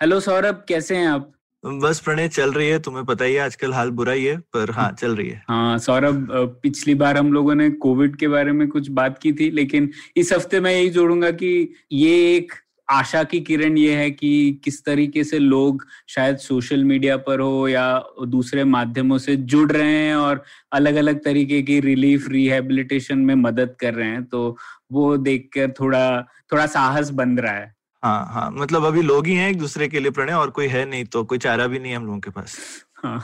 Hello Saurabh कैसे हैं आप? बस प्रणय चल रही है। तुम्हें पता ही है आजकल हाल बुरा ही है पर हाँ चल रही है। हाँ सौरभ पिछली बार हम लोगों ने कोविड के बारे में कुछ बात की थी लेकिन इस हफ़्ते मैं यही जोड़ूँगा कि ये एक आशा की किरण ये है कि किस तरीके से लोग शायद सोशल मीडिया पर हो या दूसरे माध्यमों से जुड़ रहे हैं और अलग अलग तरीके की रिलीफ रिहेबिलिटेशन में मदद कर रहे हैं तो वो देखकर थोड़ा थोड़ा साहस बन रहा है। हाँ हाँ मतलब अभी लोग ही हैं एक दूसरे के लिए प्रणय और कोई है नहीं तो कोई चारा भी नहीं है हम लोगों के पास। हाँ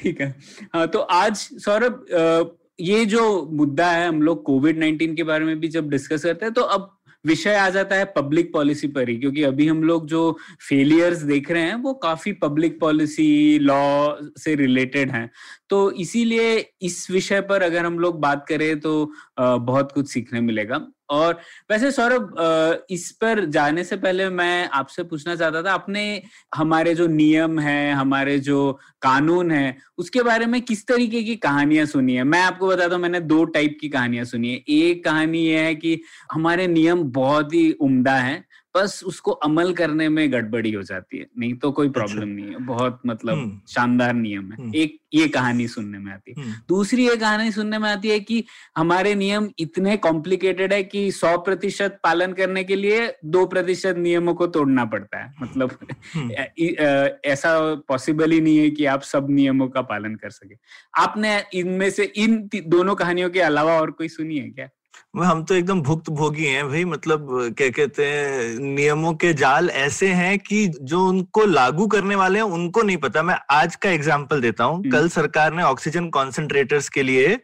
ठीक है। हाँ तो आज सौरभ ये जो मुद्दा है हम लोग कोविड नाइन्टीन के बारे में भी जब डिस्कस करते हैं तो अब विषय आ जाता है पब्लिक पॉलिसी पर ही, क्योंकि अभी हम लोग जो फेलियर्स देख रहे हैं, वो काफ़ी पब्लिक पॉलिसी लॉ से रिलेटेड हैं। तो इसीलिए इस विषय पर अगर हम लोग बात करें तो बहुत कुछ सीखने मिलेगा। और वैसे सौरभ इस पर जाने से पहले मैं आपसे पूछना चाहता था, अपने हमारे जो नियम है, हमारे जो कानून है, उसके बारे में किस तरीके की कहानियाँ सुनी है? मैं आपको बताता हूँ मैंने दो टाइप की कहानियाँ सुनी है। एक कहानी यह है कि हमारे नियम बहुत ही उम्दा हैं बस उसको अमल करने में गड़बड़ी हो जाती है। नहीं तो कोई प्रॉब्लम अच्छा। नहीं है। बहुत मतलब हम्म। शानदार नियम है। हम्म। एक ये कहानी सुनने में आती है। हम्म, दूसरी ये कहानी सुनने में आती है कि हमारे नियम इतने कॉम्प्लिकेटेड है कि सौ प्रतिशत पालन करने के लिए दो प्रतिशत नियमों को तोड़ना पड़ता है। मतलब ऐसा पॉसिबल ही नहीं है कि आप सब नियमों का पालन कर सके। आपने इनमें से इन दोनों कहानियों के अलावा और कोई सुनी है क्या? हम तो एकदम भुक्त भोगी हैं भाई मतलब क्या कहते हैं नियमों के जाल ऐसे हैं कि जो उनको लागू करने वाले हैं उनको नहीं पता। मैं आज का एग्ज़ाम्पल देता हूँ। हम्म। कल सरकार ने ऑक्सीजन कॉन्सेंट्रेटर्स के लिए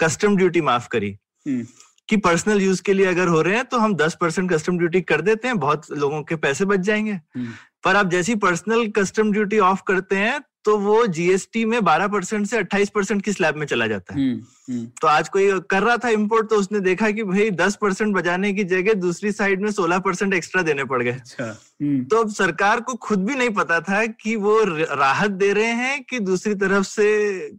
कस्टम ड्यूटी माफ़ करी। हम्म, कि पर्सनल यूज़ के लिए अगर हो रहे हैं तो हम 10 परसेंट कस्टम ड्यूटी कर देते हैं बहुत लोगों के पैसे बच जाएँगे। हम्म, पर आप जैसी पर्सनल कस्टम ड्यूटी ऑफ़ करते हैं तो वो जीएसटी में 12 परसेंट से 28 परसेंट की स्लैब में चला जाता है। हम्म, हम्म, तो आज कोई कर रहा था इम्पोर्ट तो उसने देखा कि भाई 10 परसेंट बचाने की जगह दूसरी साइड में 16 परसेंट एक्स्ट्रा देने पड़ गए। अच्छा हम्म, तो अब सरकार को खुद भी नहीं पता था कि वो राहत दे रहे हैं कि दूसरी तरफ़ से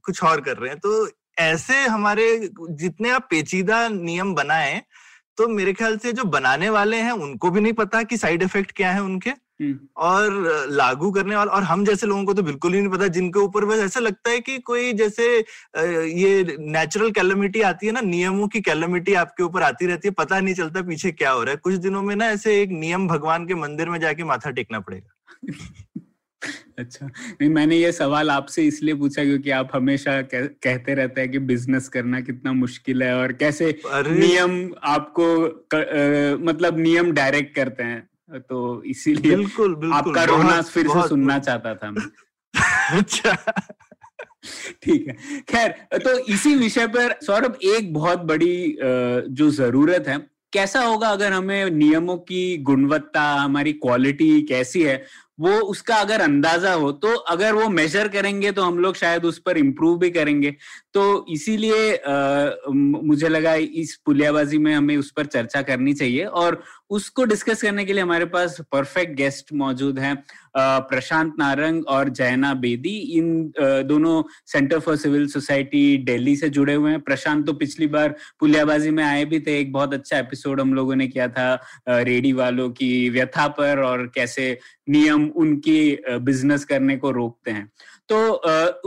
कुछ और कर रहे हैं। तो ऐसे हमारे जितने आप पेचीदा नियम बनाए तो मेरे ख्याल से जो बनाने वाले हैं उनको भी नहीं पता कि साइड इफ़ेक्ट क्या है उनके। और लागू करने वाले और हम जैसे लोगों को तो बिल्कुल ही नहीं पता जिनके ऊपर बस ऐसा लगता है कि कोई जैसे ये नेचुरल कैलमिटी आती है ना नियमों की कैलमिटी आपके ऊपर आती रहती है पता नहीं चलता पीछे क्या हो रहा है। कुछ दिनों में ना ऐसे एक नियम भगवान के मंदिर में जाके माथा टेकना पड़ेगा। अच्छा नहीं मैंने ये सवाल आपसे इसलिए पूछा क्योंकि आप हमेशा कह, कहते रहते हैं कि बिज़नेस करना कितना मुश्किल है और कैसे नियम आपको क, अ, मतलब नियम डायरेक्ट करते हैं। तो इसीलिए बिल्कुल बिल्कुल आपका रोना फिर से सुनना चाहता था मैं। अच्छा। ठीक है। खैर तो इसी विषय पर सौरभ एक बहुत बड़ी जो ज़रूरत है कैसा होगा अगर हमें नियमों की गुणवत्ता हमारी क्वालिटी कैसी है वो उसका अगर अंदाज़ा हो तो अगर वो मेजर करेंगे तो हम लोग शायद उस पर इम्प्रूव भी करेंगे। तो इसीलिए मुझे लगा इस पुलियाबाजी में हमें उस पर चर्चा करनी चाहिए और उसको डिस्कस करने के लिए हमारे पास परफेक्ट गेस्ट मौजूद हैं प्रशांत नारंग और जयना बेदी। इन दोनों centre for civil society Delhi से जुड़े हुए हैं। प्रशांत तो पिछली बार पुलियाबाजी में आए भी थे। एक बहुत अच्छा एपिसोड हम लोगों ने किया था रेडी वालों की व्यथा पर और कैसे नियम उनकी बिज़नेस करने को रोकते हैं। तो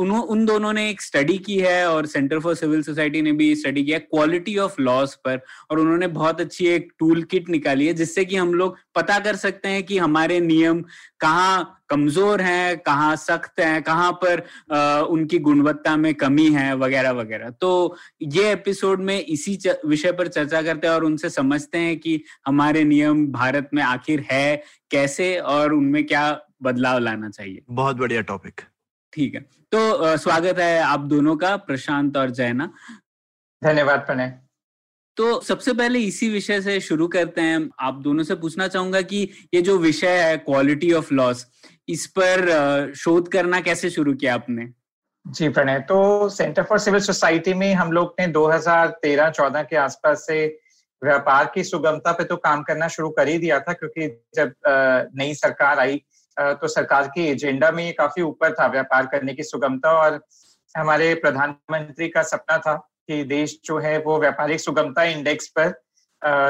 उन्हों उन दोनों ने एक स्टडी की है और सेंटर फॉर सिविल सोसाइटी ने भी स्टडी किया क्वालिटी ऑफ़ लॉस पर और उन्होंने बहुत अच्छी एक टूल किट निकाली है जिससे कि हम लोग पता कर सकते हैं कि हमारे नियम कहाँ कमज़ोर हैं कहाँ सख्त हैं कहाँ पर अ, उनकी गुणवत्ता में कमी है वगैरह वगैरह। तो ये एपिसोड में इसी विषय पर चर्चा करते हैं और उनसे समझते हैं कि हमारे नियम भारत में आखिर है कैसे और उनमें क्या बदलाव लाना चाहिए। बहुत बढ़िया टॉपिक ठीक है। तो स्वागत है आप दोनों का प्रशांत और जैना। धन्यवाद प्रणय। तो सबसे पहले इसी विषय से शुरू करते हैं। आप दोनों से पूछना चाहूँगा कि ये जो विषय है क्वालिटी ऑफ़ लॉस इस पर शोध करना कैसे शुरू किया आपने? जी प्रणय तो सेंटर फॉर सिविल सोसाइटी में हम लोग ने 2013-14 के आसपास से व्यापार की सुगमता पे तो काम करना शुरू कर ही दिया था क्योंकि जब नई सरकार आई तो सरकार की एजेंडा में ये काफ़ी ऊपर था व्यापार करने की सुगमता और हमारे प्रधानमंत्री का सपना था कि देश जो है वो व्यापारिक सुगमता इंडेक्स पर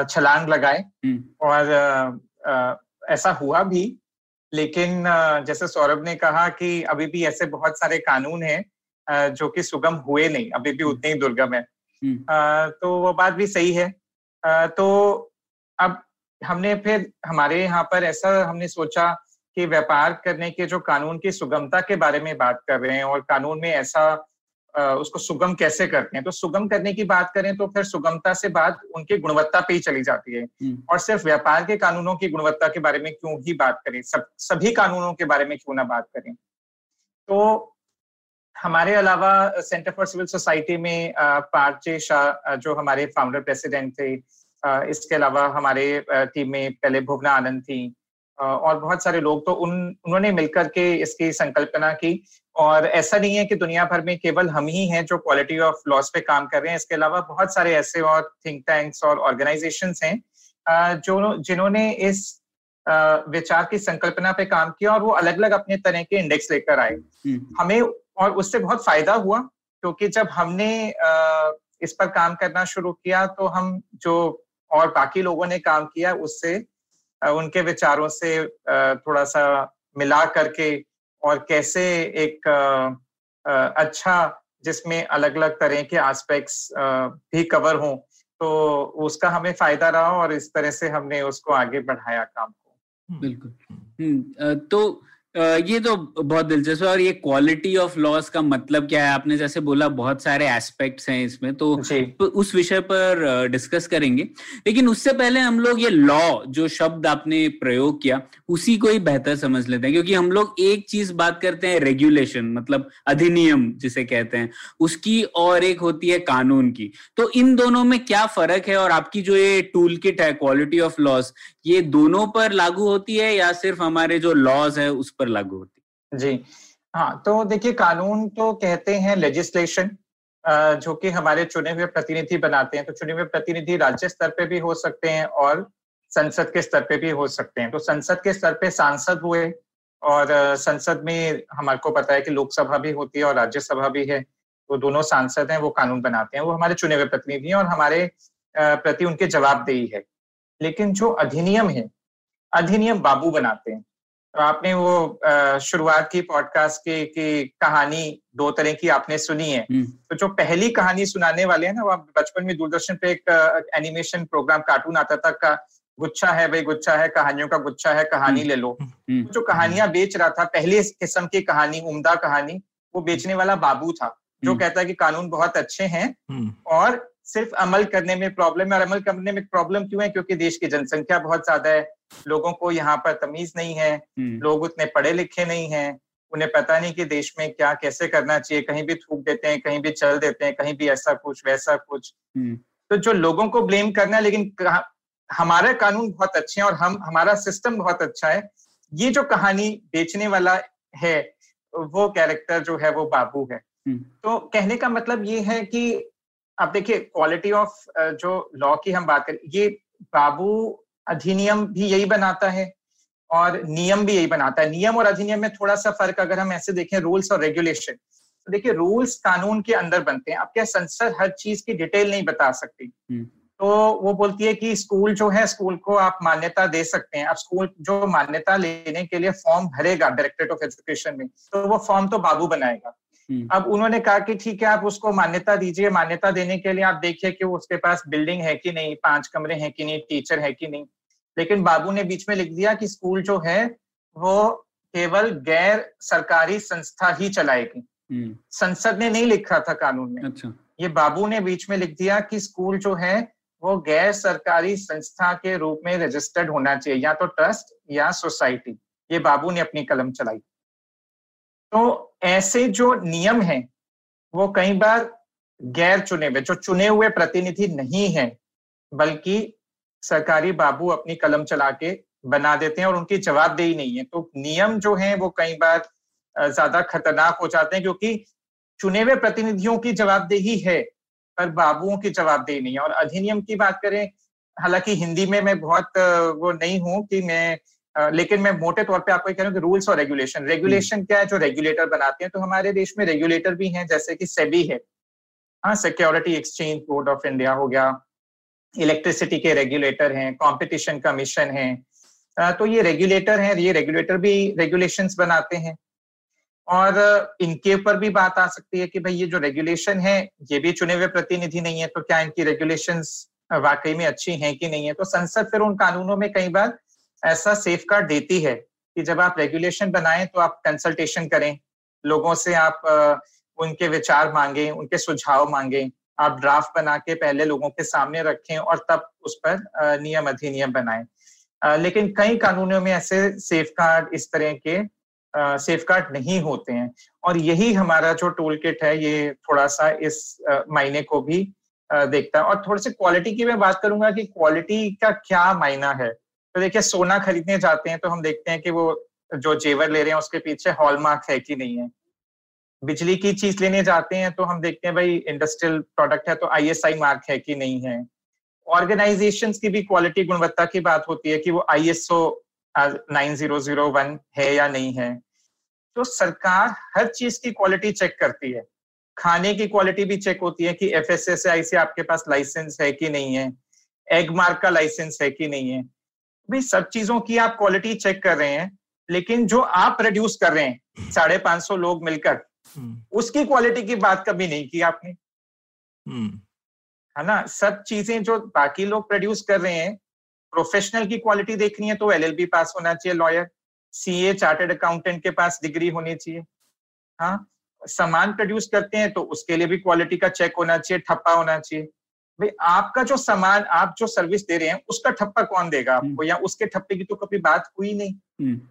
छलांग लगाए हम्म। और ऐसा हुआ भी लेकिन जैसे सौरभ ने कहा कि अभी भी ऐसे बहुत सारे कानून हैं जो कि सुगम हुए नहीं अभी भी उतने ही दुर्गम है हम्म। तो वो बात भी सही है तो अब हमने फिर हमारे यहाँ पर ऐसा हमने सोचा कि व्यापार करने के जो कानून की सुगमता के बारे में बात कर रहे हैं और कानून में ऐसा उसको सुगम कैसे करते हैं? तो सुगम करने की बात करें तो फिर सुगमता से बात उनकी गुणवत्ता पे ही चली जाती है। हम्म। और सिर्फ़ व्यापार के कानूनों की गुणवत्ता के बारे में क्यों ही बात करें? सब सभी कानूनों के बारे में क्यों ना बात करें? तो हमारे अलावा सेंटर फॉर सिविल सोसाइटी में पार्चे शाह जो हमारे फाउंडर प्रेसिडेंट थे इसके अलावा हमारे टीम में पहले भुवना आनंद थी और बहुत सारे लोग तो उन उन्होंने मिलकर के इसकी संकल्पना की। और ऐसा नहीं है कि दुनिया भर में केवल हम ही हैं जो क्वालिटी ऑफ़ लॉस पे काम कर रहे हैं। इसके अलावा बहुत सारे ऐसे और थिंक टैंक्स और ऑर्गेनाइजेशन हैं जो जिन्होंने इस विचार की संकल्पना पे काम किया और वो अलग अलग अपने तरह के इंडेक्स लेकर आए। हम्म। हमें और उससे बहुत फ़ायदा हुआ क्योंकि जब हमने इस पर काम करना शुरू किया तो हम जो और बाकी लोगों ने काम किया उससे उनके विचारों से थोड़ा सा मिला करके और कैसे एक अच्छा जिसमें अलग अलग तरह के एस्पेक्ट्स भी कवर हों तो उसका हमें फ़ायदा रहा और इस तरह से हमने उसको आगे बढ़ाया काम को। बिल्कुल। हम्म, तो ये तो बहुत दिलचस्प है और ये क्वालिटी ऑफ़ लॉस का मतलब क्या है? आपने जैसे बोला बहुत सारे एस्पेक्ट्स हैं इसमें तो, तो उस विषय पर डिस्कस करेंगे। लेकिन उससे पहले हम लोग ये लॉ जो शब्द आपने प्रयोग किया उसी को ही बेहतर समझ लेते हैं क्योंकि हम लोग एक चीज़ बात करते हैं रेगुलेशन मतलब अधिनियम जिसे कहते हैं। उसकी और एक होती है कानून की। तो इन दोनों में क्या फ़र्क है और आपकी जो ये टूल किट है क्वालिटी ऑफ़ लॉस ये दोनों पर लागू होती है या सिर्फ़ हमारे जो लॉज है उस पर लागू होती। जी। हाँ तो देखिए, कानून तो कहते हैं लेजिस्लेशन जो कि हमारे चुने हुए प्रतिनिधि बनाते हैं तो चुने हुए प्रतिनिधि राज्य स्तर पे भी हो सकते हैं और संसद के स्तर पे भी हो सकते हैं। तो संसद के स्तर पे सांसद हुए और संसद में हमारे को पता है कि लोकसभा भी होती है और राज्यसभा भी है तो दोनों सांसद हैं, वो कानून बनाते हैं, वो हमारे चुने हुए प्रतिनिधि हैं और हमारे प्रति उनके जवाबदेही है। लेकिन जो अधिनियम है, अधिनियम बाबू बनाते हैं। तो आपने वो शुरुआत की पॉडकास्ट की की कहानी दो तरह की आपने सुनी है हम्म। तो जो पहली कहानी सुनाने वाले हैं ना वो बचपन में दूरदर्शन पे एक एनिमेशन प्रोग्राम कार्टून आता था का गुच्छा है भाई गुच्छा है कहानियों का गुच्छा है कहानी हम्म। ले लो हम्म। जो कहानियाँ बेच रहा था पहले किस्म की कहानी उम्दा कहानी वो बेचने वाला बाबू था जो कहता है कि कानून बहुत अच्छे हैं और सिर्फ़ अमल करने में प्रॉब्लम है और अमल करने में प्रॉब्लम क्यों है क्योंकि देश की जनसंख्या बहुत ज़्यादा है लोगों को यहाँ पर तमीज नहीं है हम्म। लोग उतने पढ़े लिखे नहीं है उन्हें पता नहीं कि देश में क्या कैसे करना चाहिए कहीं भी थूक देते हैं कहीं भी चल देते हैं कहीं भी ऐसा कुछ वैसा कुछ हम्म। तो जो लोगों को ब्लेम करना है लेकिन हमारे कानून बहुत अच्छे हैं और हम हमारा सिस्टम बहुत अच्छा है ये जो कहानी बेचने वाला है वो कैरेक्टर जो है वो बाबू है हम्म। तो कहने का मतलब ये है कि आप देखिए क्वालिटी ऑफ़ जो लॉ की हम बात करें ये बाबू अधिनियम भी यही बनाता है और नियम भी यही बनाता है नियम और अधिनियम में थोड़ा सा फ़र्क अगर हम ऐसे देखें रूल्स और रेगुलेशन तो देखिए रूल्स कानून के अंदर बनते हैं अब क्या संसद हर चीज़ की डिटेल नहीं बता सकती हम्म। तो वो बोलती है कि स्कूल जो है स्कूल को आप मान्यता दे सकते हैं अब स्कूल जो मान्यता लेने के लिए फॉर्म भरेगा डायरेक्टरेट ऑफ़ एजुकेशन में तो वो फॉर्म तो बाबू बनाएगा। अब उन्होंने कहा कि ठीक है आप उसको मान्यता दीजिए। मान्यता देने के लिए आप देखिए कि उसके पास बिल्डिंग है कि नहीं पाँच कमरे हैं कि नहीं टीचर है कि नहीं। लेकिन बाबू ने बीच में लिख दिया कि स्कूल जो है वो केवल गैर सरकारी संस्था ही चलाएगी। हम्म। संसद ने नहीं लिखा था कानून में। अच्छा। ये बाबू ने बीच में लिख दिया कि स्कूल जो है वो गैर सरकारी संस्था के रूप में रजिस्टर्ड होना चाहिए या तो ट्रस्ट या सोसाइटी ये बाबू ने अपनी कलम चलाई। तो ऐसे जो नियम हैं, वो कई बार गैर चुने हुए, जो चुने हुए प्रतिनिधि नहीं है, बल्कि सरकारी बाबू अपनी कलम चला के बना देते हैं और उनकी जवाबदेही नहीं है। तो नियम जो है, वो कई बार ज़्यादा खतरनाक हो जाते हैं, क्योंकि चुने हुए प्रतिनिधियों की जवाबदेही है, पर बाबुओं की जवाबदेही नहीं है। और अधिनियम की बात करें, हालाँकि हिंदी में मैं बहुत वो नहीं हूँ कि मैं लेकिन मैं मोटे तौर पे आपको कह रहा हूँ कि रूल्स और रेगुलेशन रेगुलेशन क्या है जो रेगुलेटर बनाते हैं? तो हमारे देश में रेगुलेटर भी हैं जैसे कि सेबी है। हाँ security exchange board of India हो गया। इलेक्ट्रिसिटी के रेगुलेटर हैं कंपटीशन कमीशन है। तो ये रेगुलेटर हैं ये रेगुलेटर भी रेगुलेशंस बनाते हैं। और इनके ऊपर भी बात आ सकती है कि भाई ये जो रेगुलेशन है ये भी चुने हुए प्रतिनिधि नहीं है तो क्या इनकी रेगुलेशन वाकई में अच्छी हैं कि नहीं है? तो संसद फिर उन कानूनों में कई बार ऐसा सेफ़ कार्ड देती है कि जब आप रेगुलेशन बनाएँ तो आप कंसल्टेशन करें। लोगों से आप उनके विचार मांगे, उनके सुझाव मांगे। आप ड्राफ्ट बना के पहले लोगों के सामने रखें और तब उस पर नियम अधिनियम बनाएँ। लेकिन कई कानूनों में ऐसे सेफ़ कार्ड इस तरह के सेफ़ कार्ड नहीं होते हैं। और यही हमारा जो टूल किट है, ये थोड़ा सा इस मायने को भी देखता है। और थोड़ी सी क्वालिटी की मैं बात करूँगा कि क्वालिटी का क्या मायना है। तो देखिए, सोना खरीदने जाते हैं तो हम देखते हैं कि वो जो जेवर ले रहे हैं उसके पीछे हॉलमार्क है कि नहीं है। बिजली की चीज़ लेने जाते हैं तो हम देखते हैं भाई इंडस्ट्रियल प्रोडक्ट है तो आईएसआई मार्क है कि नहीं है। ऑर्गेनाइजेशन की भी क्वालिटी गुणवत्ता की बात होती है कि वो ISO nine zero zero one है या नहीं है। तो सरकार हर चीज़ की क्वालिटी चेक करती है। खाने की क्वालिटी भी चेक होती है कि एफ़ एस एस आई से आपके पास लाइसेंस है कि नहीं है। एग मार्क का लाइसेंस है कि नहीं है। भाई सब चीज़ों की आप क्वालिटी चेक कर रहे हैं लेकिन जो आप प्रोड्यूस कर रहे हैं साढ़े पाँच सौ लोग मिलकर हम्म। उसकी क्वालिटी की बात कभी नहीं की आपने। हम्म। है ना? सब चीज़ें जो बाकी लोग प्रोड्यूस कर रहे हैं प्रोफेशनल की क्वालिटी देखनी है तो एलएलबी पास होना चाहिए लॉयर सीए चार्टेड अकाउंटेंट के पास डिग्री होनी चाहिए। हाँ? सामान प्रोड्यूस करते हैं तो उसके लिए भी क्वालिटी का चेक होना चाहिए ठप्पा होना चाहिए। भाई आपका जो सामान आप जो सर्विस दे रहे हैं उसका ठप्पा कौन देगा आपको? हम्म। या उसके ठप्पे की तो कभी बात हुई नहीं? हम्म।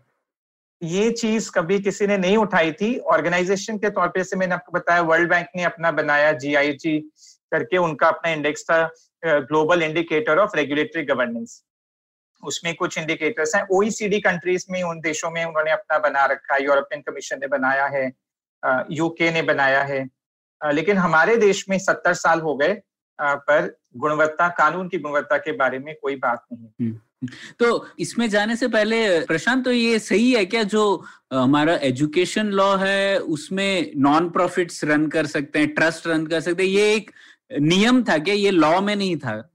ये चीज़ कभी किसी ने नहीं उठाई थी। ऑर्गेनाइजेशन के तौर पे से मैंने आपको बताया वर्ल्ड बैंक ने अपना बनाया जीआईजी करके उनका अपना इंडेक्स था global indicator of regulatory governance उसमें कुछ इंडिकेटर्स हैं। ओईसीडी कंट्रीज़ में उन देशों में उन्होंने अपना बना रखा है। यूरोपियन कमीशन ने बनाया है। यूके ने बनाया है। लेकिन हमारे देश में सत्तर साल हो गए। पर गुणवत्ता कानून की गुणवत्ता के बारे में कोई बात नहीं है। हम्म, हम्म। तो इसमें जाने से पहले प्रशांत तो ये सही है क्या जो हमारा एजुकेशन लॉ है उसमें नॉन प्रॉफिट्स रन कर सकते हैं ट्रस्ट रन कर सकते हैं ये एक नियम था क्या? ये लॉ में नहीं था?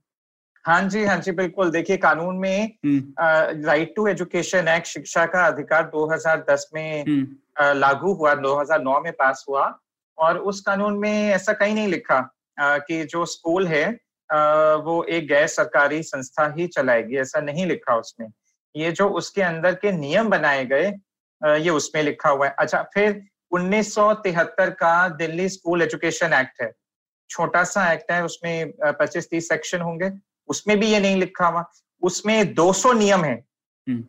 हाँ जी हाँ जी बिल्कुल। देखिए कानून में राइट टू एजुकेशन एक्ट शिक्षा का अधिकार 2010 में uh, लागू हुआ 2009 में पास हुआ और उस कानून में ऐसा कहीं नहीं लिखा। कि जो स्कूल है वो एक गैर सरकारी संस्था ही चलाएगी ऐसा नहीं लिखा उसमें ये जो उसके अंदर के नियम बनाए गए ये उसमें लिखा हुआ है। अच्छा फिर 1973 का दिल्ली स्कूल एजुकेशन एक्ट है। छोटा सा एक्ट है उसमें पच्चीस तीस सेक्शन होंगे। उसमें भी ये नहीं लिखा हुआ। उसमें 200 नियम है। हम्म।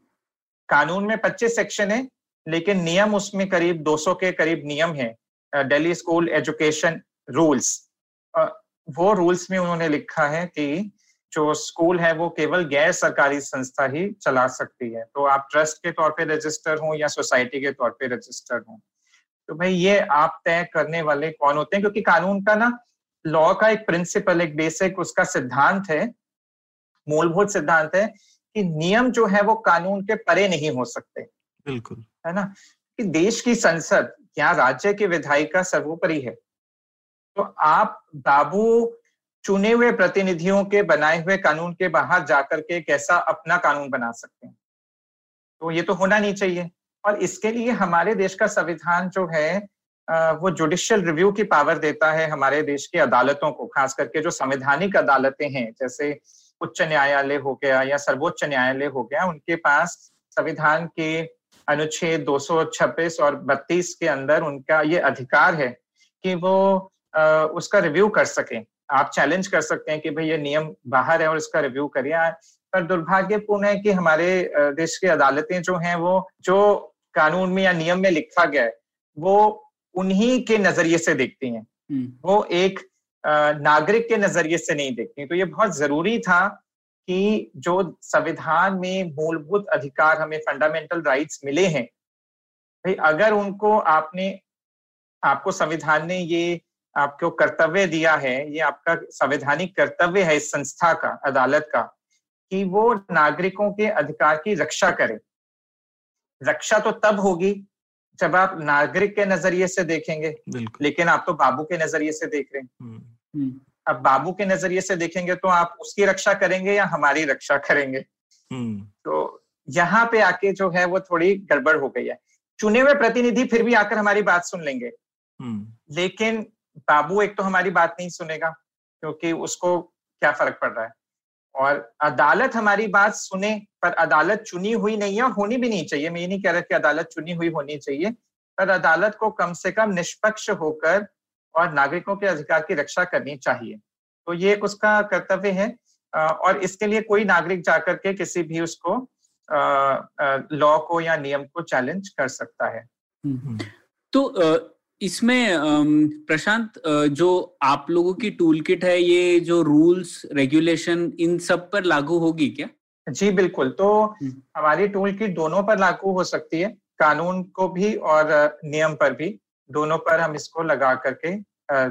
कानून में 25 सेक्शन है लेकिन नियम उसमें करीब 200 के करीब नियम है। Delhi school education rules. वो रूल्स में उन्होंने लिखा है कि जो स्कूल है वो केवल गैर सरकारी संस्था ही चला सकती है। तो आप ट्रस्ट के तौर पे रजिस्टर हो या सोसाइटी के तौर पे रजिस्टर हो। तो भाई ये आप तय करने वाले कौन होते हैं? क्योंकि कानून का ना लॉ का एक प्रिंसिपल एक बेसिक उसका सिद्धांत है मूलभूत सिद्धांत है कि नियम जो है वो कानून के परे नहीं हो सकते। बिल्कुल। है ना? कि देश की संसद या राज्य की विधायिका सर्वोपरि है। तो आप बाबू चुने हुए प्रतिनिधियों के बनाए हुए कानून के बाहर जाकर के कैसा अपना कानून बना सकते हैं? तो ये तो होना नहीं चाहिए। और इसके लिए हमारे देश का संविधान जो है वो जुडिशियल रिव्यू की पावर देता है हमारे देश की अदालतों को, खास करके जो संवैधानिक अदालतें हैं, जैसे उच्च न्यायालय हो गया या सर्वोच्च न्यायालय हो गया, उनके पास संविधान के अनुच्छेद 226 और 32 के अंदर उनका ये अधिकार है कि वो उसका रिव्यू कर सकें। आप चैलेंज कर सकते हैं कि भाई ये नियम बाहर है और इसका रिव्यू करिए पर दुर्भाग्यपूर्ण है कि हमारे देश की अदालतें जो हैं वो जो कानून में या नियम में लिखा गया है वो उन्हीं के नज़रिए से देखती हैं। हम्म। वो एक नागरिक के नज़रिए से नहीं देखती। तो ये बहुत ज़रूरी था कि जो संविधान में मूलभूत अधिकार हमें फंडामेंटल राइट्स मिले हैं भाई अगर उनको आपने आपको संविधान ने ये आपको कर्तव्य दिया है ये आपका संवैधानिक कर्तव्य है इस संस्था का अदालत का कि वो नागरिकों के अधिकार की रक्षा करे। रक्षा तो तब होगी जब आप नागरिक के नज़रिए से देखेंगे लेकिन आप तो बाबू के नज़रिए से देख रहे हैं। हम्म। हम्म। अब बाबू के नज़रिए से देखेंगे तो आप उसकी रक्षा करेंगे या हमारी रक्षा करेंगे? हम्म। तो यहाँ पे आके जो है वो थोड़ी गड़बड़ हो गई है। चुने हुए प्रतिनिधि फिर भी आकर हमारी बात सुन लेंगे। लेकिन बाबू एक तो हमारी बात नहीं सुनेगा क्योंकि उसको क्या फ़र्क पड़ रहा है? और अदालत हमारी बात सुने पर अदालत चुनी हुई नहीं है होनी भी नहीं चाहिए। मैं ये नहीं कह रहा कि अदालत चुनी हुई होनी चाहिए पर अदालत को कम से कम निष्पक्ष होकर और नागरिकों के अधिकार की रक्षा करनी चाहिए। तो ये एक उसका कर्तव्य है और इसके लिए कोई नागरिक जाकर के किसी भी उसको लॉ को या नियम को चैलेंज कर सकता है। हम्म, हम्म। तो इसमें प्रशांत जो आप लोगों की टूल किट है ये जो रूल्स रेगुलेशन इन सब पर लागू होगी क्या? जी बिल्कुल। तो हम्म। हमारी टूल किट दोनों पर लागू हो सकती है कानून को भी और नियम पर भी। दोनों पर हम इसको लगा करके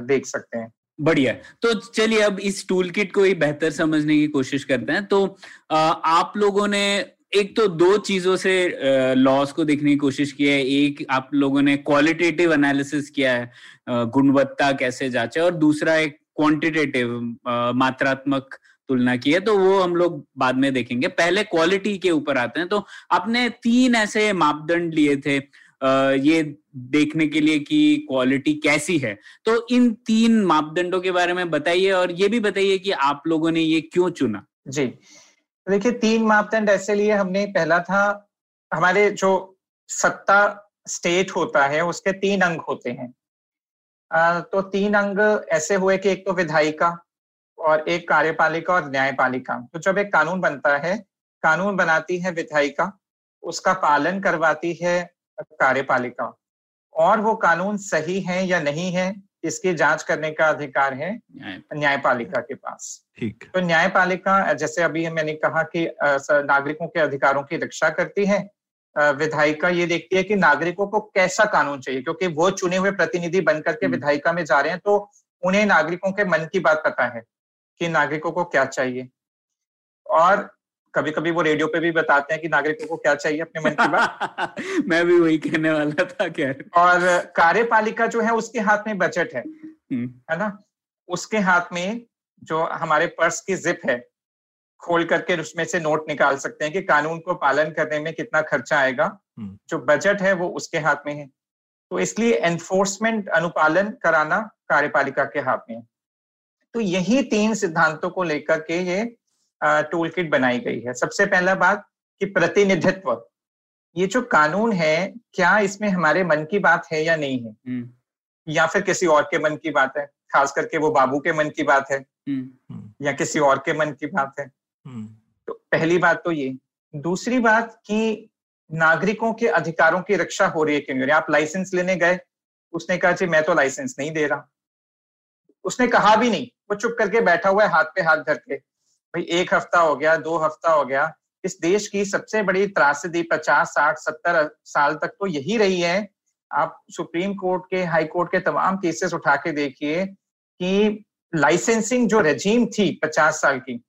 देख सकते हैं। बढ़िया। तो चलिए अब इस टूल किट को ही बेहतर समझने की कोशिश करते हैं। तो आप लोगों ने एक तो दो चीज़ों से लॉस को देखने की कोशिश की है। एक, आप लोगों ने क्वालिटेटिव एनालिसिस किया है गुणवत्ता कैसे जांचे और दूसरा एक क्वांटिटेटिव मात्रात्मक तुलना की है तो वो हम लोग बाद में देखेंगे। पहले क्वालिटी के ऊपर आते हैं तो आपने तीन ऐसे मापदंड लिए थे ये देखने के लिए कि क्वालिटी कैसी है। तो इन तीन मापदंडों के बारे में बताइए और ये भी बताइए कि आप लोगों ने ये क्यों चुना। जी। देखिए, तीन मापदंड ऐसे लिए हमने, पहला था, हमारे जो सत्ता स्टेट होता है, उसके तीन अंग होते हैं। तो तीन अंग ऐसे हुए कि एक तो विधायिका और एक कार्यपालिका और न्यायपालिका। तो जब एक कानून बनता है, कानून बनाती है विधायिका, उसका पालन करवाती है कार्यपालिका। और वो कानून सही है या नहीं है इसकी जाँच करने का अधिकार है न्यायपालिका के पास। ठीक। तो न्यायपालिका जैसे अभी मैंने कहा कि नागरिकों के अधिकारों की रक्षा करती है विधायिका ये देखती है कि नागरिकों को कैसा कानून चाहिए क्योंकि वो चुने हुए प्रतिनिधि बनकर के हम्म। विधायिका में जा रहे हैं तो उन्हें नागरिकों के मन की बात पता है कि नागरिकों को क्या चाहिए। और कभी कभी वो रेडियो पे भी बताते हैं कि नागरिकों को क्या चाहिए अपने मन की बात। मैं भी वही कहने वाला था क्या और कार्यपालिका जो है उसके हाथ में बजट है हम्म। है ना? उसके हाथ में जो हमारे पर्स की जिप है खोल करके उसमें से नोट निकाल सकते हैं कि कानून को पालन करने में कितना खर्चा आएगा। हम्म। जो बजट है वो उसके हाथ में है। तो इसलिए एनफोर्समेंट अनुपालन कराना कार्यपालिका के हाथ में है। तो यही तीन सिद्धांतों को लेकर के ये टूल किट बनाई गई है। सबसे पहला बात कि प्रतिनिधित्व। ये जो कानून है क्या इसमें हमारे मन की बात है या नहीं है? हम्म। या फिर किसी और के मन की बात है? खास करके वो बाबू के मन की बात है। हम्म। या किसी और के मन की बात है। हम्म। तो पहली बात तो ये। दूसरी बात कि नागरिकों के अधिकारों की रक्षा हो रही है क्यों आप लाइसेंस लेने गए। उसने कहा जी मैं तो लाइसेंस नहीं दे रहा। उसने कहा भी नहीं। वो चुप करके बैठा हुआ है हाथ पे हाथ धर के। भाई, एक हफ़्ता हो गया, दो हफ़्ता हो गया। इस देश की सबसे बड़ी त्रासदी पचास, साठ, सत्तर साल तक तो यही रही है। आप सुप्रीम कोर्ट के, हाई कोर्ट के तमाम केसेस उठा के देखिए कि लाइसेंसिंग जो रजीम थी पचास साल की,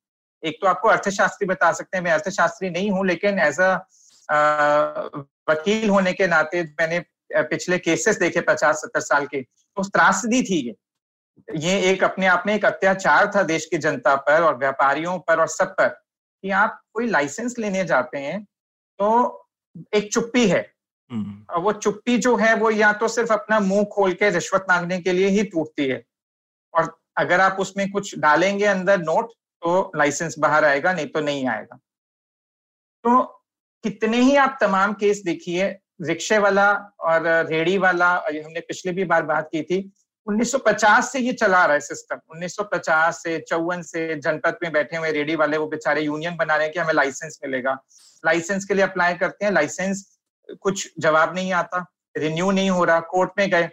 एक तो आपको अर्थशास्त्री बता सकते हैं, मैं अर्थशास्त्री नहीं हूँ, लेकिन एज अ, वकील होने के नाते मैंने पिछले केसेस देखे पचास, सत्तर साल के। तो त्रासदी थी ये। ये एक अपने आप में एक अत्याचार था देश की जनता पर और व्यापारियों पर और सब पर कि आप कोई लाइसेंस लेने जाते हैं तो एक चुप्पी है। हम्म। वो चुप्पी जो है वो या तो सिर्फ़ अपना मुँह खोल के रिश्वत मांगने के लिए ही टूटती है। और अगर आप उसमें कुछ डालेंगे अंदर नोट तो लाइसेंस बाहर आएगा नहीं तो नहीं आएगा। तो कितने ही आप तमाम केस देखिए रिक्शे वाला और रेडी वाला हमने पिछले भी बार बात की थी 1950 से ये चला रहा है सिस्टम 1950 से चौवन से जनपद में बैठे हुए रेडी वाले वो बेचारे यूनियन बना रहे हैं कि हमें लाइसेंस मिलेगा। लाइसेंस के लिए अप्लाई करते हैं। लाइसेंस कुछ जवाब नहीं आता रिन्यू नहीं हो रहा कोर्ट में गए।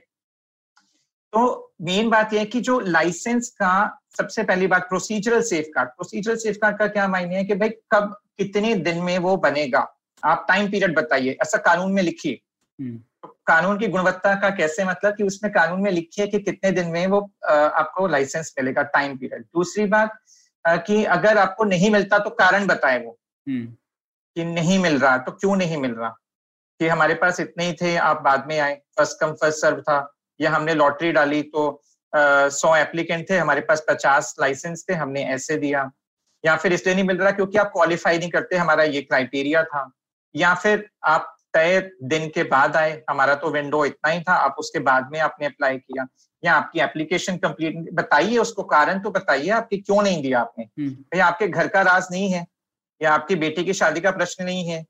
तो मेन बात यह है कि जो लाइसेंस का सबसे पहली बात procedural safeguard procedural safeguard का क्या मायने है कि भाई कब कितने दिन में वो बनेगा? आप टाइम पीरियड बताइए। ऐसा कानून में लिखिए। हम्म। कानून की गुणवत्ता का कैसे मतलब कि उसमें कानून में लिखिए कि कितने दिन में वो आपको लाइसेंस मिलेगा टाइम पीरियड दूसरी बात कि अगर आपको नहीं मिलता तो कारण बताए वो। हम्म। कि नहीं मिल रहा तो क्यों नहीं मिल रहा? कि हमारे पास इतने ही थे आप बाद में आए। फ़र्स्ट कम फ़र्स्ट सर्व था। या हमने लॉटरी डाली तो सौ एप्लीकेंट थे हमारे पास पचास लाइसेंस थे हमने ऐसे दिया। या फिर इसलिए नहीं मिल रहा क्योंकि आप क्वालिफाई नहीं करते हमारा ये क्राइटेरिया था। या फिर आप तय दिन के बाद आए हमारा तो विंडो इतना ही था आप उसके बाद में आपने अप्लाई किया। या आपकी एप्लीकेशन कंप्लीट बताइए उसको कारण तो बताइए आपकी क्यों नहीं दिया आपने? हम्म। भाई आपके घर का राज नहीं है या आपकी बेटी की शादी का प्रश्न नहीं है।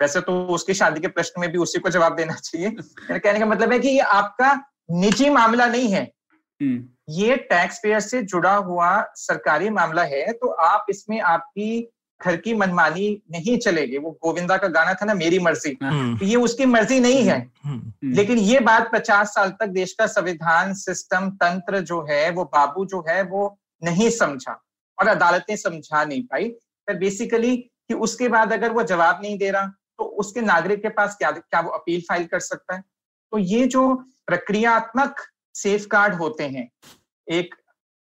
वैसे तो उसकी शादी के प्रश्न में भी उसी को जवाब देना चाहिए। कहने का मतलब है कि ये आपका निजी मामला नहीं है। हम्म। ये टैक्स पेयर से जुड़ा हुआ सरकारी मामला है तो आप इसमें आपकी घर की मनमानी नहीं चलेगी। वो गोविंदा का गाना था ना मेरी मर्ज़ी। हम्म, तो ये उसकी मर्ज़ी नहीं है। हम्म, हम्म। लेकिन ये बात पचास साल तक देश का संविधान सिस्टम तंत्र जो है वो बाबू जो है वो नहीं समझा और अदालतें समझा नहीं पाई। पर बेसिकली कि उसके बाद अगर वो जवाब नहीं दे रहा तो उसके नागरिक के पास क्या क्या वो अपील फ़ाइल कर सकता है? तो ये जो प्रक्रियात्मक सेफ़ गार्ड होते हैं एक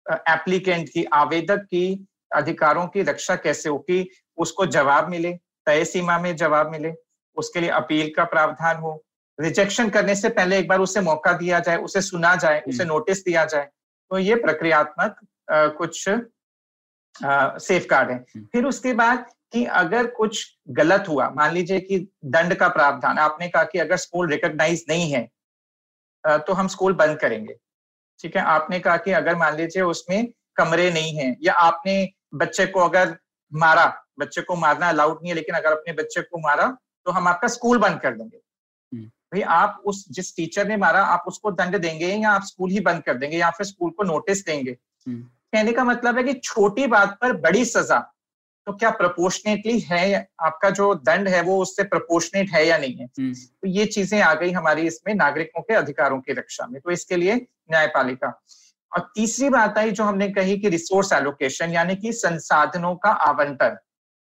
एप्लीकेंट की आवेदक की अधिकारों की रक्षा कैसे हो कि उसको जवाब मिले तय सीमा में जवाब मिले उसके लिए अपील का प्रावधान हो। रिजेक्शन करने से पहले एक बार उसे मौका दिया जाए उसे सुना जाए उसे नोटिस दिया जाए तो ये प्रक्रियात्मक कुछ सेफ़ गार्ड है। हम्म। फिर उसके बाद कि अगर कुछ गलत हुआ मान लीजिए कि दंड का प्रावधान आपने कहा कि अगर स्कूल रिकॉग्नाइज नहीं है तो हम स्कूल बंद करेंगे। ठीक है? आपने कहा कि अगर मान लीजिए उसमें कमरे नहीं है या आपने बच्चे को अगर मारा बच्चे को मारना अलाउड नहीं है लेकिन अगर अपने बच्चे को मारा तो हम आपका स्कूल बंद कर देंगे हम्म। भाई आप उस जिस टीचर ने मारा आप उसको दंड देंगे या आप स्कूल ही बंद कर देंगे या फिर स्कूल को नोटिस देंगे हम्म। कहने का मतलब है कि छोटी बात पर बड़ी सजा तो क्या प्रपोर्शनेटली है आपका जो दंड है वो उससे प्रपोर्शनेट है या नहीं है हम्म। तो ये चीज़ें आ गई हमारी इसमें नागरिकों के अधिकारों की रक्षा में तो इसके लिए न्यायपालिका और तीसरी बात आई जो हमने कही कि रिसोर्स एलोकेशन यानी कि संसाधनों का आवंटन।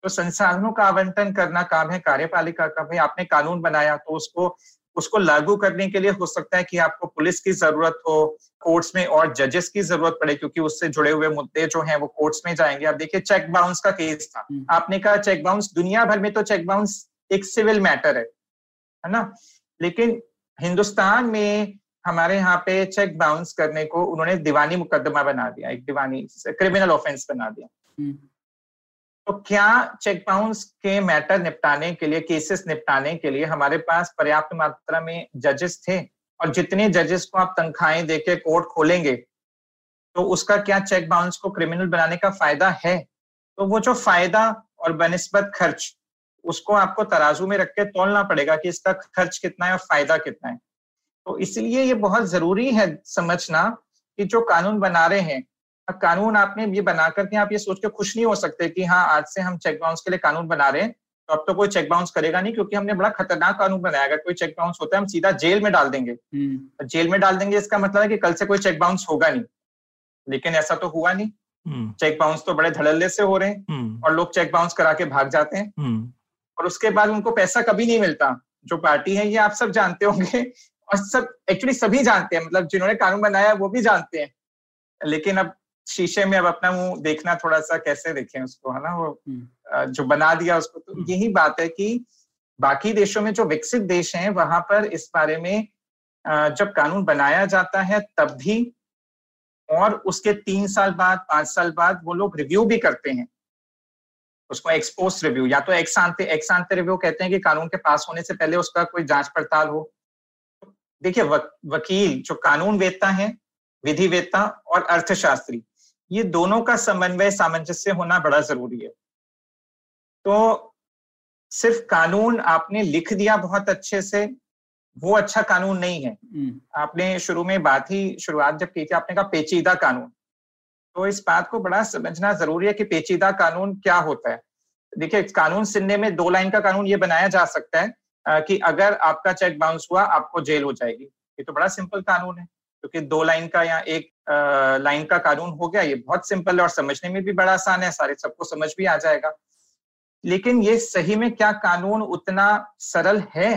तो संसाधनों का आवंटन करना काम है कार्यपालिका का। भाई आपने कानून बनाया तो उसको उसको लागू करने के लिए हो सकता है कि आपको पुलिस की ज़रूरत हो कोर्ट्स में और जजेस की ज़रूरत पड़े क्योंकि उससे जुड़े हुए मुद्दे जो हैं वो कोर्ट्स में जाएँगे। आप देखिए चेक बाउंस का केस था। हम्म। आपने कहा चेक बाउंस दुनिया भर में तो चेक बाउंस एक सिविल मैटर है है ना? लेकिन हिंदुस्तान में हमारे यहाँ पे चेक बाउंस करने को उन्होंने दीवानी मुकदमा बना दिया एक दीवानी क्रिमिनल ऑफेंस बना दिया। हम्म। तो क्या चेक बाउंस के मैटर निपटाने के लिए केसेस निपटाने के लिए हमारे पास पर्याप्त मात्रा में जजेस थे? और जितने जजेस को आप तनख्वाहें देके कोर्ट खोलेंगे तो उसका क्या चेक बाउंस को क्रिमिनल बनाने का फ़ायदा है? तो वो जो फ़ायदा और बनस्बत खर्च उसको आपको तराजू में रख के तोलना पड़ेगा कि इसका खर्च कितना है और फ़ायदा कितना है। तो इसलिए ये बहुत ज़रूरी है समझना कि जो कानून बना रहे हैं अब कानून आपने ये बना करके आप ये सोच के खुश नहीं हो सकते कि हाँ आज से हम चेक बाउंस के लिए कानून बना रहे हैं तो अब तो कोई चेक बाउंस करेगा नहीं क्योंकि हमने बड़ा खतरनाक कानून बनाया। अगर कोई चेक बाउंस होता है हम सीधा जेल में डाल देंगे। हम्म। जेल में डाल देंगे इसका मतलब है कि कल से कोई चेक बाउंस होगा नहीं। लेकिन ऐसा तो हुआ नहीं। हम्म, चेक बाउंस तो बड़े धड़ल्ले से हो रहे हैं हम्म, और लोग चेक बाउंस करा के भाग जाते हैं। हम्म, और उसके बाद उनको पैसा कभी नहीं मिलता। जो पार्टी है ये आप सब जानते होंगे और सब एक्चुअली सभी जानते हैं मतलब जिन्होंने कानून बनाया वो भी जानते हैं। लेकिन अब शीशे में अब अपना मुँह देखना थोड़ा सा कैसे देखें उसको है ना? वो हम्म। जो बना दिया उसको तो यही बात है कि बाकी देशों में जो विकसित देश हैं वहाँ पर इस बारे में जब कानून बनाया जाता है तब भी और उसके तीन साल बाद पाँच साल बाद वो लोग रिव्यू भी करते हैं। उसको एक्सपोस्ट रिव्यू या तो एक्सांते एक्सांते रिव्यू कहते हैं कि कानून के पास होने से पहले उसका कोई जाँच पड़ताल हो। देखिए वक, वकील जो कानून वेदता है विधि वेदता और अर्थशास्त्री ये दोनों का समन्वय सामंजस्य होना बड़ा ज़रूरी है। तो सिर्फ़ कानून आपने लिख दिया बहुत अच्छे से वो अच्छा कानून नहीं है। हम्म। आपने शुरू में बात ही शुरुआत जब की थी आपने कहा पेचीदा कानून। तो इस बात को बड़ा समझना ज़रूरी है कि पेचीदा कानून क्या होता है। देखिए कानून सुनने में दो लाइन का कानून ये बनाया जा सकता है कि अगर आपका चेक बाउंस हुआ, आपको जेल हो जाएगी। ये तो बड़ा सिंपल कानून है, क्योंकि दो लाइन का या एक लाइन का कानून हो गया, ये बहुत सिंपल है और समझने में भी बड़ा आसान है, सारे सबको समझ भी आ जाएगा। लेकिन ये सही में क्या कानून उतना सरल है?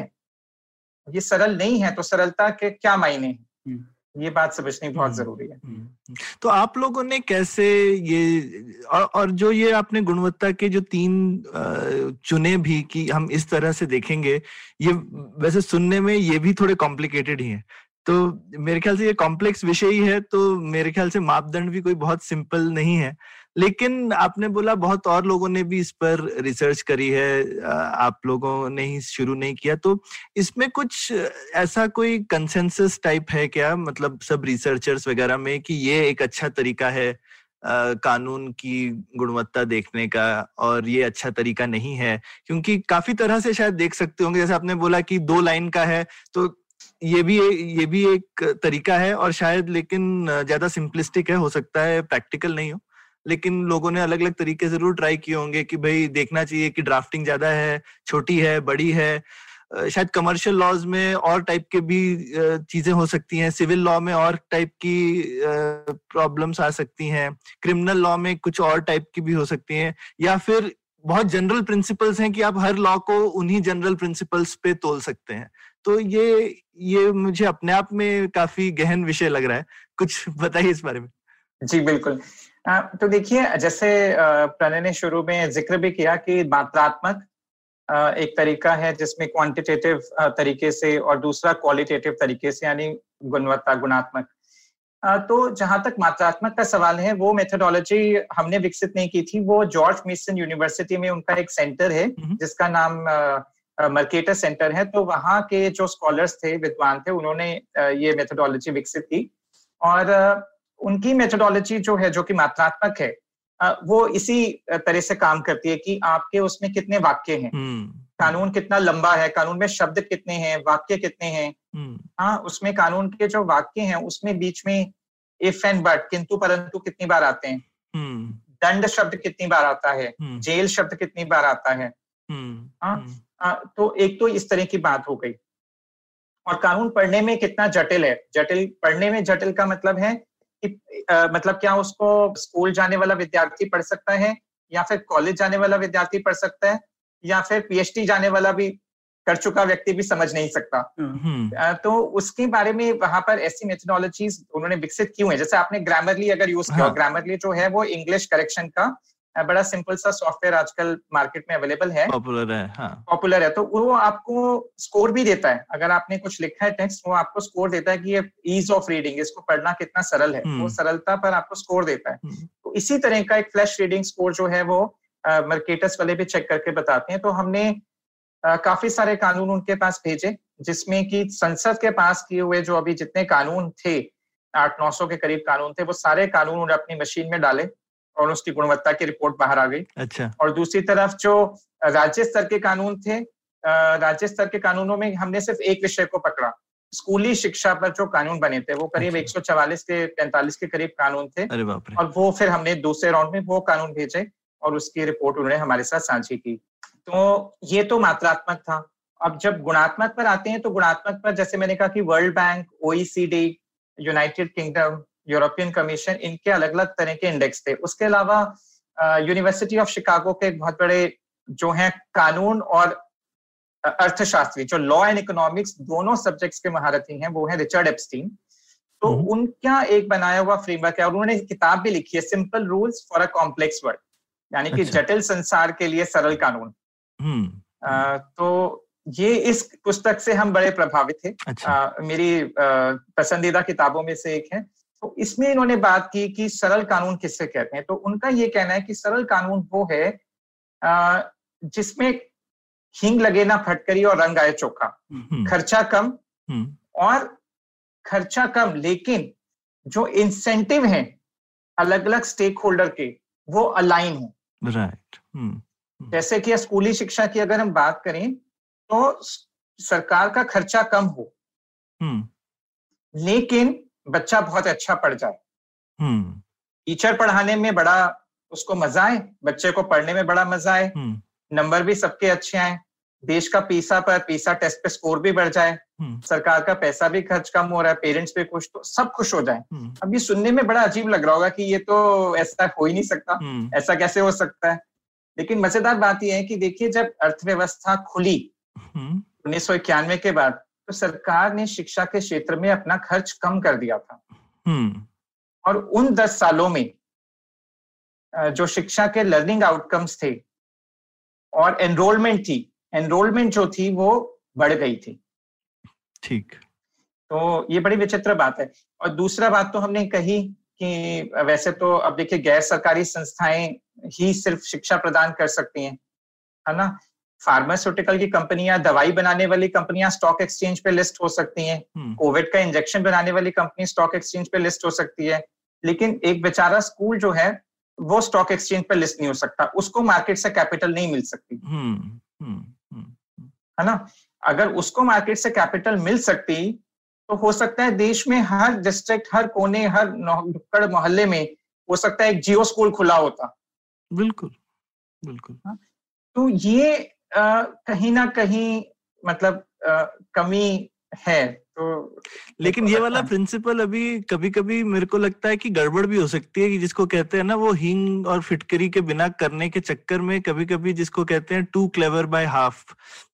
ये सरल नहीं है तो सरलता के क्या मायने हैं? हम्म। ये बात समझनी बहुत हम्म। ज़रूरी है हम्म। तो आप लोगों ने कैसे ये और, और जो ये आपने गुणवत्ता के जो तीन चुने भी कि हम इस तरह से देखेंगे ये वैसे सुनने में ये भी थोड़े कॉम्प्लिकेटेड ही हैं तो मेरे ख्याल से ये कॉम्प्लेक्स विषय ही है तो मेरे ख्याल से मापदंड भी कोई बहुत सिंपल नहीं है लेकिन आपने बोला बहुत और लोगों ने भी इस पर रिसर्च करी है आप लोगों ने ही शुरू नहीं किया तो इसमें कुछ ऐसा कोई कंसेंसस टाइप है क्या? मतलब सब रिसर्चर्स वगैरह में कि ये एक अच्छा तरीका है कानून की गुणवत्ता देखने का और ये अच्छा तरीका नहीं है? क्योंकि काफ़ी तरह से शायद देख सकते होंगे, जैसे आपने बोला कि दो लाइन का है तो ये भी ये भी एक तरीका है और शायद लेकिन ज़्यादा सिंपलिस्टिक है, हो सकता है प्रैक्टिकल नहीं हो। लेकिन लोगों ने अलग अलग तरीके ज़रूर ट्राई किए होंगे कि भाई देखना चाहिए कि ड्राफ्टिंग ज़्यादा है, छोटी है, बड़ी है। शायद कमर्शियल लॉज में और टाइप के भी चीज़ें हो सकती हैं। सिविल लॉ में और टाइप की प्रॉब्लम्स आ सकती हैं। क्रिमिनल लॉ में कुछ और टाइप की भी हो सकती हैं। या फिर बहुत जनरल प्रिंसिपल्स हैं कि आप हर लॉ को उन्हीं जनरल प्रिंसिपल्स पे तोल सकते हैं। तो ये ये मुझे अपने आप में काफ़ी गहन विषय लग रहा है। कुछ बताइए इस बारे में। जी, बिल्कुल। तो देखिए जैसे प्रणय ने शुरू में ज़िक्र भी किया कि मात्रात्मक एक तरीका है जिसमें क्वांटिटेटिव तरीके से और दूसरा क्वालिटेटिव तरीके से यानी गुणवत्ता गुणात्मक। तो जहाँ तक मात्रात्मक का सवाल है वो मेथोडोलॉजी हमने विकसित नहीं की थी। वो जॉर्ज मिशन यूनिवर्सिटी में उनका एक सेंटर है जिसका नाम मर्केटर सेंटर है। तो वहाँ के जो स्कॉलर्स थे विद्वान थे उन्होंने ये मेथोडोलॉजी विकसित की। और उनकी मेथोडोलॉजी जो है जो कि मात्रात्मक है वो इसी तरह से काम करती है कि आपके उसमें कितने वाक्य हैं। हम्म। कानून कितना लंबा है कानून में शब्द कितने हैं वाक्य कितने हैं। हम्म। हाँ उसमें कानून के जो वाक्य हैं उसमें बीच में इफ़ एंड बट किंतु परंतु कितनी बार आते हैं। हम्म। दंड शब्द कितनी बार आता है जेल शब्द कितनी बार आता है। हाँ तो एक तो इस तरह की बात हो गई। और कानून पढ़ने में कितना जटिल है। जटिल पढ़ने में जटिल का मतलब है कि आ, मतलब क्या उसको स्कूल जाने वाला विद्यार्थी पढ़ सकता है या फिर कॉलेज जाने वाला विद्यार्थी पढ़ सकता है या फिर पीएचडी जाने वाला भी कर चुका व्यक्ति भी समझ नहीं सकता नहीं। तो उसके बारे में वहाँ पर ऐसी मेथडोलॉजीज उन्होंने विकसित क्यों है जैसे आपने ग्रामरली अगर यूज़ किया ग्रामरली हाँ। जो है वो इंग्लिश करेक्शन का बड़ा सिंपल सा सॉफ्टवेयर आजकल मार्केट में अवेलेबल है पॉपुलर है हाँ. पॉपुलर है तो वो आपको स्कोर भी देता है अगर आपने कुछ लिखा है टेक्स्ट वो आपको स्कोर देता है कि ये ईज ऑफ़ रीडिंग इसको पढ़ना कितना सरल है वो हम्म। सरलता पर आपको स्कोर देता है हम्म। तो इसी तरह का एक फ्लैश रीडिंग स्कोर जो है वो मार्केटर्स वाले भी चेक करके बताते हैं तो हमने काफ़ी सारे कानून उनके पास भेजे जिसमें कि संसद के पास किए हुए जो अभी जितने कानून थे आठ नौ सौ के करीब कानून थे वो सारे कानून उन्होंने अपनी मशीन में डाले और उसकी गुणवत्ता की रिपोर्ट बाहर आ गई। अच्छा। और दूसरी तरफ़ जो राज्य स्तर के कानून थे राज्य स्तर के कानूनों में हमने सिर्फ़ एक विषय को पकड़ा। स्कूली शिक्षा पर जो कानून बने थे वो करीब अच्छा। एक के पैंतालीस के करीब कानून थे। और वो फिर हमने दूसरे राउंड में वो कानून भेजे और उसकी रिपोर्ट उन्होंने हमारे साथ साझी की। तो ये तो मात्रात्मक था। अब जब गुणात्मक पर आते हैं तो गुणात्मक पर जैसे मैंने कहा कि World Bank OECD United Kingdom European Commission इनके अलग अलग तरह के इंडेक्स थे उसके अलावा यूनिवर्सिटी ऑफ़ शिकागो के एक बहुत बड़े जो हैं कानून और अर्थशास्त्री जो लॉ एंड इकोनॉमिक्स दोनों सब्जेक्ट्स के महारथी हैं वो है रिचर्ड एप्स्टीन तो हम्म। उनका एक बनाया हुआ फ्रेमवर्क है और उन्होंने किताब भी लिखी है simple rules for a complex world यानी कि अच्छा। जटिल संसार के लिए सरल कानून हम्म। तो ये इस पुस्तक से हम बड़े प्रभावित थे अच्छा। आ, मेरी पसंदीदा किताबों में से एक है तो इसमें इन्होंने बात की कि सरल कानून किससे कहते हैं? तो उनका ये कहना है कि सरल कानून वो है जिसमें हिंग लगे ना फटकरी और रंग आए चोखा। हम्म। खर्चा कम हम्म। और खर्चा कम लेकिन जो इंसेंटिव हैं अलग अलग स्टेक होल्डर के वो अलाइन हो। राइट हम्म। जैसे कि स्कूली शिक्षा की अगर हम बात करें तो सरकार का खर्चा कम हो। लेकिन बच्चा बहुत अच्छा पढ़ जाए। हम्म। टीचर पढ़ाने में बड़ा उसको मज़ा आए बच्चे को पढ़ने में बड़ा मज़ा आए। हम्म। नंबर भी सबके अच्छे आए। देश का पीसा पर पीसा टेस्ट पे स्कोर भी बढ़ जाए। हम्म। सरकार का पैसा भी खर्च कम हो रहा है पेरेंट्स पे खुश तो सब खुश हो जाए। अब ये सुनने में बड़ा अजीब लग रहा होगा कि ये तो ऐसा हो ही नहीं सकता। ऐसा कैसे हो सकता है? लेकिन मज़ेदार बात यह है कि देखिए जब अर्थव्यवस्था खुली उन्नीस सौ इक्यानवे के बाद तो सरकार ने शिक्षा के क्षेत्र में अपना खर्च कम कर दिया था। और उन दस सालों में जो शिक्षा के लर्निंग आउटकम्स थे और एनरोलमेंट थी एनरोलमेंट जो थी वो बढ़ गई थी। ठीक। तो ये बड़ी विचित्र बात है। और दूसरा बात तो हमने कही कि वैसे तो अब देखिए गैर सरकारी संस्थाएँ ही सिर्फ़ शिक्षा प्रदान कर सकती हैं है ना? फार्मास्यूटिकल की कंपनियाँ दवाई बनाने वाली कंपनियाँ स्टॉक एक्सचेंज पे लिस्ट हो सकती हैं। कोविड हम्म। का इंजेक्शन बनाने वाली कंपनी स्टॉक एक्सचेंज पे लिस्ट हो सकती है। लेकिन एक बेचारा स्कूल जो है वो स्टॉक एक्सचेंज पे लिस्ट नहीं हो सकता। उसको मार्केट से कैपिटल नहीं मिल सकती। हम्म, हम्म, है ना? अगर उसको मार्केट से कैपिटल मिल सकती तो हो सकता है देश में हर डिस्ट्रिक्ट हर कोने हर नुक्कड़ मोहल्ले में हो सकता है एक जियो स्कूल खुला होता। बिल्कुल बिल्कुल। हाँ, तो ये कहीं ना कहीं मतलब आ, कमी है तो लेकिन ये वाला प्रिंसिपल अभी कभी कभी मेरे को लगता है कि गड़बड़ भी हो सकती है कि जिसको कहते हैं ना वो हिंग और फिटकरी के बिना करने के चक्कर में कभी कभी जिसको कहते हैं टू क्लेवर बाय हाफ़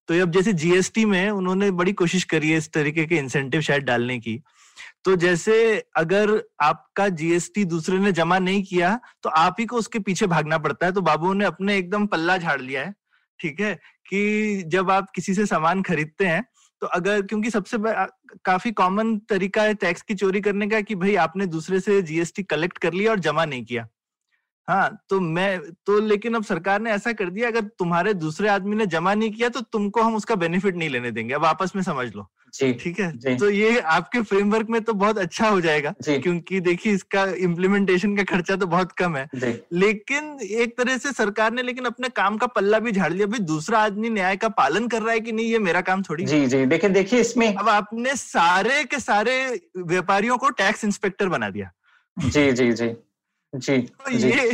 तो अब जैसे जीएसटी में उन्होंने बड़ी कोशिश करी है इस तरीके के इंसेंटिव शायद डालने की। तो जैसे अगर आपका जीएसटी दूसरे ने जमा नहीं किया तो आप ही को उसके पीछे भागना पड़ता है तो बाबू ने अपने एकदम पल्ला झाड़ लिया है। ठीक है, कि जब आप किसी से सामान खरीदते हैं तो अगर, क्योंकि सबसे काफ़ी कॉमन तरीका है टैक्स की चोरी करने का कि भाई आपने दूसरे से जीएसटी कलेक्ट कर लिया और जमा नहीं किया। हाँ तो मैं तो लेकिन अब सरकार ने ऐसा कर दिया, अगर तुम्हारे दूसरे आदमी ने जमा नहीं किया तो तुमको हम उसका बेनिफिट नहीं लेने देंगे। अब आपस में समझ लो। ठीक है? तो ये आपके फ्रेमवर्क में तो बहुत अच्छा हो जाएगा क्योंकि देखिए इसका इम्प्लीमेंटेशन का खर्चा तो बहुत कम है। लेकिन एक तरह से सरकार ने लेकिन अपने काम का पल्ला भी झाड़ लिया। भाई दूसरा आदमी न्याय का पालन कर रहा है कि नहीं ये मेरा काम थोड़ी जी जी। देखिए देखिए इसमें अब आपने सारे के सारे व्यापारियों को टैक्स इंस्पेक्टर बना दिया। जी जी जी। जी तो ये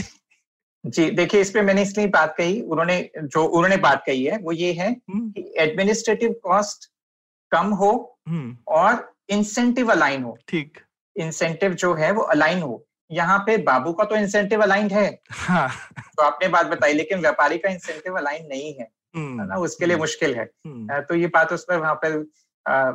जी देखिए इस पे मैंने इसलिए बात कही उन्होंने जो उन्होंने बात कही है वो ये है हम्म। कि एडमिनिस्ट्रेटिव कॉस्ट कम हो हम्म। और इंसेंटिव अलाइन हो। ठीक। इंसेंटिव जो है वो अलाइन हो। यहाँ पे बाबू का तो इंसेंटिव अलाइन है। हाँ। तो आपने बात बताई लेकिन व्यापारी का इंसेंटिव अलाइन नहीं है। हम्म। ना? उसके लिए मुश्किल है। तो ये बात उस पर वहाँ पे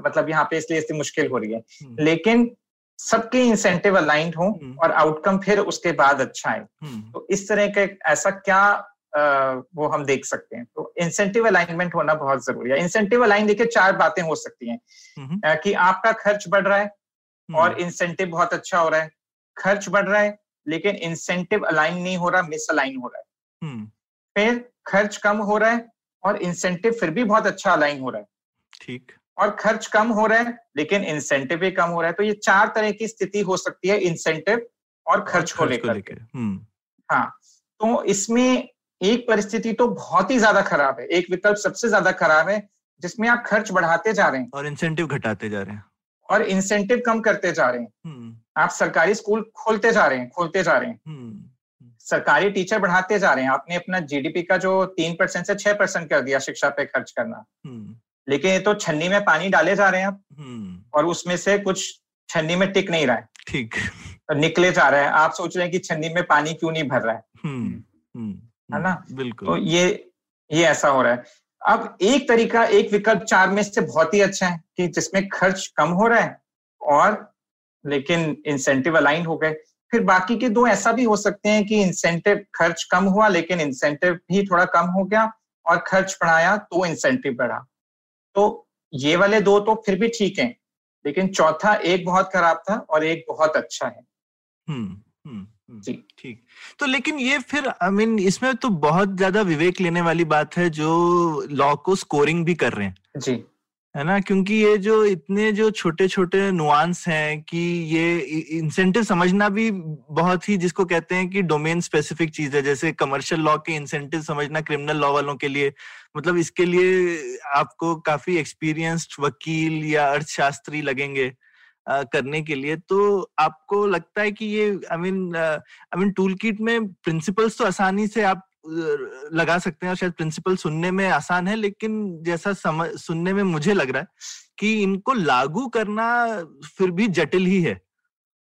मतलब यहाँ पे इसलिए इसलिए मुश्किल हो रही है। लेकिन सबके इंसेंटिव अलाइंड हो हम्म। और आउटकम फिर उसके बाद अच्छा है। हम्म। तो इस तरह का ऐसा क्या वो हम देख सकते हैं। तो इंसेंटिव अलाइनमेंट होना बहुत ज़रूरी है। इंसेंटिव अलाइन देखिए चार बातें हो सकती हैं। हम्म। कि आपका खर्च बढ़ रहा है और इंसेंटिव बहुत अच्छा हो रहा है। खर्च बढ़ रहा है लेकिन इंसेंटिव अलाइन नहीं हो रहा मिस अलाइन हो रहा है। फिर खर्च कम हो रहा है और इंसेंटिव फिर भी बहुत अच्छा अलाइन हो रहा है। ठीक। और खर्च कम हो रहा है लेकिन इंसेंटिव भी कम हो रहा है। तो ये चार तरह की स्थिति हो सकती है इंसेंटिव और खर्च को। लेकर। हम्म। हाँ तो इसमें एक परिस्थिति तो बहुत ही ज़्यादा खराब है। एक विकल्प सबसे ज़्यादा खराब है जिसमें आप खर्च बढ़ाते जा रहे हैं। और इंसेंटिव घटाते जा रहे हैं। और इंसेंटिव कम करते जा रहे हैं। हम्म। आप सरकारी स्कूल खोलते जा रहे हैं खोलते जा रहे हैं। हम्म। सरकारी टीचर बढ़ाते जा रहे हैं। आपने अपना जीडीपी का जो तीन परसेंट से छह परसेंट कर दिया शिक्षा पे खर्च करना। लेकिन ये तो छन्नी में पानी डाले जा रहे हैं आप। हम्म। और उसमें से कुछ छन्नी में टिक नहीं रहा है। ठीक। तो निकले जा रहे हैं। आप सोच रहे हैं कि छन्नी में पानी क्यों नहीं भर रहा है? हम्म, हम्म, है ना? बिल्कुल। तो ये ये ऐसा हो रहा है। अब एक तरीका एक विकल्प चार में से बहुत ही अच्छा है कि जिसमें खर्च कम हो रहा है और लेकिन इंसेंटिव अलाइन हो गए। फिर बाकी के दो ऐसा भी हो सकते हैं कि इंसेंटिव खर्च कम हुआ लेकिन इंसेंटिव भी थोड़ा कम हो गया और खर्च बढ़ाया तो इंसेंटिव बढ़ा। तो ये वाले दो तो फिर भी ठीक हैं लेकिन चौथा एक बहुत खराब था और एक बहुत अच्छा है। हम्म, हम्म, ठीक। तो लेकिन ये फिर आई I मीन mean, इसमें तो बहुत ज़्यादा विवेक लेने वाली बात है जो लॉ को स्कोरिंग भी कर रहे हैं। जी। है ना? क्योंकि ये जो इतने जो छोटे छोटे नुआंस हैं कि ये इंसेंटिव समझना भी बहुत ही जिसको कहते हैं कि डोमेन स्पेसिफिक चीज़ है जैसे कमर्शियल लॉ के इंसेंटिव समझना क्रिमिनल लॉ वालों के लिए मतलब इसके लिए आपको काफ़ी एक्सपीरियंस्ड वकील या अर्थशास्त्री लगेंगे। करने के लिए तो आपको लगता है कि ये I mean I mean tool kit में प्रिंसिपल्स तो आसानी से आप लगा सकते हैं और शायद प्रिंसिपल सुनने में आसान है लेकिन जैसा समझ सुनने में मुझे लग रहा है कि इनको लागू करना फिर भी जटिल ही है।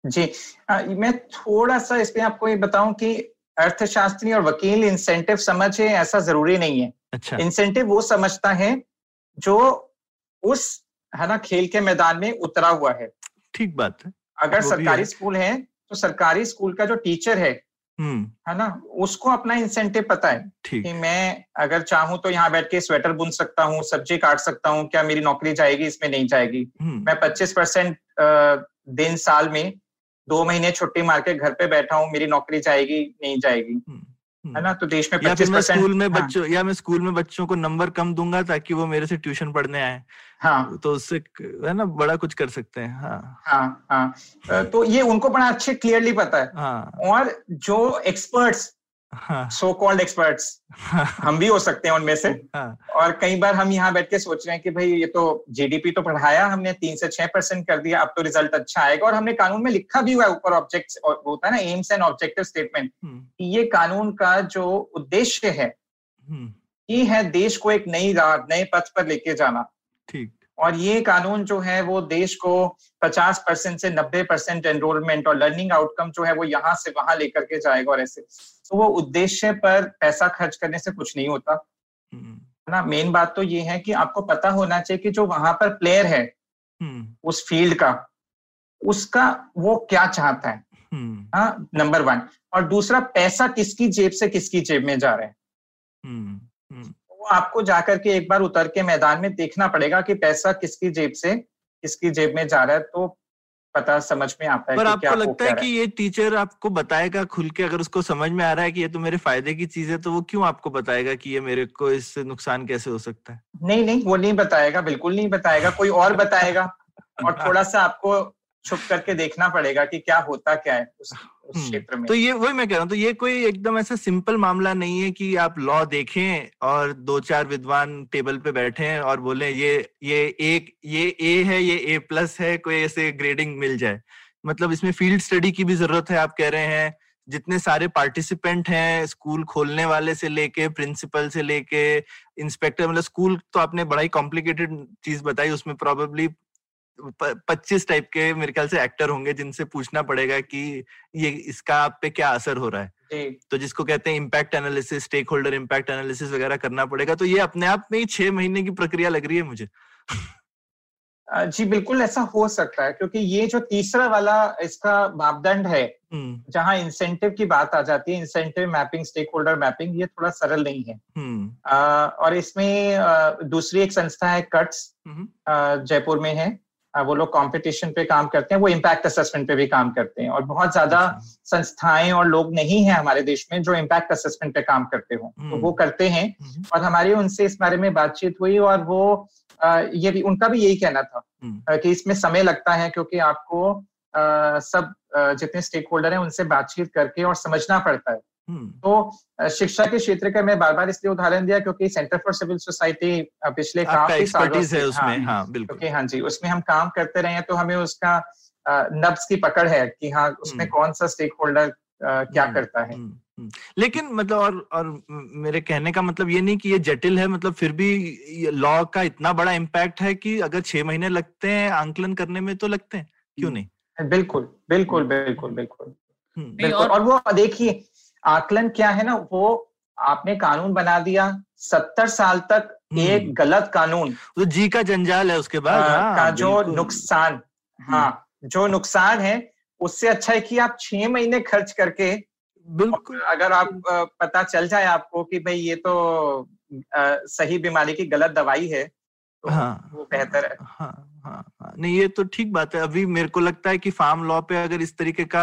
जी। आ, मैं थोड़ा सा इसमें आपको ये बताऊँ कि अर्थशास्त्री और वकील इंसेंटिव समझे ऐसा ज़रूरी नहीं है। अच्छा। इंसेंटिव वो समझता है जो उस है ना खेल के मैदान में उतरा हुआ है। ठीक बात है। अगर सरकारी स्कूल है तो सरकारी स्कूल का जो टीचर है हम्म। है ना उसको अपना इंसेंटिव पता है कि मैं अगर चाहूँ तो यहाँ बैठ के स्वेटर बुन सकता हूँ सब्ज़ी काट सकता हूँ क्या मेरी नौकरी जाएगी इसमें नहीं जाएगी। हम्म। मैं 25 परसेंट दिन साल में दो महीने छुट्टी मार के घर पे बैठा हूँ मेरी नौकरी जाएगी नहीं जाएगी। हम्म। है ना? तो देश में या फिर मैं स्कूल में हाँ, बच्चों या मैं स्कूल में बच्चों को नंबर कम दूँगा ताकि वो मेरे से ट्यूशन पढ़ने आए। हाँ। तो उससे है ना बड़ा कुछ कर सकते हैं हाँ। हाँ हाँ। तो ये उनको बड़ा अच्छे क्लियरली पता है। हाँ। और जो एक्सपर्ट्स सो कॉल्ड एक्सपर्ट्स हम भी हो सकते हैं उनमें से। हाँ। और कई बार हम यहाँ बैठ के सोच रहे हैं कि भाई ये तो जीडीपी तो बढ़ाया हमने तीन से छह परसेंट कर दिया अब तो रिज़ल्ट अच्छा आएगा। और हमने कानून में लिखा भी हुआ है ऊपर ऑब्जेक्ट होता है ना एम्स एंड ऑब्जेक्टिव स्टेटमेंट हम्म, ये कानून का जो उद्देश्य है हम्म, ये है देश को एक नई राह नए पथ पर लेके जाना। ठीक। और ये कानून जो है वो देश को 50 परसेंट से 90 परसेंट एनरोलमेंट और लर्निंग आउटकम जो है वो यहाँ से वहाँ लेकर के जाएगा और ऐसे। तो वो उद्देश्य पर पैसा खर्च करने से कुछ नहीं होता। हम्म, है ना मेन बात तो ये है कि आपको पता होना चाहिए कि जो वहाँ पर प्लेयर है हम्म, उस फ़ील्ड का उसका वो क्या चाहता है? हम्म, हाँ नंबर वन और दूसरा पैसा किसकी जेब से किसकी जेब में जा रहा है? हम्म, हम्म, आपको जाकर के एक बार उतर के मैदान में देखना पड़ेगा कि पैसा किसकी जेब से किसकी जेब में जा रहा है तो पता समझ में आता है पर कि आपको लगता है कि ये टीचर आपको बताएगा खुल के? अगर उसको समझ में आ रहा है कि ये तो मेरे फ़ायदे की चीज़ है तो वो क्यों आपको बताएगा कि ये मेरे को इससे नुकसान कैसे हो सकता है? नहीं नहीं वो नहीं बताएगा बिल्कुल नहीं बताएगा कोई और बताएगा। और थोड़ा सा आपको छुप करके देखना पड़ेगा कि क्या होता क्या है उस, हम्म, क्षेत्र में। तो ये वही मैं कह रहा हूँ तो ये कोई एकदम ऐसा सिंपल मामला नहीं है कि आप लॉ देखें और दो चार विद्वान टेबल पे बैठे हैं और बोले ये ये एक ये ए है ये ए प्लस है कोई ऐसे ग्रेडिंग मिल जाए। मतलब इसमें फ़ील्ड स्टडी की भी ज़रूरत है आप कह रहे हैं जितने सारे पार्टिसिपेंट हैं स्कूल खोलने वाले से लेके प्रिंसिपल से लेके इंस्पेक्टर मतलब स्कूल तो आपने बड़ा ही कॉम्प्लिकेटेड चीज़ बताई उसमें प्रोबेबली पच्चीस टाइप के मेरे ख्याल से एक्टर होंगे जिनसे पूछना पड़ेगा कि ये इसका आप पे क्या असर हो रहा है। जी। तो जिसको कहते हैं impact analysis stakeholder impact analysis वगैरह करना पड़ेगा तो ये अपने आप में ही छह महीने की प्रक्रिया लग रही है मुझे। जी बिल्कुल ऐसा हो सकता है क्योंकि ये जो तीसरा वाला इसका मापदंड है हम्म। जहाँ इंसेंटिव की बात आ जाती है incentive mapping stakeholder mapping ये थोड़ा सरल नहीं है। हम्म। अ, और इसमें अ, दूसरी एक संस्था है कट्स हम्म, जयपुर में है। वो लोग कंपटीशन पे काम करते हैं वो इम्पैक्ट असेसमेंट पे भी काम करते हैं। और बहुत ज़्यादा अच्छा, संस्थाएँ और लोग नहीं है हमारे देश में जो इम्पैक्ट असेसमेंट पे काम करते हो। तो हम्म। वो करते हैं हम्म, और हमारी उनसे इस बारे में बातचीत हुई और वो अ, ये भी उनका भी यही कहना था हम्म, कि इसमें समय लगता है क्योंकि आपको अ, सब अ, जितने स्टेक होल्डर हैं उनसे बातचीत करके और समझना पड़ता है। तो शिक्षा के क्षेत्र का मैं बार बार इसलिए उदाहरण दिया क्योंकि सेंटर फॉर सिविल सोसाइटी पिछले काफ़ी सालों से है उसमें हाँ, हाँ बिल्कुल। क्योंकि हाँ जी उसमें हम काम करते रहे हैं तो हमें उसका नब्ज की पकड़ है कि हाँ उसमें हम्म। कौन सा स्टेक होल्डर क्या हम्म, करता है। हम्म, हम्म। लेकिन मतलब और और मेरे कहने का मतलब ये नहीं कि ये जटिल है मतलब फिर भी लॉ का इतना बड़ा इम्पैक्ट है कि अगर छह महीने लगते हैं आंकलन करने में तो लगते हैं क्यों नहीं? बिल्कुल बिल्कुल बिल्कुल बिल्कुल। हम्म, बिल्कुल और- और वो देखिए आकलन क्या है ना वो आपने कानून बना दिया सत्तर साल तक एक हम्म। गलत कानून। तो जी का जंजाल है उसके बाद अ, हाँ, का जो नुकसान हाँ जो नुकसान है उससे अच्छा है कि आप छह महीने खर्च करके बिल्कुल। अगर आप पता चल जाए आपको कि भाई ये तो सही बीमारी की गलत दवाई है तो हाँ। वो बेहतर है। हाँ। हाँ हाँ। नहीं ये तो ठीक बात है। अभी मेरे को लगता है कि फार्म लॉ पे अगर इस तरीके का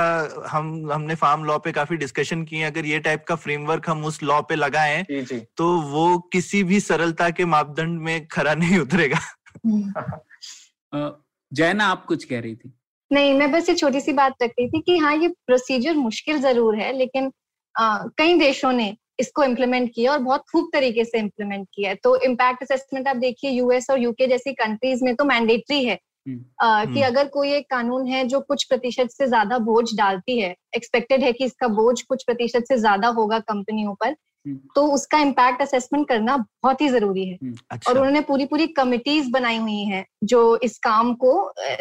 हम हमने फार्म लॉ पे काफ़ी डिस्कशन किए अगर ये टाइप का फ्रेमवर्क हम उस लॉ पे लगाएँ जी जी। तो वो किसी भी सरलता के मापदंड में खरा नहीं उतरेगा। जैना आप कुछ कह रही थी। नहीं मैं बस ये छोटी सी बात रख रही थी कि हाँ ये प्रोसीजर मुश्किल ज़रूर है लेकिन आ, कई देशों ने इसको इम्प्लीमेंट किया और बहुत खूब तरीके से इम्प्लीमेंट किया है तो इम्पैक्ट असेसमेंट आप देखिए यूएस और यूके जैसी कंट्रीज़ में तो मैंडेटरी है हम्म। आ, कि हम्म। अगर कोई एक कानून है जो कुछ प्रतिशत से ज़्यादा बोझ डालती है एक्सपेक्टेड है कि इसका बोझ कुछ प्रतिशत से ज़्यादा होगा कंपनियों पर हम्म। तो उसका इम्पैक्ट असेसमेंट करना बहुत ही ज़रूरी है और अच्छा उन्होंने पूरी पूरी कमिटीज बनाई हुई हैं जो इस काम को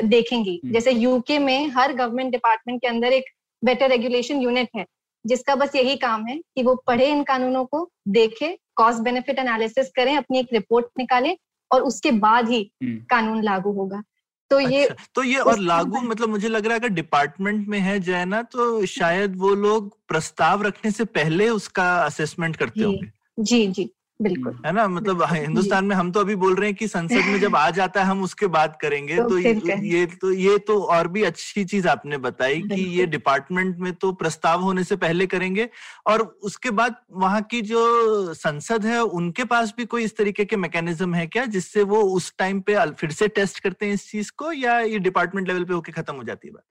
देखेंगी। जैसे यूके में हर गवर्नमेंट डिपार्टमेंट के अंदर एक बेटर रेगुलेशन यूनिट है जिसका बस यही काम है कि वो पढ़े इन कानूनों को देखे कॉस्ट बेनिफिट एनालिसिस करें अपनी एक रिपोर्ट निकाले और उसके बाद ही हम्म। कानून लागू होगा। तो ये अच्छा, तो ये और लागू मतलब मुझे लग रहा है अगर डिपार्टमेंट में है जैना तो शायद वो लोग प्रस्ताव रखने से पहले उसका असेसमेंट करते होंगे। जी जी। बिल्कुल। है ना? मतलब हाँ, हिंदुस्तान में हम तो अभी बोल रहे हैं कि संसद में जब आ जाता है हम उसके बाद करेंगे तो तो ये। ये तो ये तो और भी अच्छी चीज़ आपने बताई कि ये डिपार्टमेंट में तो प्रस्ताव होने से पहले करेंगे और उसके बाद वहाँ की जो संसद है उनके पास भी कोई इस तरीके के मैकेनिज्म है क्या जिससे वो उस टाइम पे फिर से टेस्ट करते हैं इस चीज़ को या ये डिपार्टमेंट लेवल पे होके खत्म हो जाती है बात?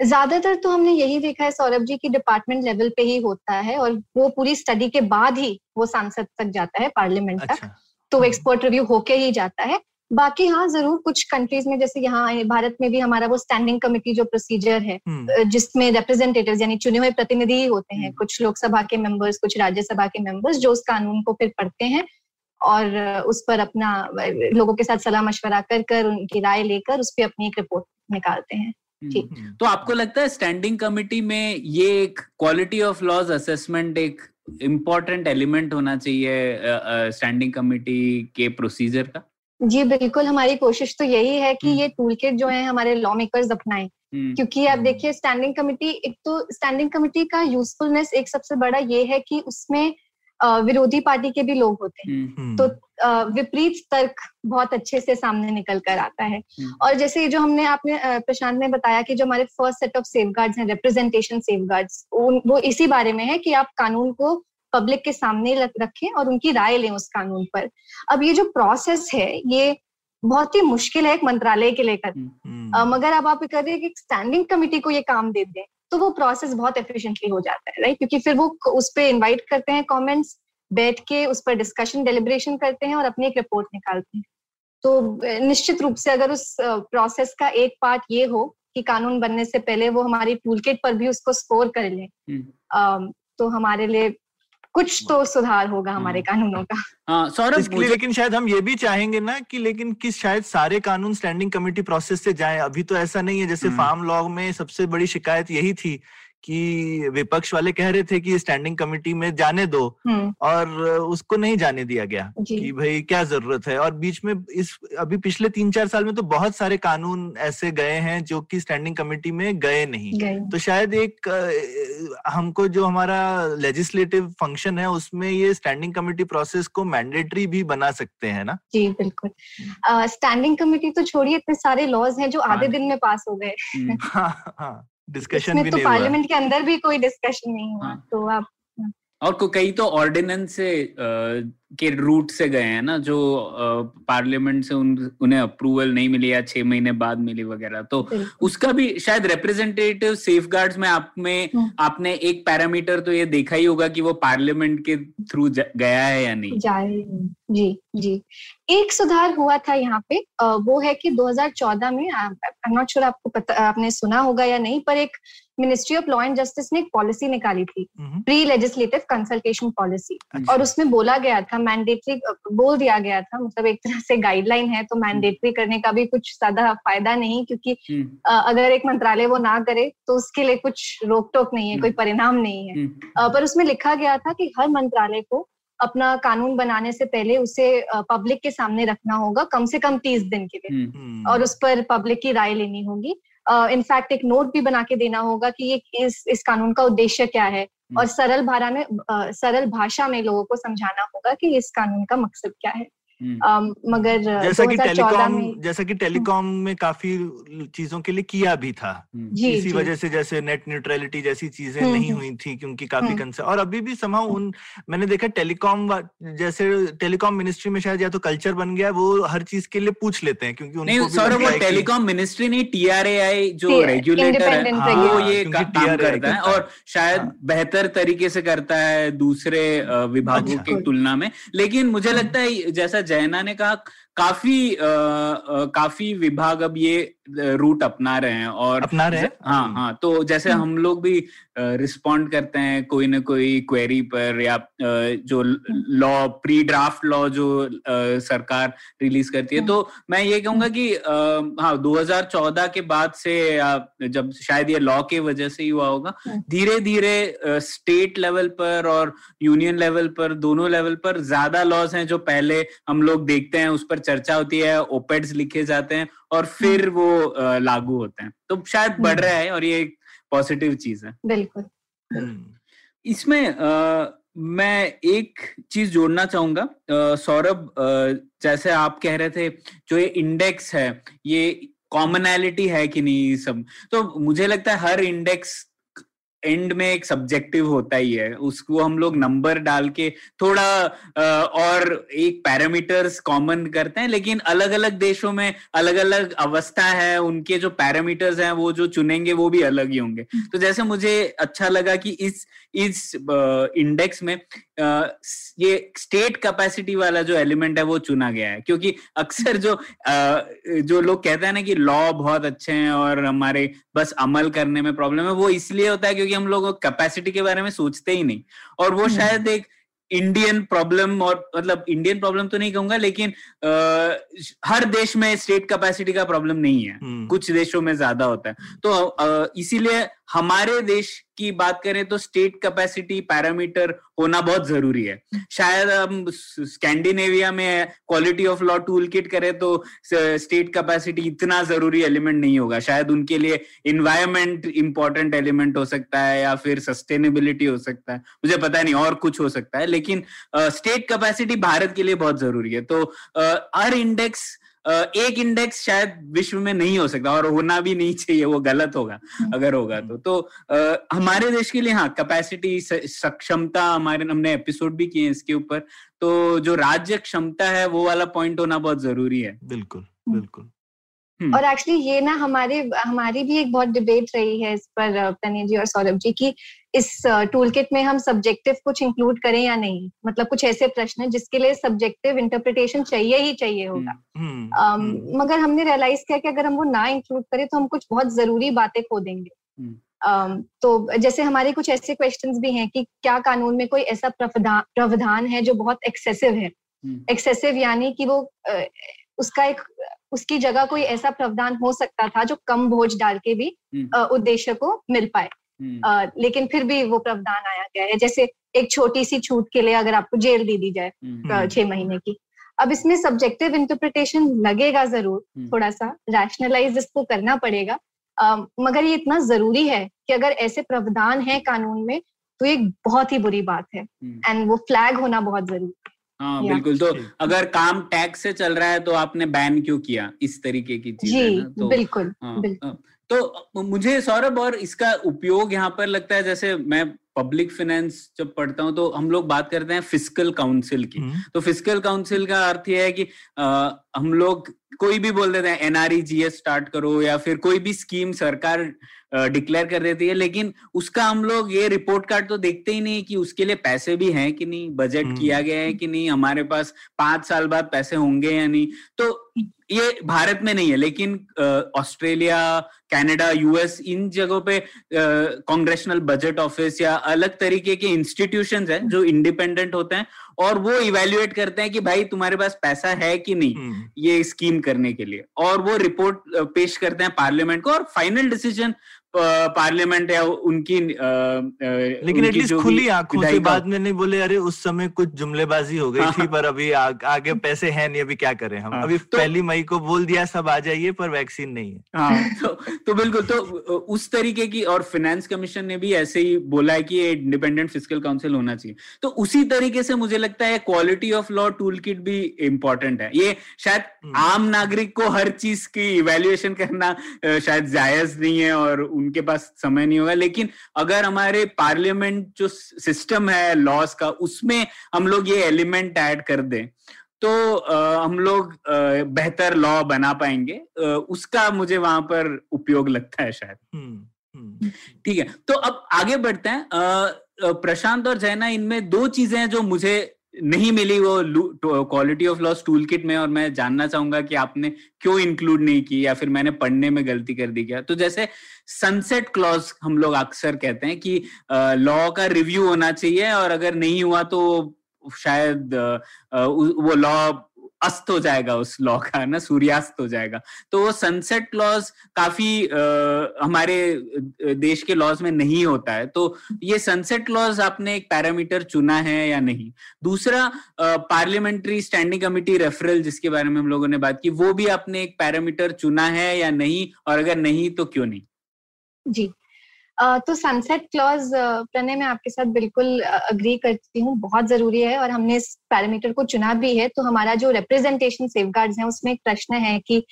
ज़्यादातर तो हमने यही देखा है सौरभ जी की डिपार्टमेंट लेवल पे ही होता है और वो पूरी स्टडी के बाद ही वो सांसद तक जाता है पार्लियामेंट अच्छा, तक तो हम्म। एक्सपर्ट रिव्यू होके ही जाता है। बाकी हाँ ज़रूर कुछ कंट्रीज़ में जैसे यहाँ भारत में भी हमारा वो स्टैंडिंग कमेटी जो प्रोसीजर है हम्म। जिसमें रिप्रेजेंटेटिव यानी चुने हुए प्रतिनिधि ही होते हैं हम्म। कुछ लोकसभा के मेंबर्स कुछ राज्यसभा के मेंबर्स जो उस कानून को फिर पढ़ते हैं और उस पर अपना लोगों के साथ सलाह मशवरा कर कर उनकी राय लेकर उस पर अपनी एक रिपोर्ट निकालते हैं। ठीक। हम्म। तो आपको लगता है स्टैंडिंग कमिटी में ये एक क्वालिटी ऑफ़ लॉज असेसमेंट एक इम्पोर्टेंट एलिमेंट होना चाहिए स्टैंडिंग कमिटी के प्रोसीजर का जी बिल्कुल हमारी कोशिश तो यही है कि हम्म। ये टूल किट जो है हमारे लॉ मेकर्स अपनाएँ हम्म, क्योंकि आप हम्म। देखिए स्टैंडिंग कमेटी एक तो स्टैंडिंग कमेटी का यूजफुलनेस एक सबसे बड़ा ये है कि उसमें विरोधी पार्टी के भी लोग होते हैं। हम्म, हम्म, तो अ, विपरीत तर्क बहुत अच्छे से सामने निकल कर आता है। हम्म। और जैसे जो हमने आपने प्रशांत ने बताया कि जो हमारे फ़र्स्ट सेट ऑफ़ सेफगार्ड्स हैं रिप्रेजेंटेशन सेफगार्ड्स वो इसी बारे में है कि आप कानून को पब्लिक के सामने रखें और उनकी राय लें उस कानून पर। अब ये जो प्रोसेस है ये बहुत ही मुश्किल है एक मंत्रालय के लेकर। मगर अब आप कर रहे हैं कि स्टैंडिंग कमेटी को ये काम दे दें। तो वो प्रोसेस बहुत एफिशिएंटली हो जाता है राइट क्योंकि फिर वो उस पर इन्वाइट करते हैं कमेंट्स बैठ के उस पर डिस्कशन डेलिब्रेशन करते हैं और अपनी एक रिपोर्ट निकालते हैं तो निश्चित रूप से अगर उस प्रोसेस का एक पार्ट ये हो कि कानून बनने से पहले वो हमारी टूलकिट पर भी उसको स्कोर कर लें हम्म। तो हमारे लिए कुछ तो सुधार होगा हमारे हम्म। कानूनों का हाँ सौरभ इसके लिए लेकिन शायद हम ये भी चाहेंगे ना कि लेकिन किस शायद सारे कानून स्टैंडिंग कमेटी प्रोसेस से जाए अभी तो ऐसा नहीं है जैसे हम्म। फार्म लॉग में सबसे बड़ी शिकायत यही थी कि विपक्ष वाले कह रहे थे कि स्टैंडिंग कमेटी में जाने दो। हम्म। और उसको नहीं जाने दिया गया कि भाई क्या ज़रूरत है। और बीच में इस अभी पिछले तीन चार साल में तो बहुत सारे कानून ऐसे गए हैं जो कि स्टैंडिंग कमेटी में गए नहीं। गए। तो शायद एक हमको जो हमारा लेजिस्लेटिव फ़ंक्शन है उसमें ये स्टैंडिंग कमेटी प्रोसेस को मैंडेटरी भी बना सकते हैं ना? जी बिल्कुल। स्टैंडिंग कमेटी तो छोड़िए इतने सारे लॉज हैं जो आधे हाँ। दिन में पास हो गए। हाँ हाँ। डिस्कशन भी तो नहीं पार्लियामेंट के अंदर भी कोई डिस्कशन नहीं हुआ हाँ। तो आप और कई तो ऑर्डिनेंस से के रूट से गए हैं ना जो पार्लियामेंट से उन, उन्हें अप्रूवल नहीं मिली या छह महीने बाद मिली वगैरह। तो उसका भी शायद रिप्रेजेंटेटिव सेफ़ में आप में हम्म। आपने एक पैरामीटर तो ये देखा ही होगा कि वो पार्लियामेंट के थ्रू गया है या नहीं। जी जी एक सुधार हुआ था यहाँ पे वो है कि 2014 में आई एम नॉट श्योर आपको पता आपने सुना होगा या नहीं पर एक ministry of law and justice ने एक पॉलिसी निकाली थी। हम्म, प्री लेजिस्लेटिव कंसल्टेशन पॉलिसी। और उसमें बोला गया था मैंडेटरी बोल दिया गया था मतलब एक तरह से गाइडलाइन है तो मैंडेटरी करने का भी कुछ ज़्यादा फ़ायदा नहीं क्योंकि हम्म, अगर एक मंत्रालय वो ना करे तो उसके लिए कुछ रोक टोक नहीं है हम्म। कोई परिणाम नहीं है। हम्म, पर उसमें लिखा गया था कि हर मंत्रालय को अपना कानून बनाने से पहले उसे पब्लिक के सामने रखना होगा कम से कम तीस दिन के लिए। हम्म, हम्म, और उस पर पब्लिक की राय लेनी होगी। इनफैक्ट एक नोट भी बना के देना होगा कि ये इस इस कानून का उद्देश्य क्या है। और सरल भारा में सरल भाषा में लोगों को समझाना होगा कि इस कानून का मकसद क्या है। हम्म, मगर जैसा कि टेलीकॉम जैसा कि टेलीकॉम में काफ़ी चीज़ों के लिए किया भी था हम्म, जी इसी वजह से जैसे नेट न्यूट्रलिटी जैसी चीज़ें हम्म, नहीं। हुई थी क्योंकि काफ़ी। कंसर्न और अभी भी समा उन मैंने देखा टेलीकॉम जैसे टेलीकॉम मिनिस्ट्री में शायद या तो कल्चर बन गया वो हर चीज़ के लिए पूछ लेते हैं क्योंकि उनको वो है टेलीकॉम मिनिस्ट्री नहीं टीआरएआई जो रेगुलेटर है हाँ, वो ये काम करता है और शायद हाँ। बेहतर तरीके से करता है दूसरे विभागों अच्छा। की तुलना में लेकिन मुझे हम्म। लगता है जैसा जैना ने कहा काफ़ी आ, आ, काफ़ी विभाग अब ये रूट अपना रहे हैं और अपना रहे हैं? हाँ हाँ तो जैसे हम लोग भी रिस्पॉन्ड करते हैं कोई ना कोई क्वेरी पर या जो लॉ प्री ड्राफ्ट लॉ जो सरकार रिलीज़ करती है तो मैं ये कहूँगा कि हाँ 2014 के बाद से जब शायद ये लॉ के वजह से ही हुआ होगा धीरे धीरे स्टेट लेवल पर और यूनियन लेवल पर दोनों लेवल पर ज़्यादा लॉज हैं जो पहले हम लोग देखते हैं उस पर चर्चा होती है ओपेड्स लिखे जाते हैं और फिर वो लागू होते हैं। तो शायद बढ़ रहा है और ये एक पॉजिटिव चीज़ है। बिल्कुल। हम्म। इसमें आ, मैं एक चीज़ जोड़ना चाहूँगा। सौरभ जैसे आप कह रहे थे जो ये इंडेक्स है ये कॉमनैलिटी है कि नहीं सब? तो मुझे लगता है हर इंडेक्स एंड में एक सब्जेक्टिव होता ही है उसको हम लोग नंबर डाल के थोड़ा और एक पैरामीटर्स कॉमन करते हैं लेकिन अलग अलग देशों में अलग अलग अवस्था है उनके जो पैरामीटर्स हैं वो जो चुनेंगे वो भी अलग ही होंगे हम्म। तो जैसे मुझे अच्छा लगा कि इस इस इंडेक्स में ये स्टेट कैपेसिटी वाला जो एलिमेंट है वो चुना गया है क्योंकि अक्सर जो जो लोग कहते हैं ना कि लॉ बहुत अच्छे हैं और हमारे बस अमल करने में प्रॉब्लम है वो इसलिए होता है क्योंकि हम लोग कैपेसिटी के बारे में सोचते ही नहीं और वो हम्म। शायद एक इंडियन प्रॉब्लम और मतलब इंडियन प्रॉब्लम तो नहीं कहूँगा लेकिन आ, हर देश में स्टेट कैपेसिटी का प्रॉब्लम नहीं है हम्म। कुछ देशों में ज़्यादा होता है तो इसीलिए हमारे देश की बात करें तो स्टेट कैपेसिटी पैरामीटर होना बहुत ज़रूरी है। शायद हम स्कैंडिनेविया में quality of law tool kit करें तो स्टेट कैपेसिटी इतना ज़रूरी एलिमेंट नहीं होगा। शायद उनके लिए इन्वायरमेंट इंपॉर्टेंट एलिमेंट हो सकता है या फिर सस्टेनेबिलिटी हो सकता है। मुझे पता नहीं, और कुछ हो सकता है, लेकिन स्टेट कैपेसिटी भारत के लिए बहुत ज़रूरी है। तो हर इंडेक्स एक इंडेक्स शायद विश्व में नहीं हो सकता और होना भी नहीं चाहिए वो गलत होगा हम्म। अगर होगा तो तो आ, हमारे देश के लिए हाँ कैपेसिटी सक्षमता हमारे हमने एपिसोड भी किए इसके ऊपर तो जो राज्य क्षमता है वो वाला पॉइंट होना बहुत ज़रूरी है बिल्कुल हम्म। बिल्कुल हम्म। और एक्चुअली ये ना हमारे हमारी भी एक बहुत डिबेट रही है इस पर तने जी और सौरभ जी की इस टूल किट में हम सब्जेक्टिव कुछ इंक्लूड करें या नहीं? मतलब कुछ ऐसे प्रश्न है जिसके लिए सब्जेक्टिव इंटरप्रिटेशन चाहिए ही चाहिए होगा। हम्म, हम्म, मगर हमने रियलाइज़ किया कि अगर हम वो ना इंक्लूड करें तो हम कुछ बहुत ज़रूरी बातें खो देंगे। Um, तो जैसे हमारे कुछ ऐसे क्वेश्चंस भी हैं कि क्या कानून में कोई ऐसा प्रावधान है जो बहुत एक्सेसिव है? एक्सेसिव यानी कि वो उसका एक उसकी जगह कोई ऐसा प्रावधान हो सकता था जो कम बोझ डाल के भी हम्म। उद्देश्य को मिल पाए। हम्म। लेकिन फिर भी वो प्रावधान आया गया है। जैसे एक छोटी सी छूट के लिए अगर आपको जेल दे दी जाए हम्म। छह महीने की। अब इसमें सब्जेक्टिव इंटरप्रिटेशन लगेगा ज़रूर थोड़ा सा रैशनलाइज इसको करना पड़ेगा। मगर ये इतना ज़रूरी है कि अगर ऐसे प्रावधान है कानून में तो ये बहुत ही बुरी बात है। एंड वो फ्लैग होना बहुत ज़रूरी है। हाँ बिल्कुल। तो अगर काम टैक्स से चल रहा है तो आपने बैन क्यों किया? इस तरीके की चीज़ जी है ना? तो बिल्कुल, हाँ, बिल्कुल। तो मुझे सौरभ और इसका उपयोग यहाँ पर लगता है जैसे मैं पब्लिक फाइनेंस जब पढ़ता हूँ तो हम लोग बात करते हैं फ़िज़िकल काउंसिल की हम्म। तो फ़िज़िकल काउंसिल का अर्थ यह है कि आ, हम लोग कोई भी बोल देते हैं एनआरई जीएस स्टार्ट करो या फिर कोई भी स्कीम सरकार डिक्लेयर कर देती है लेकिन उसका हम लोग ये रिपोर्ट कार्ड तो देखते ही नहीं कि उसके लिए पैसे भी हैं कि नहीं बजट हम्म। किया गया है कि नहीं हमारे पास पाँच साल बाद पैसे होंगे या नहीं तो ये भारत में नहीं है लेकिन ऑस्ट्रेलिया कनाडा यूएस इन जगहों पे कांग्रेशनल बजट ऑफ़िस या अलग तरीके के इंस्टीट्यूशन हैं जो इंडिपेंडेंट होते हैं और वो इवेल्युएट करते हैं कि भाई तुम्हारे पास पैसा है कि नहीं हम्म। ये स्कीम करने के लिए और वो रिपोर्ट पेश करते हैं पार्लियामेंट को और फाइनल डिसीज़न पार्लियामेंट या उनकी आ, लेकिन एटलीस्ट खुली आँखों से बाद में नहीं बोले अरे उस समय कुछ जुमलेबाजी हो गई थी हाँ। पर अभी आ, आगे पैसे हैं नहीं अभी क्या करें हम? हाँ, अभी तो, पहली मई को बोल दिया सब आ जाइए पर वैक्सीन नहीं है। हाँ, तो, तो बिल्कुल तो उस तरीके की और फाइनेंस कमीशन ने भी ऐसे ही बोला है कि इंडिपेंडेंट फ़िज़िकल काउंसिल होना चाहिए। तो उसी तरीके से मुझे लगता है quality of law tool kit भी इम्पोर्टेंट है। ये शायद हम्म। आम नागरिक को हर चीज़ की इवेल्युएशन करना शायद जायज़ नहीं है और उनके पास समय नहीं होगा। लेकिन अगर हमारे पार्लियामेंट जो सिस्टम है लॉस का उसमें हम लोग ये एलिमेंट ऐड कर दें तो आ, हम लोग बेहतर लॉ बना पाएँगे। आ, उसका मुझे वहाँ पर उपयोग लगता है शायद। हम्म, हम्म। ठीक है। तो अब आगे बढ़ते हैं। प्रशांत और जैना इनमें दो चीज़ें हैं जो मुझे नहीं मिली वो quality of laws tool kit में और मैं जानना चाहूँगा कि आपने क्यों इंक्लूड नहीं की या फिर मैंने पढ़ने में गलती कर दी क्या? तो जैसे सनसेट क्लॉज हम लोग अक्सर कहते हैं कि लॉ का रिव्यू होना चाहिए और अगर नहीं हुआ तो शायद वो लॉ अस्त हो जाएगा उस लॉ का ना सूर्यास्त हो जाएगा। तो वो सनसेट क्लॉज काफ़ी आ, हमारे देश के लॉज में नहीं होता है। तो ये सनसेट क्लॉज आपने एक पैरामीटर चुना है या नहीं? दूसरा पार्लियामेंट्री स्टैंडिंग कमिटी रेफरल जिसके बारे में हम लोगों ने बात की वो भी आपने एक पैरामीटर चुना है या नहीं? और अगर नहीं तो क्यों नहीं? जी। तो सनसेट क्लॉज प्रणय मैं आपके साथ बिल्कुल अग्री करती हूँ बहुत ज़रूरी है और हमने इस पैरामीटर को चुना भी है। तो हमारा जो रिप्रेजेंटेशन सेफ़ गार्ड है उसमें एक प्रश्न है कि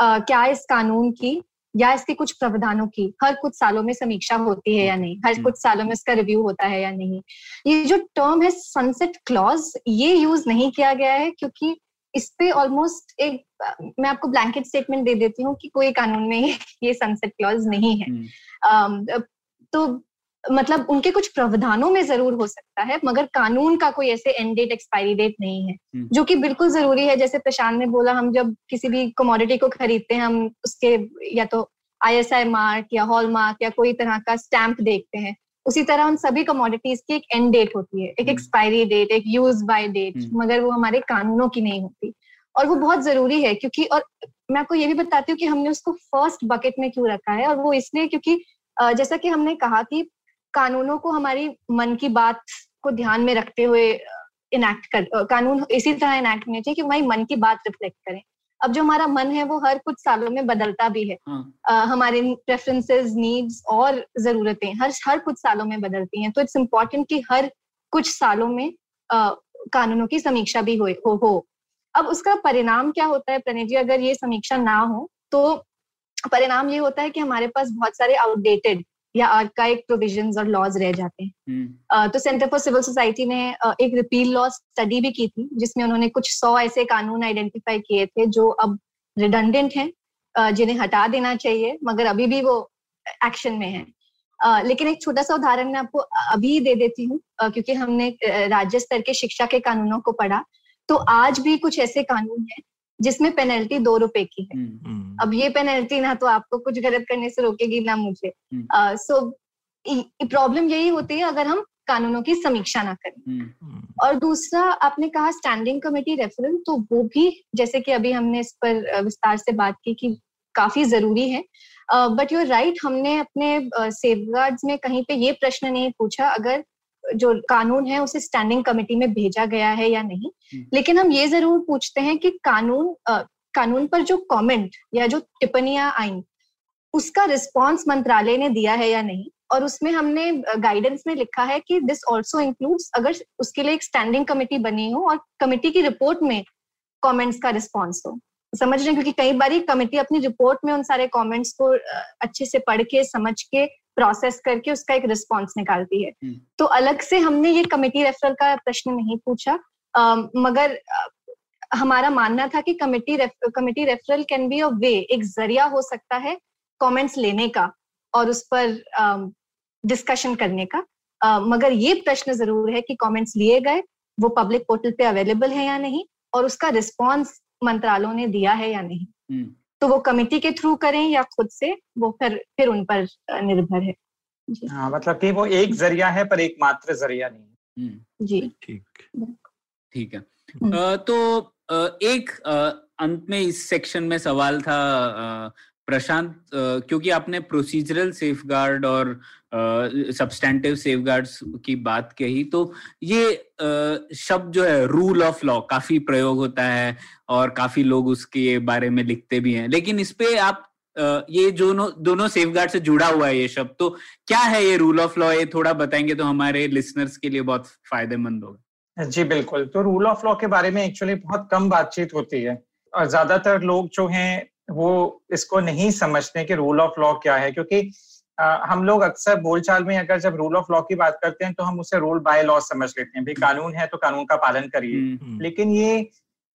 क्या इस कानून की या इसके कुछ प्रावधानों की हर कुछ सालों में समीक्षा होती है या नहीं? हर कुछ सालों में इसका रिव्यू होता है या नहीं? ये जो टर्म है सनसेट क्लॉज ये यूज़ नहीं किया गया है क्योंकि इस पे ऑलमोस्ट एक मैं आपको ब्लैंकेट स्टेटमेंट दे देती हूँ कि कोई कानून में ये सनसेट क्लॉज नहीं है। तो मतलब उनके कुछ प्रावधानों में ज़रूर हो सकता है मगर कानून का कोई ऐसे एंड डेट एक्सपायरी डेट नहीं है हम्म। जो कि बिल्कुल ज़रूरी है जैसे प्रशांत ने बोला हम जब किसी भी कमोडिटी को खरीदते हैं हम उसके या तो आईएसआई मार्क या हॉल मार्क या कोई तरह का स्टैंप देखते हैं उसी तरह उन सभी कमोडिटीज की एक एंड डेट होती है एक एक्सपायरी हम्म। डेट एक यूज़ बाय डेट मगर वो हमारे कानूनों की नहीं होती और वो बहुत ज़रूरी है क्योंकि और मैं आपको ये भी बताती हूँ कि हमने उसको फ़र्स्ट बकेट में क्यों रखा है और वो इसलिए क्योंकि जैसा कि हमने कहा कि कानूनों को हमारी मन की बात को ध्यान में रखते हुए इनैक्ट कर कानून इसी तरह इनैक्ट होने चाहिए कि हमारी मन की बात रिफ्लेक्ट करें। अब जो हमारा मन है वो हर कुछ सालों में बदलता भी है। हाँ. हमारे प्रेफरेंसेस नीड्स और जरूरतें हर हर कुछ सालों में बदलती हैं। तो इट्स इम्पोर्टेंट कि हर कुछ सालों में आ, कानूनों की समीक्षा भी हो, हो हो। अब उसका परिणाम क्या होता है प्रणय जी? अगर ये समीक्षा ना हो तो परिणाम ये होता है कि हमारे पास बहुत सारे आउटडेटेड या आर्काइक प्रोविज़न और लॉज रह जाते हैं। uh, तो सेंटर फॉर सिविल सोसाइटी ने एक रिपील लॉ स्टडी भी की थी जिसमें उन्होंने कुछ सौ ऐसे कानून आइडेंटिफाई किए थे जो अब रिडंडेंट हैं जिन्हें हटा देना चाहिए मगर अभी भी वो एक्शन में है। लेकिन एक छोटा सा उदाहरण मैं आपको अभी दे देती हूँ क्योंकि हमने राज्य स्तर के शिक्षा के कानूनों को पढ़ा। तो आज भी कुछ ऐसे कानून हैं जिसमें पेनल्टी दो रुपए की है। हम्म। हम्म। अब ये पेनल्टी ना तो आपको कुछ गलत करने से रोकेगी ना मुझे। सो हम्म। प्रॉब्लम यही होती है अगर हम कानूनों की समीक्षा ना करें। और दूसरा आपने कहा स्टैंडिंग कमेटी रेफरल तो वो भी जैसे कि अभी हमने इस पर विस्तार से बात की कि काफ़ी ज़रूरी है। बट यूर राइट हमने अपने सेफ़ में कहीं पे ये प्रश्न नहीं पूछा। अगर जो कानून है उसे स्टैंडिंग कमेटी में भेजा गया है या नहीं? हम्म। लेकिन हम ये ज़रूर पूछते हैं कि कानून आ, कानून पर जो कमेंट या जो टिप्पणियाँ आई उसका रिस्पांस मंत्रालय ने दिया है या नहीं? और उसमें हमने गाइडेंस में लिखा है कि दिस ऑल्सो इंक्लूड्स अगर उसके लिए एक स्टैंडिंग कमेटी बनी हो और कमेटी की रिपोर्ट में कमेंट्स का रिस्पांस हो। समझ रहे हैं? क्योंकि कई बार कमेटी अपनी रिपोर्ट में उन सारे कमेंट्स को अच्छे से पढ़ के समझ के प्रोसेस करके उसका एक रिस्पॉन्स निकालती है हम्म। तो अलग से हमने ये कमेटी रेफरल का प्रश्न नहीं पूछा मगर हमारा मानना था कि committee committee referral can be a way एक ज़रिया हो सकता है कमेंट्स लेने का और उस पर डिस्कशन करने का मगर ये प्रश्न ज़रूर है कि कमेंट्स लिए गए वो पब्लिक पोर्टल पे अवेलेबल है या नहीं और उसका रिस्पॉन्स मंत्रालयों ने दिया है या नहीं हम्म। तो वो कमेटी के थ्रू करें या खुद से? वो फिर फिर उन पर निर्भर है। हाँ मतलब कि वो एक ज़रिया है पर एकमात्र ज़रिया नहीं है। जी। ठीक। ठीक है। आ, तो एक अंत में इस सेक्शन में सवाल था प्रशांत क्योंकि आपने प्रोसीजरल सेफगार्ड और सब्सटेंटिव सेफगार्ड्स की बात कही तो ये शब्द जो है रूल ऑफ़ लॉ काफ़ी प्रयोग होता है और काफ़ी लोग उसके बारे में लिखते भी हैं। लेकिन इस पे आप ये जो दोनों सेफगार्ड से जुड़ा हुआ है ये शब्द तो क्या है ये रूल ऑफ़ लॉ ये थोड़ा बताएँगे तो हमारे लिसनर्स के लिए बहुत फ़ायदेमंद होगा। जी, बिल्कुल। तो रूल ऑफ़ लॉ के बारे में एक्चुअली बहुत कम बातचीत होती है और ज़्यादातर लोग जो हैं वो इसको नहीं समझते कि रूल ऑफ़ लॉ क्या है क्योंकि आ, हम लोग अक्सर बोलचाल में अगर जब रूल ऑफ़ लॉ की बात करते हैं तो हम उसे रूल बाय लॉ समझ लेते हैं। भाई कानून है तो कानून का पालन करिए। हम्म, हम्म। लेकिन ये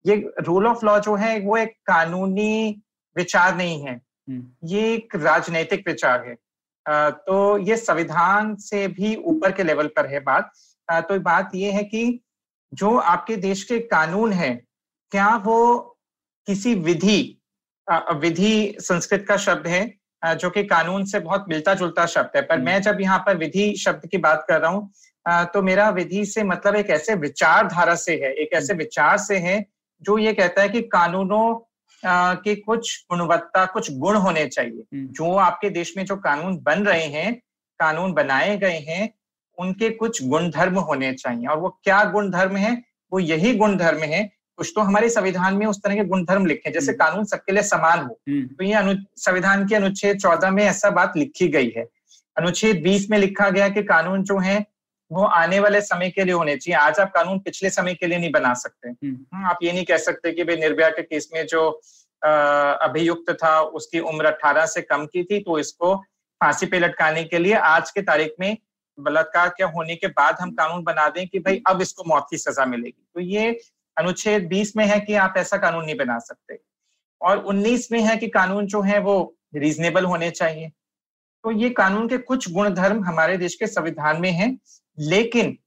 ये रूल ऑफ़ लॉ जो है वो एक कानूनी विचार नहीं है। हम्म। ये एक राजनीतिक विचार है। आ, तो ये संविधान से भी ऊपर के लेवल पर है बात। आ, तो बात ये है कि जो आपके देश के कानून है क्या वो किसी विधि विधि संस्कृत का शब्द है जो कि कानून से बहुत मिलता जुलता शब्द है पर हम्म। मैं जब यहाँ पर विधि शब्द की बात कर रहा हूँ तो मेरा विधि से मतलब एक ऐसे विचारधारा से है एक ऐसे हम्म। विचार से है जो ये कहता है कि कानूनों के कुछ गुणवत्ता कुछ गुण होने चाहिए हम्म। जो आपके देश में जो कानून बन रहे हैं कानून बनाए गए हैं उनके कुछ गुणधर्म होने चाहिए और वो क्या गुणधर्म है वो यही गुणधर्म है कुछ तो हमारे संविधान में उस तरह के गुणधर्म लिखे जैसे हम्म। कानून सबके लिए समान हो हम्म। तो ये संविधान के अनुच्छेद चौदह में ऐसा बात लिखी गई है अनुच्छेद बीस में लिखा गया कि कानून जो है वो आने वाले समय के लिए होने चाहिए आज आप कानून पिछले समय के लिए नहीं बना सकते हम्म। हाँ, आप ये नहीं कह सकते कि भाई निर्भया के केस में जो अभियुक्त था उसकी उम्र अठारह से कम की थी तो इसको फांसी पे लटकाने के लिए आज के तारीख में बलात्कार क्या होने के बाद हम कानून बना दें कि भाई अब इसको मौत की सजा मिलेगी तो ये अनुच्छेद 20 में है कि आप ऐसा कानून नहीं बना सकते। और 19 में है कि कानून जो है वो रीजनेबल होने चाहिए। तो ये कानून के कुछ गुणधर्म हमारे देश के संविधान में हैं, लेकिन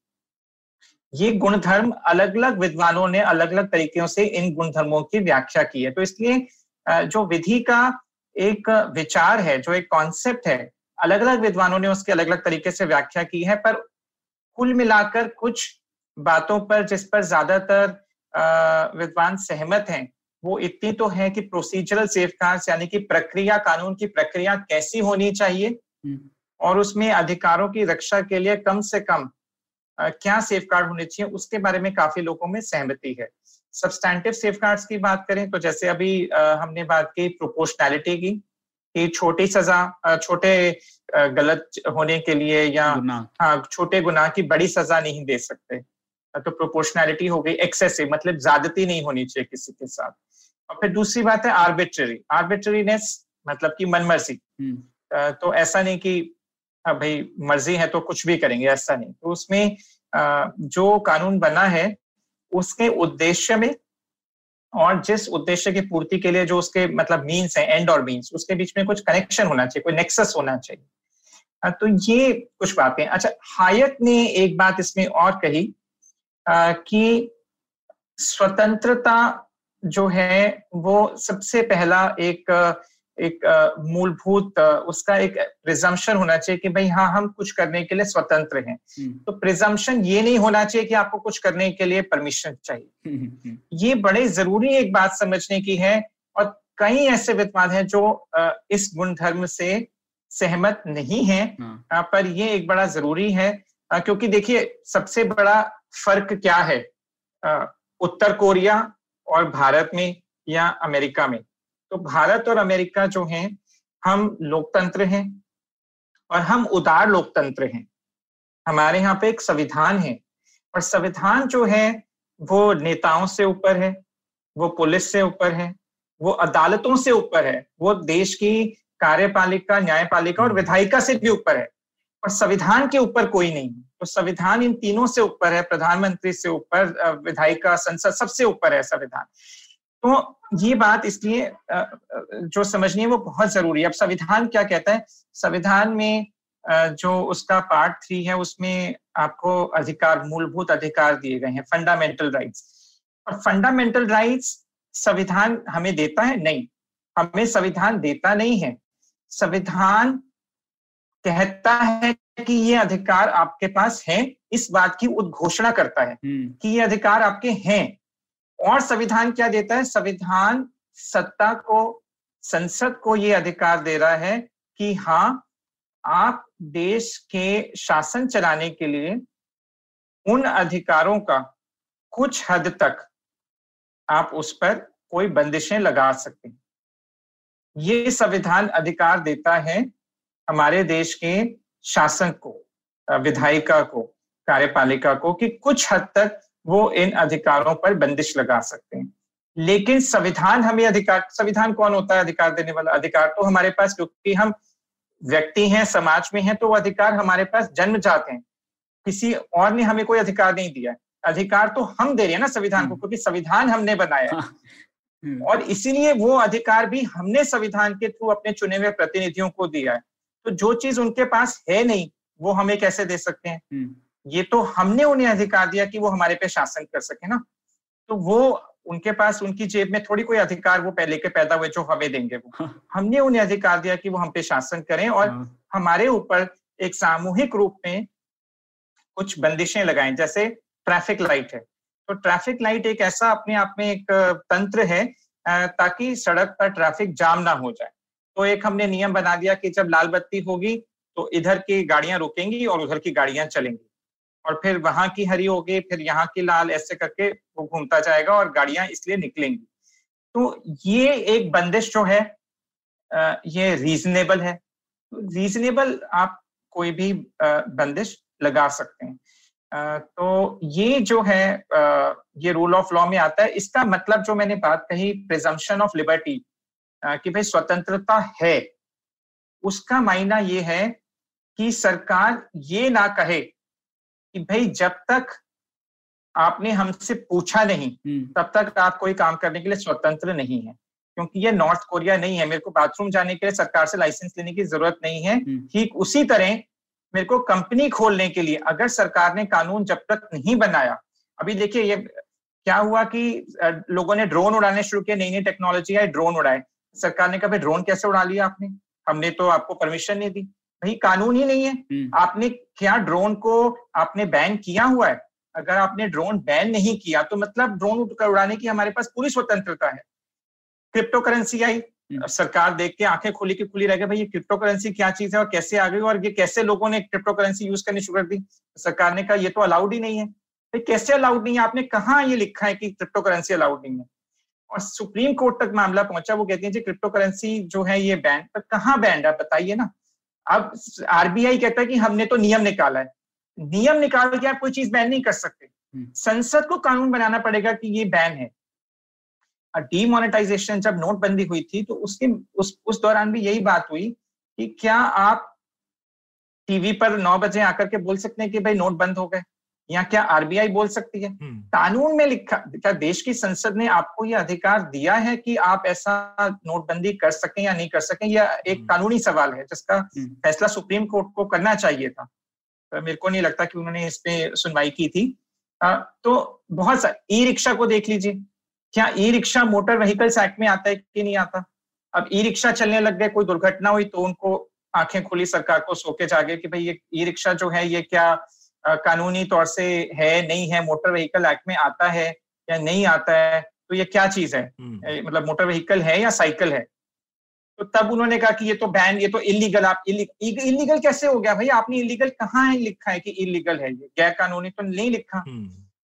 ये गुणधर्म अलग अलग विद्वानों ने अलग अलग तरीकों से इन गुणधर्मों की व्याख्या की है। तो इसलिए जो विधि का एक विचार है, जो एक कॉन्सेप्ट है अलग अलग विद्वानों ने उसके अलग अलग तरीके से व्याख्या की है, पर कुल मिलाकर कुछ बातों पर, जिस पर ज़्यादातर विद्वान सहमत हैं। वो इतनी तो है कि प्रोसीजरल सेफगार्ड्स यानी कि प्रक्रिया कानून की प्रक्रिया कैसी होनी चाहिए हम्म। और उसमें अधिकारों की रक्षा के लिए कम से कम क्या सेफगार्ड होने चाहिए उसके बारे में काफ़ी लोगों में सहमति है। सब्सटैंटिव सेफगार्ड्स की बात करें तो जैसे अभी हमने बात की प्रोपोर्शनैलिटी की कि छोटी सजा छोटे गलत होने के लिए या हाँ छोटे गुनाह की बड़ी सजा नहीं दे सकते। तो प्रोपोर्शनैलिटी हो गई एक्सेसिव मतलब ज्यादती नहीं होनी चाहिए किसी के साथ। और फिर दूसरी बात है आर्बिट्ररी आर्बिट्ररीनेस मतलब कि मनमर्जी। हम्म। तो ऐसा नहीं कि भाई मर्ज़ी है तो कुछ भी करेंगे ऐसा नहीं। तो उसमें जो कानून बना है उसके उद्देश्य में और जिस उद्देश्य की पूर्ति के लिए जो उसके मतलब मीन्स है एंड और मीन्स उसके बीच में कुछ कनेक्शन होना चाहिए कोई नेक्सस होना चाहिए। तो ये कुछ बातें। अच्छा हायत ने एक बात इसमें और कही कि स्वतंत्रता जो है वो सबसे पहला एक एक मूलभूत उसका एक प्रिजम्पशन होना चाहिए कि भाई हाँ हम कुछ करने के लिए स्वतंत्र हैं हम्म। तो प्रिजम्पशन ये नहीं होना चाहिए कि आपको कुछ करने के लिए परमिशन चाहिए हम्म, हम्म, ये बड़े ज़रूरी एक बात समझने की है और कई ऐसे विद्वान हैं जो इस गुण धर्म से सहमत नहीं है हाँ। पर ये एक बड़ा ज़रूरी है क्योंकि देखिए सबसे बड़ा फ़र्क क्या है? उत्तर कोरिया और भारत में या अमेरिका में। तो भारत और अमेरिका जो हैं हम लोकतंत्र हैं और हम उदार लोकतंत्र हैं। हमारे यहाँ पे एक संविधान है और संविधान जो है वो नेताओं से ऊपर है वो पुलिस से ऊपर है वो अदालतों से ऊपर है वो देश की कार्यपालिका न्यायपालिका और विधायिका से भी ऊपर है। और संविधान के ऊपर कोई नहीं। तो संविधान इन तीनों से ऊपर है, प्रधानमंत्री से ऊपर विधायिका संसद सबसे ऊपर है संविधान। तो ये बात इसलिए जो समझनी है वो बहुत ज़रूरी है। अब संविधान क्या कहता है? संविधान में जो उसका पार्ट थ्री है उसमें आपको अधिकार, मूलभूत अधिकार दिए गए हैं फंडामेंटल राइट्स और फंडामेंटल राइट्स संविधान हमें देता है? नहीं। हमें संविधान देता नहीं है। संविधान कहता है कि ये अधिकार आपके पास है इस बात की उद्घोषणा करता है हम्म। कि ये अधिकार आपके हैं। और संविधान क्या देता है? संविधान सत्ता को संसद को ये अधिकार दे रहा है कि हाँ आप देश के शासन चलाने के लिए उन अधिकारों का कुछ हद तक आप उस पर कोई बंदिशें लगा सकते हैं। ये संविधान अधिकार देता है हमारे देश के शासक को विधायिका को कार्यपालिका को कि कुछ हद तक वो इन अधिकारों पर बंदिश लगा सकते हैं लेकिन संविधान हमें अधिकार संविधान कौन होता है अधिकार देने वाला अधिकार तो हमारे पास क्योंकि हम व्यक्ति हैं समाज में हैं तो वो अधिकार हमारे पास जन्म जाते हैं किसी और ने हमें कोई अधिकार नहीं दिया अधिकार तो हम दे रहे हैं ना संविधान को हम्म। क्योंकि संविधान हमने बनाया हाँ। हम्म। और इसीलिए वो अधिकार भी हमने संविधान के थ्रू अपने चुने हुए प्रतिनिधियों को दिया है तो जो चीज़ उनके पास है नहीं वो हमें कैसे दे सकते हैं हम्म। ये तो हमने उन्हें अधिकार दिया कि वो हमारे पे शासन कर सके ना तो वो उनके पास उनकी जेब में थोड़ी कोई अधिकार वो पहले के पैदा हुए जो हमें देंगे वो हाँ। हमने उन्हें अधिकार दिया कि वो हम पे शासन करें और हाँ। हमारे ऊपर एक सामूहिक रूप में कुछ बंदिशें लगाएँ जैसे ट्रैफ़िक लाइट है तो ट्रैफ़िक लाइट एक ऐसा अपने आप में एक तंत्र है ताकि सड़क पर ट्रैफ़िक जाम ना हो जाए तो एक हमने नियम बना दिया कि जब लाल बत्ती होगी तो इधर की गाड़ियाँ रुकेंगी और उधर की गाड़ियाँ चलेंगी। और फिर वहाँ की हरी होगी, फिर यहाँ की लाल, ऐसे करके वो घूमता जाएगा और गाड़ियाँ इसलिए निकलेंगी। तो ये एक बंदिश जो है ये रीजनेबल है। रीजनेबल आप कोई भी बंदिश लगा सकते हैं। तो ये जो है ये रूल ऑफ़ लॉ में आता है। इसका मतलब जो मैंने बात कही प्रिजम्पशन ऑफ़ लिबर्टी कि भाई स्वतंत्रता है। उसका मायना ये है कि सरकार ये ना कहे कि भाई जब तक आपने हमसे पूछा नहीं हम्म। तब तक आप कोई काम करने के लिए स्वतंत्र नहीं है। क्योंकि ये नॉर्थ कोरिया नहीं है। मेरे को बाथरूम जाने के लिए सरकार से लाइसेंस लेने की ज़रूरत नहीं है। हम्म। ठीक उसी तरह मेरे को कंपनी खोलने के लिए अगर सरकार ने कानून जब तक नहीं बनाया अभी देखिए ये क्या हुआ कि लोगों ने ड्रोन उड़ाने शुरू किए नई नई टेक्नोलॉजी है ड्रोन उड़ाए। सरकार ने कहा भाई ड्रोन कैसे उड़ा लिया आपने? हमने तो आपको परमिशन नहीं दी। भाई कानून ही नहीं है। हम्म। आपने क्या ड्रोन को आपने बैन किया हुआ है? अगर आपने ड्रोन बैन नहीं किया तो मतलब ड्रोन उड़ाने की हमारे पास पूरी स्वतंत्रता है। क्रिप्टो करेंसी आई। हम्म। सरकार देख के आँखें खुली की खुली रह गई भाई ये क्रिप्टो करेंसी क्या चीज़ है और कैसे आ गई और ये कैसे लोगों ने क्रिप्टो करेंसी यूज़ करनी शुरू कर दी? सरकार ने कहा ये तो अलाउड ही नहीं है। भाई कैसे अलाउड नहीं है? आपने कहा ये लिखा है कि क्रिप्टो करेंसी अलाउड नहीं है? और सुप्रीम कोर्ट तक मामला पहुँचा वो कहती है जी क्रिप्टो करेंसी जो है ये बैंड पर कहाँ बैंड है? बताइए ना। अब आरबीआई कहता है कि हमने तो नियम निकाला है। नियम निकाल के आप कोई चीज़ बैन नहीं कर सकते। हम्म। संसद को कानून बनाना पड़ेगा कि ये बैन है। डीमोनेटाइजेशन जब नोटबंदी हुई थी तो उसके उस उस दौरान भी यही बात हुई कि क्या आप टीवी पर नौ बजे आकर के बोल सकते हैं कि भाई नोट बंद हो गए? या क्या आरबीआई बोल सकती है हम्म। कानून में लिखा क्या देश की संसद ने आपको यह अधिकार दिया है कि आप ऐसा नोटबंदी कर सकें या नहीं कर सकें यह एक हम्म। कानूनी सवाल है जिसका हम्म। फैसला सुप्रीम कोर्ट को करना चाहिए था तो मेरे को नहीं लगता कि उन्होंने इस पे सुनवाई की थी आ, तो बहुत सा ई रिक्शा को देख लीजिए क्या e rickshaw motor vehicles act में आता है कि नहीं आता अब ई रिक्शा चलने लग गए कोई दुर्घटना हुई तो उनको आँखें खुली सरकार को सोके जागे कि भाई ये ई रिक्शा जो है ये क्या कानूनी तौर से है नहीं है मोटर व्हीकल एक्ट में आता है या नहीं आता है तो ये क्या चीज़ है? हम्म। मतलब मोटर व्हीकल है या साइकिल है? तो तब उन्होंने कहा कि ये तो बैन ये तो इलीगल आप इलीगल कैसे हो गया भाई? आपने इलीगल कहाँ है लिखा है कि इलीगल है? ये गैर कानूनी तो नहीं लिखा। हम्म।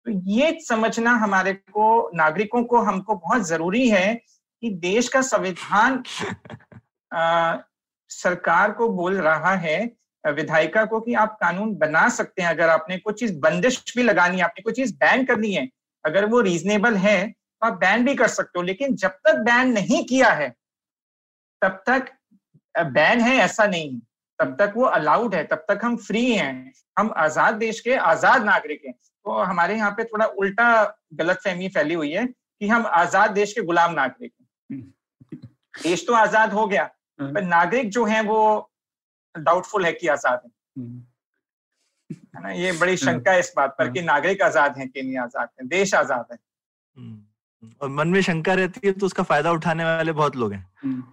तो ये समझना हमारे को नागरिकों को हमको बहुत ज़रूरी है कि देश का संविधान सरकार को बोल रहा है विधायिका को कि आप कानून बना सकते हैं अगर आपने कोई चीज़ बंदिश भी लगानी है आपने कोई चीज़ बैन करनी है अगर वो रीजनेबल है तो आप बैन भी कर सकते हो लेकिन जब तक बैन नहीं किया है तब तक बैन है ऐसा नहीं तब तक वो अलाउड है तब तक हम फ्री हैं हम आज़ाद देश के आज़ाद नागरिक हैं। तो हमारे यहाँ पे थोड़ा उल्टा गलत फहमी फैली हुई है कि हम आज़ाद देश के गुलाम नागरिक हैं। देश तो आज़ाद हो गया हाँ। पर नागरिक जो है वो डाउटफुल है कि आज़ाद है। है ना? ये बड़ी हाँ। शंका है इस बात पर कि हाँ। नागरिक आज़ाद हैं कि नहीं आज़ाद हैं? देश आज़ाद है। और मन में शंका रहती है तो उसका फ़ायदा उठाने वाले बहुत लोग हैं।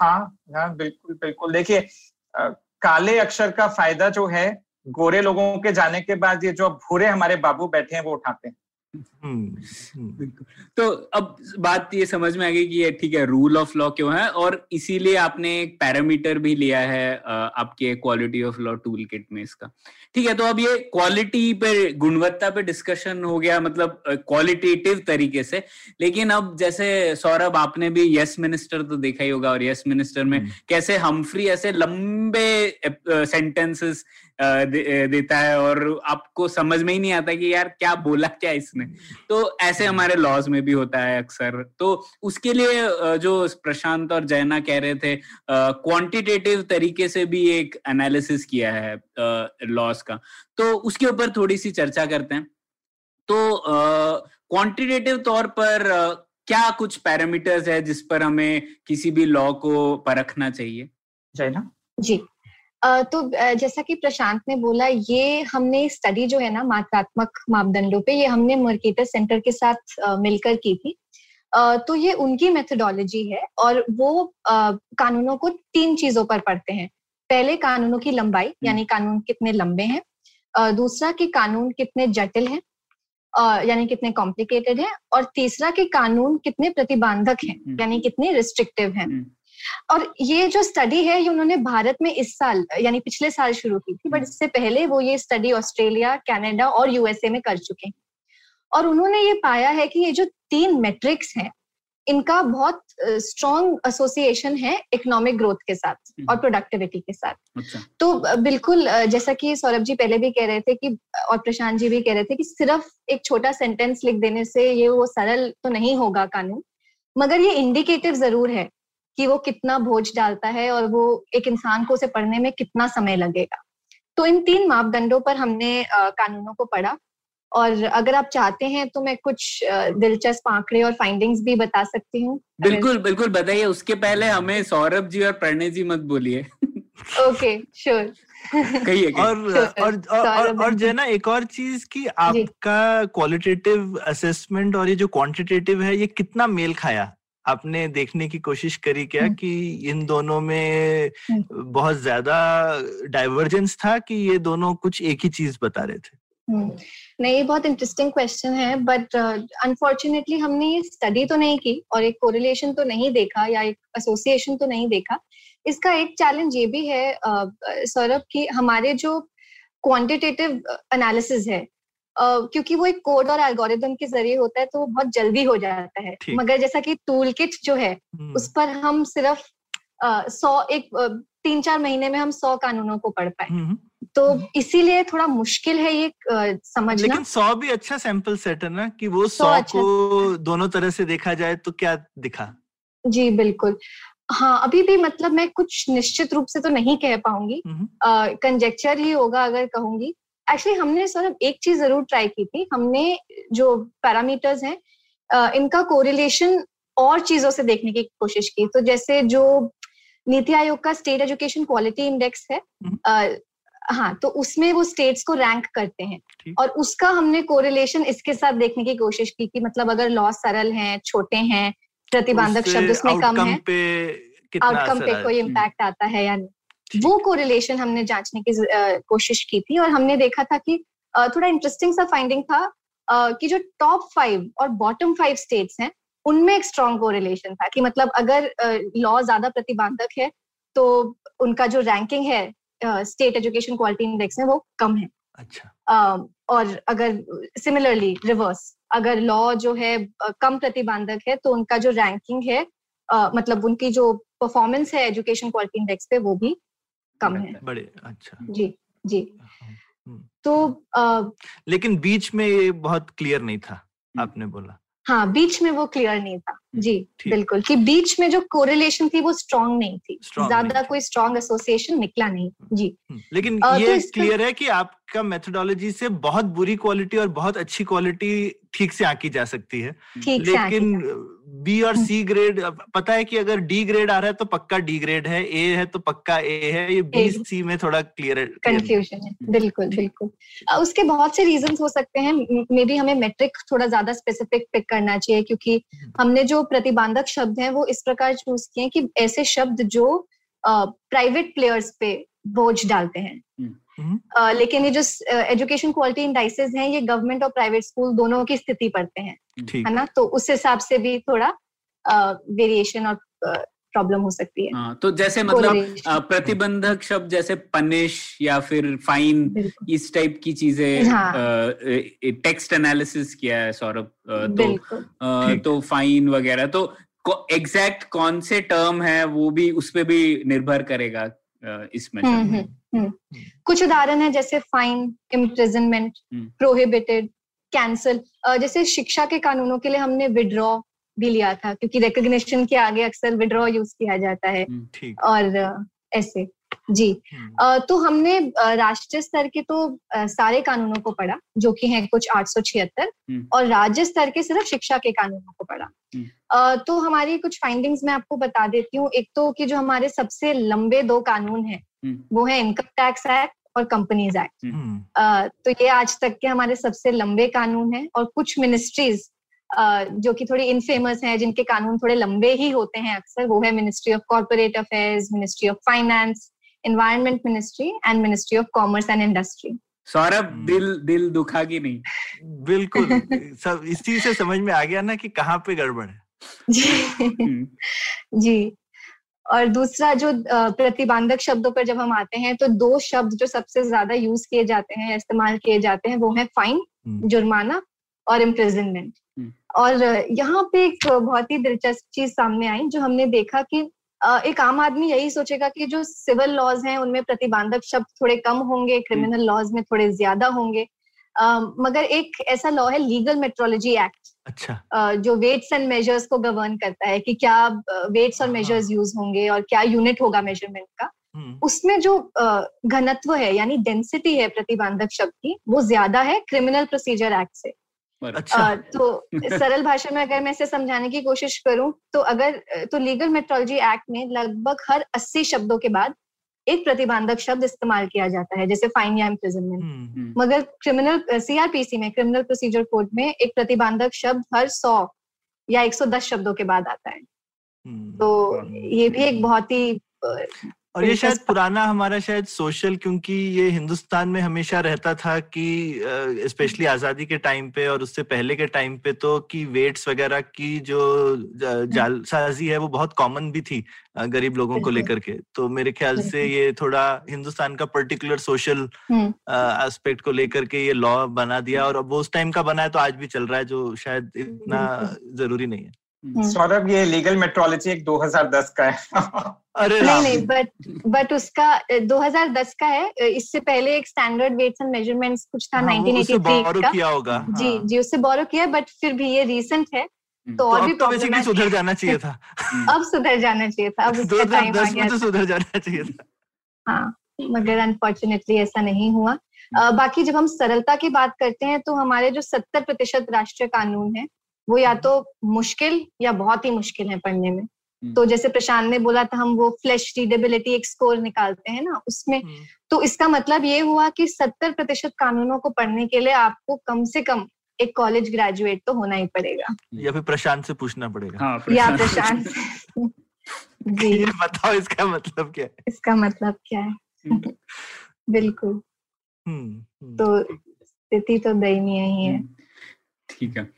हाँ हाँ बिल्कुल बिल्कुल। देखिए काले अक्षर का फ़ायदा जो है गोरे लोगों के जाने के बाद ये जो भूरे हमारे बाबू बैठे हैं वो उठाते हैं। हम्म, हम्म। तो अब बात ये समझ में आ गई कि ये ठीक है रूल ऑफ़ लॉ क्यों है? और इसीलिए आपने एक पैरामीटर भी लिया है आपके quality of law tool kit में इसका। ठीक है तो अब ये क्वालिटी पे गुणवत्ता पे डिस्कशन हो गया मतलब क्वालिटेटिव तरीके से लेकिन अब जैसे सौरभ आपने भी यस मिनिस्टर तो देखा ही होगा और यस मिनिस्टर में हम्म। कैसे हमफ्री ऐसे लंबे सेंटेंसेस दे, देता है और आपको समझ में ही नहीं आता कि यार क्या बोला क्या इसने तो ऐसे हम्म। हमारे लॉज में भी होता है अक्सर तो उसके लिए जो प्रशांत और जैना कह रहे थे क्वांटिटेटिव तरीके से भी एक एनालिसिस किया है लॉस का। तो उसके ऊपर थोड़ी सी चर्चा करते हैं। तो क्वांटिटेटिव तौर पर क्या कुछ पैरामीटर्स है जिस पर हमें किसी भी लॉ को परखना चाहिए? जय जी। तो जैसा कि प्रशांत ने बोला ये हमने स्टडी जो है ना मात्रात्मक मापदंडों पे ये हमने मर्केटर सेंटर के साथ मिलकर की थी। तो ये उनकी मेथोडोलॉजी है और वो कानूनों को तीन चीज़ों पर पढ़ते हैं। पहले कानूनों की लंबाई यानी कानून कितने लंबे हैं दूसरा कि कानून कितने जटिल हैं यानी कितने कॉम्प्लिकेटेड हैं और तीसरा कि कानून कितने प्रतिबंधक हैं हम्म। यानी कितने रिस्ट्रिक्टिव हैं हम्म। और ये जो स्टडी है ये उन्होंने भारत में इस साल यानी पिछले साल शुरू की थी बट इससे पहले वो ये स्टडी ऑस्ट्रेलिया कनाडा और यूएसए में कर चुके हैं और उन्होंने ये पाया है कि ये जो तीन मेट्रिक्स हैं इनका बहुत स्ट्रॉन्ग एसोसिएशन है इकोनॉमिक ग्रोथ के साथ और प्रोडक्टिविटी के साथ। अच्छा। तो बिल्कुल जैसा कि सौरभ जी पहले भी कह रहे थे कि और प्रशांत जी भी कह रहे थे कि सिर्फ़ एक छोटा सेंटेंस लिख देने से ये वो सरल तो नहीं होगा कानून मगर ये इंडिकेटिव ज़रूर है कि वो कितना बोझ डालता है और वो एक इंसान को उसे पढ़ने में कितना समय लगेगा। तो इन तीन मापदंडों पर हमने कानूनों को पढ़ा। और अगर आप चाहते हैं तो मैं कुछ दिलचस्प आंकड़े और फाइंडिंग्स भी बता सकती हूँ। अगर- बिल्कुल बिल्कुल बताइए उसके पहले हमें सौरभ जी और प्रणय जी मत बोलिए। ओके श्योर कहिए। और और और, और, और जो। है ना एक और चीज़ कि आपका क्वालिटेटिव असेसमेंट और ये जो क्वांटिटेटिव है ये कितना मेल खाया? आपने देखने की कोशिश करी क्या हम्म। कि इन दोनों में बहुत ज़्यादा डाइवर्जेंस था कि ये दोनों कुछ एक ही चीज़ बता रहे थे? हम्म, नहीं ये बहुत इंटरेस्टिंग क्वेश्चन है बट अनफॉर्चुनेटली uh, हमने ये स्टडी तो नहीं की और एक कोरिलेशन तो नहीं देखा या एक एसोसिएशन तो नहीं देखा। इसका एक चैलेंज ये भी है अ, सौरभ कि हमारे जो क्वांटिटेटिव एनालिसिस है अ, क्योंकि वो एक कोड और एल्गोरिदम के ज़रिए होता है तो वो बहुत जल्दी हो जाता है। मगर जैसा कि टूल किट जो है हम्म, उस पर हम सिर्फ़ अ, सौ एक अ, तीन चार महीने में हम सौ कानूनों को पढ़ पाए। हम्म, तो इसीलिए थोड़ा मुश्किल है ये समझना। लेकिन सौ भी अच्छा सैंपल सेट है ना कि वो सौ अच्छा- को दोनों तरह से देखा जाए तो क्या दिखा? जी बिल्कुल। हाँ अभी भी मतलब मैं कुछ निश्चित रूप से तो नहीं कह पाऊँगी। हम्म, कंजेक्चर ही होगा अगर कहूँगी। एक्चुअली हमने सर एक चीज़ ज़रूर ट्राई की थी। हमने जो पैरामीटर्स हैं इनका कोरिलेशन और चीज़ों से देखने की कोशिश की। तो जैसे जो नीति आयोग का स्टेट एजुकेशन क्वालिटी इंडेक्स है हम्म। हाँ तो उसमें वो स्टेट्स को रैंक करते हैं। और उसका हमने कोरिलेशन इसके साथ देखने की कोशिश की कि मतलब अगर लॉ सरल हैं छोटे हैं प्रतिबंधक शब्द उसमें कम है आउटकम पे कोई हम्म, इम्पैक्ट आता है या नहीं। वो कोरिलेशन हमने जांचने की कोशिश की थी और हमने देखा था कि थोड़ा इंटरेस्टिंग सा फाइंडिंग था कि जो टॉप फाइव और बॉटम फाइव स्टेट्स हैं उनमें एक स्ट्रॉन्ग कोरिलेशन था कि मतलब अगर लॉ ज़्यादा प्रतिबंधक है तो उनका जो रैंकिंग है स्टेट एजुकेशन क्वालिटी इंडेक्स में वो कम है। अच्छा। अ, और अगर सिमिलरली रिवर्स अगर लॉ जो है कम प्रतिबंधक है तो उनका जो रैंकिंग है अ, मतलब उनकी जो परफॉर्मेंस है एजुकेशन क्वालिटी इंडेक्स पे वो भी कम है। बड़े अच्छा। जी जी। हम्म। तो अ, लेकिन बीच में ये बहुत क्लियर नहीं था। आपने बोला। हाँ बीच में वो क्लियर नहीं था। जी बिल्कुल कि बीच में जो कोरिलेशन थी वो स्ट्रॉन्ग नहीं थी। ज़्यादा कोई स्ट्रॉन्ग एसोसिएशन निकला नहीं। जी। हम्म, लेकिन तो ये क्लियर है कि आपका मेथोडोलॉजी से बहुत बुरी क्वालिटी और बहुत अच्छी क्वालिटी ठीक से आंकी जा सकती है। लेकिन बी और सी ग्रेड पता है कि अगर डी ग्रेड आ रहा है तो पक्का डी ग्रेड है ए है तो पक्का ए है। ये बी सी में थोड़ा क्लियर कंफ्यूजन है। बिल्कुल बिल्कुल। उसके बहुत से रीजंस हो सकते हैं। मे बी हमें मेट्रिक थोड़ा ज़्यादा स्पेसिफिक पिक करना चाहिए क्योंकि हमने जो प्रतिबंधक शब्द हैं वो इस प्रकार चूज़ किए हैं कि ऐसे शब्द जो प्राइवेट प्लेयर्स पे बोझ डालते हैं। हम्म। लेकिन ये जो एजुकेशन क्वालिटी इंडाइसेस हैं ये गवर्नमेंट और प्राइवेट स्कूल दोनों की स्थिति पढ़ते हैं है ना? तो उस हिसाब से भी थोड़ा वेरिएशन और प्रॉब्लम हो सकती है। हाँ तो जैसे मतलब प्रतिबंधक शब्द जैसे पनिश या फिर फाइन इस टाइप की चीज़ें हाँ। टेक्स्ट एनालिसिस किया है सौरभ तो तो फाइन वगैरह तो एग्जैक्ट कौन से टर्म है वो भी उस पे भी निर्भर करेगा। इस हम्म, में। हम्म, हम्म। कुछ उदाहरण है जैसे फाइन इम्प्रिजनमेंट। प्रोहिबिटेड कैंसल जैसे शिक्षा के कानूनों के लिए हमने विड्रॉ भी लिया था क्योंकि रिकग्निशन के आगे अक्सर विड्रॉ यूज़ किया जाता है। और ऐसे। जी। हम्म, तो हमने राष्ट्रीय स्तर के तो सारे कानूनों को पढ़ा जो कि हैं कुछ आठ हम्म। और राज्य स्तर के सिर्फ़ शिक्षा के कानूनों को पढ़ा। हम्म। तो हमारी कुछ फाइंडिंग्स मैं आपको बता देती हूँ। एक तो कि जो हमारे सबसे लंबे दो कानून हैं। वो है इनकम टैक्स एक्ट और कंपनीज़ एक्ट तो ये आज तक के हमारे सबसे लंबे कानून हैं और कुछ मिनिस्ट्रीज जो कि थोड़ी इनफेमस हैं जिनके कानून थोड़े लंबे ही होते हैं अक्सर वो है ministry of corporate affairs ministry of finance environment ministry and ministry of commerce and industry Saurabh हम्म। दिल दिल दुखा की नहीं। बिल्कुल। सब इसी से समझ में आ गया ना कि कहाँ पे गड़बड़ है। जी। हम्म, जी। और दूसरा जो प्रतिबंधक शब्दों पर जब हम आते हैं तो दो शब्द जो सबसे ज़्यादा यूज़ किए जाते हैं इस्तेमाल किए जाते हैं वो है फाइन हम्म, जुर्माना और इम्प्रिजनमेंट। और यहाँ पे एक बहुत ही दिलचस्प चीज़ सामने आई जो हमने देखा कि एक आम आदमी यही सोचेगा कि जो सिविल लॉज हैं उनमें प्रतिबंधक शब्द थोड़े कम होंगे क्रिमिनल लॉज में थोड़े ज़्यादा होंगे। मगर एक ऐसा लॉ है लीगल मेट्रोलॉजी एक्ट। अच्छा। जो वेट्स एंड मेजर्स को गवर्न करता है कि क्या वेट्स और हाँ। मेजर्स यूज़ होंगे और क्या यूनिट होगा मेज़रमेंट का। हम्म, उसमें जो घनत्व है यानी डेंसिटी है प्रतिबंधक शब्द की वो ज़्यादा है क्रिमिनल प्रोसीजर एक्ट से। अच्छा। तो सरल भाषा में अगर मैं इसे समझाने की कोशिश करूँ तो अगर तो लीगल मेट्रोलॉजी एक्ट में लगभग हर 80 शब्दों के बाद एक प्रतिबंधक शब्द इस्तेमाल किया जाता है जैसे फाइन या इम्प्रिजनमेंट हम्म, मगर क्रिमिनल सीआरपीसी में क्रिमिनल प्रोसीजर कोड में एक प्रतिबंधक शब्द हर 100 या 110 शब्दों के बाद आता है। हम्म। तो ये भी एक बहुत ही और ये शायद पुराना हमारा शायद सोशल क्योंकि ये हिंदुस्तान में हमेशा रहता था कि स्पेशली आज़ादी के टाइम पे और उससे पहले के टाइम पे तो कि वेट्स वगैरह की जो जालसाजी है वो बहुत कॉमन भी थी गरीब लोगों को लेकर के। तो मेरे ख्याल से ये थोड़ा हिंदुस्तान का पर्टिकुलर सोशल हम्म। एस्पेक्ट को लेकर के ये लॉ बना दिया और अब वो उस टाइम का बना है तो आज भी चल रहा है जो शायद इतना ज़रूरी नहीं है। हम्म। सौरभ ये लीगल मेट्रोलॉजी एक 2010 का है। अरे नहीं नहीं बट बट उसका 2010 का है। इससे पहले एक स्टैंडर्ड वेट्स एंड मेजरमेंट्स कुछ था हाँ, वो उससे 1983 का। किया होगा जी हाँ। जी उससे बोरो किया बट फिर भी ये रीसेंट है तो तो और भी अब तो बेसिकली सुधर जाना चाहिए था। अब सुधर जाना चाहिए था अब दो हज़ार दस में तो सुधर जाना चाहिए था। हाँ मगर अनफॉर्चुनेटली ऐसा नहीं हुआ। बाकी जब हम सरलता की बात करते हैं तो हमारे जो सत्तर प्रतिशत राष्ट्रीय कानून है वो या तो मुश्किल या बहुत ही मुश्किल है पढ़ने में। हम्म। तो जैसे प्रशांत ने बोला था हम वो फ्लैश रीडेबिलिटी एक स्कोर निकालते हैं ना उसमें। तो इसका मतलब ये हुआ कि सत्तर प्रतिशत कानूनों को पढ़ने के लिए आपको कम से कम एक कॉलेज ग्रेजुएट तो होना ही पड़ेगा। या फिर प्रशांत से पूछना पड़ेगा। हाँ या प्रशांत। जी। ये बताओ इसका मतलब क्या है? इसका मतलब क्या है? हम्म। बिल्कुल। हम्म, हम्म, तो स्थिति तो दयनीय ही है। ठीक है।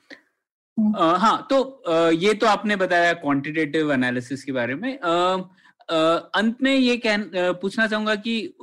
हम्म। अ, हाँ तो अ, ये तो आपने बताया क्वांटिटेटिव एनालिसिस के बारे में। अ, अ, अंत में ये कह पूछना चाहूँगा कि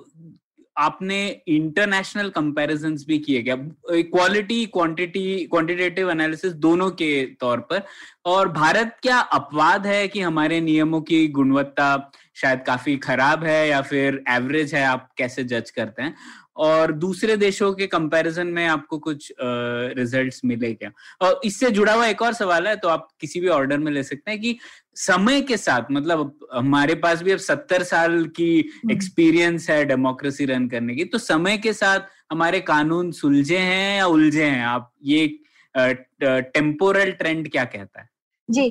आपने इंटरनेशनल कंपैरिजंस भी किए क्या? क्वालिटी क्वांटिटी क्वांटिटेटिव एनालिसिस दोनों के तौर पर। और भारत क्या अपवाद है कि हमारे नियमों की गुणवत्ता शायद काफ़ी खराब है या फिर एवरेज है आप कैसे जज करते हैं? और दूसरे देशों के कंपैरिजन में आपको कुछ रिजल्ट्स मिले क्या? और इससे जुड़ा हुआ एक और सवाल है तो आप किसी भी ऑर्डर में ले सकते हैं कि समय के साथ मतलब हमारे पास भी अब सत्तर साल की एक्सपीरियंस है डेमोक्रेसी रन करने की तो समय के साथ हमारे कानून सुलझे हैं या उलझे हैं? आप ये टेम्पोरल ट्रेंड क्या कहता है? जी।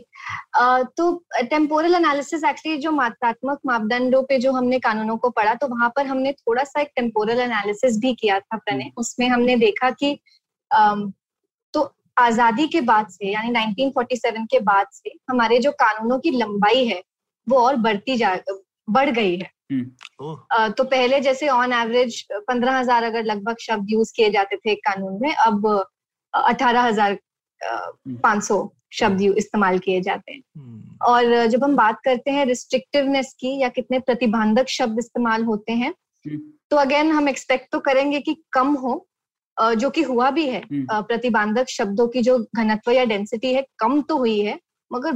अ, तो टेम्पोरल एनालिसिस एक्चुअली जो मात्रात्मक मापदंडों पे जो हमने कानूनों को पढ़ा तो वहाँ पर हमने थोड़ा सा एक टेम्पोरल एनालिसिस भी किया था प्रणय। उसमें हमने देखा कि तो आज़ादी के बाद से यानी 1947 के बाद से हमारे जो कानूनों की लंबाई है वो और बढ़ती जा बढ़ गई है। ओह, तो पहले जैसे ऑन एवरेज पंद्रह हज़ार अगर लगभग शब्द यूज़ किए जाते थे एक कानून में अब अठारह हज़ार पाँच सौ शब्द इस्तेमाल किए जाते हैं हम्म, और जब हम बात करते हैं रिस्ट्रिक्टिवनेस की या कितने प्रतिबंधक शब्द इस्तेमाल होते हैं हम्म। तो अगेन हम एक्सपेक्ट तो करेंगे कि कम हो जो कि हुआ भी है। अ, प्रतिबंधक शब्दों की जो घनत्व या डेंसिटी है कम तो हुई है मगर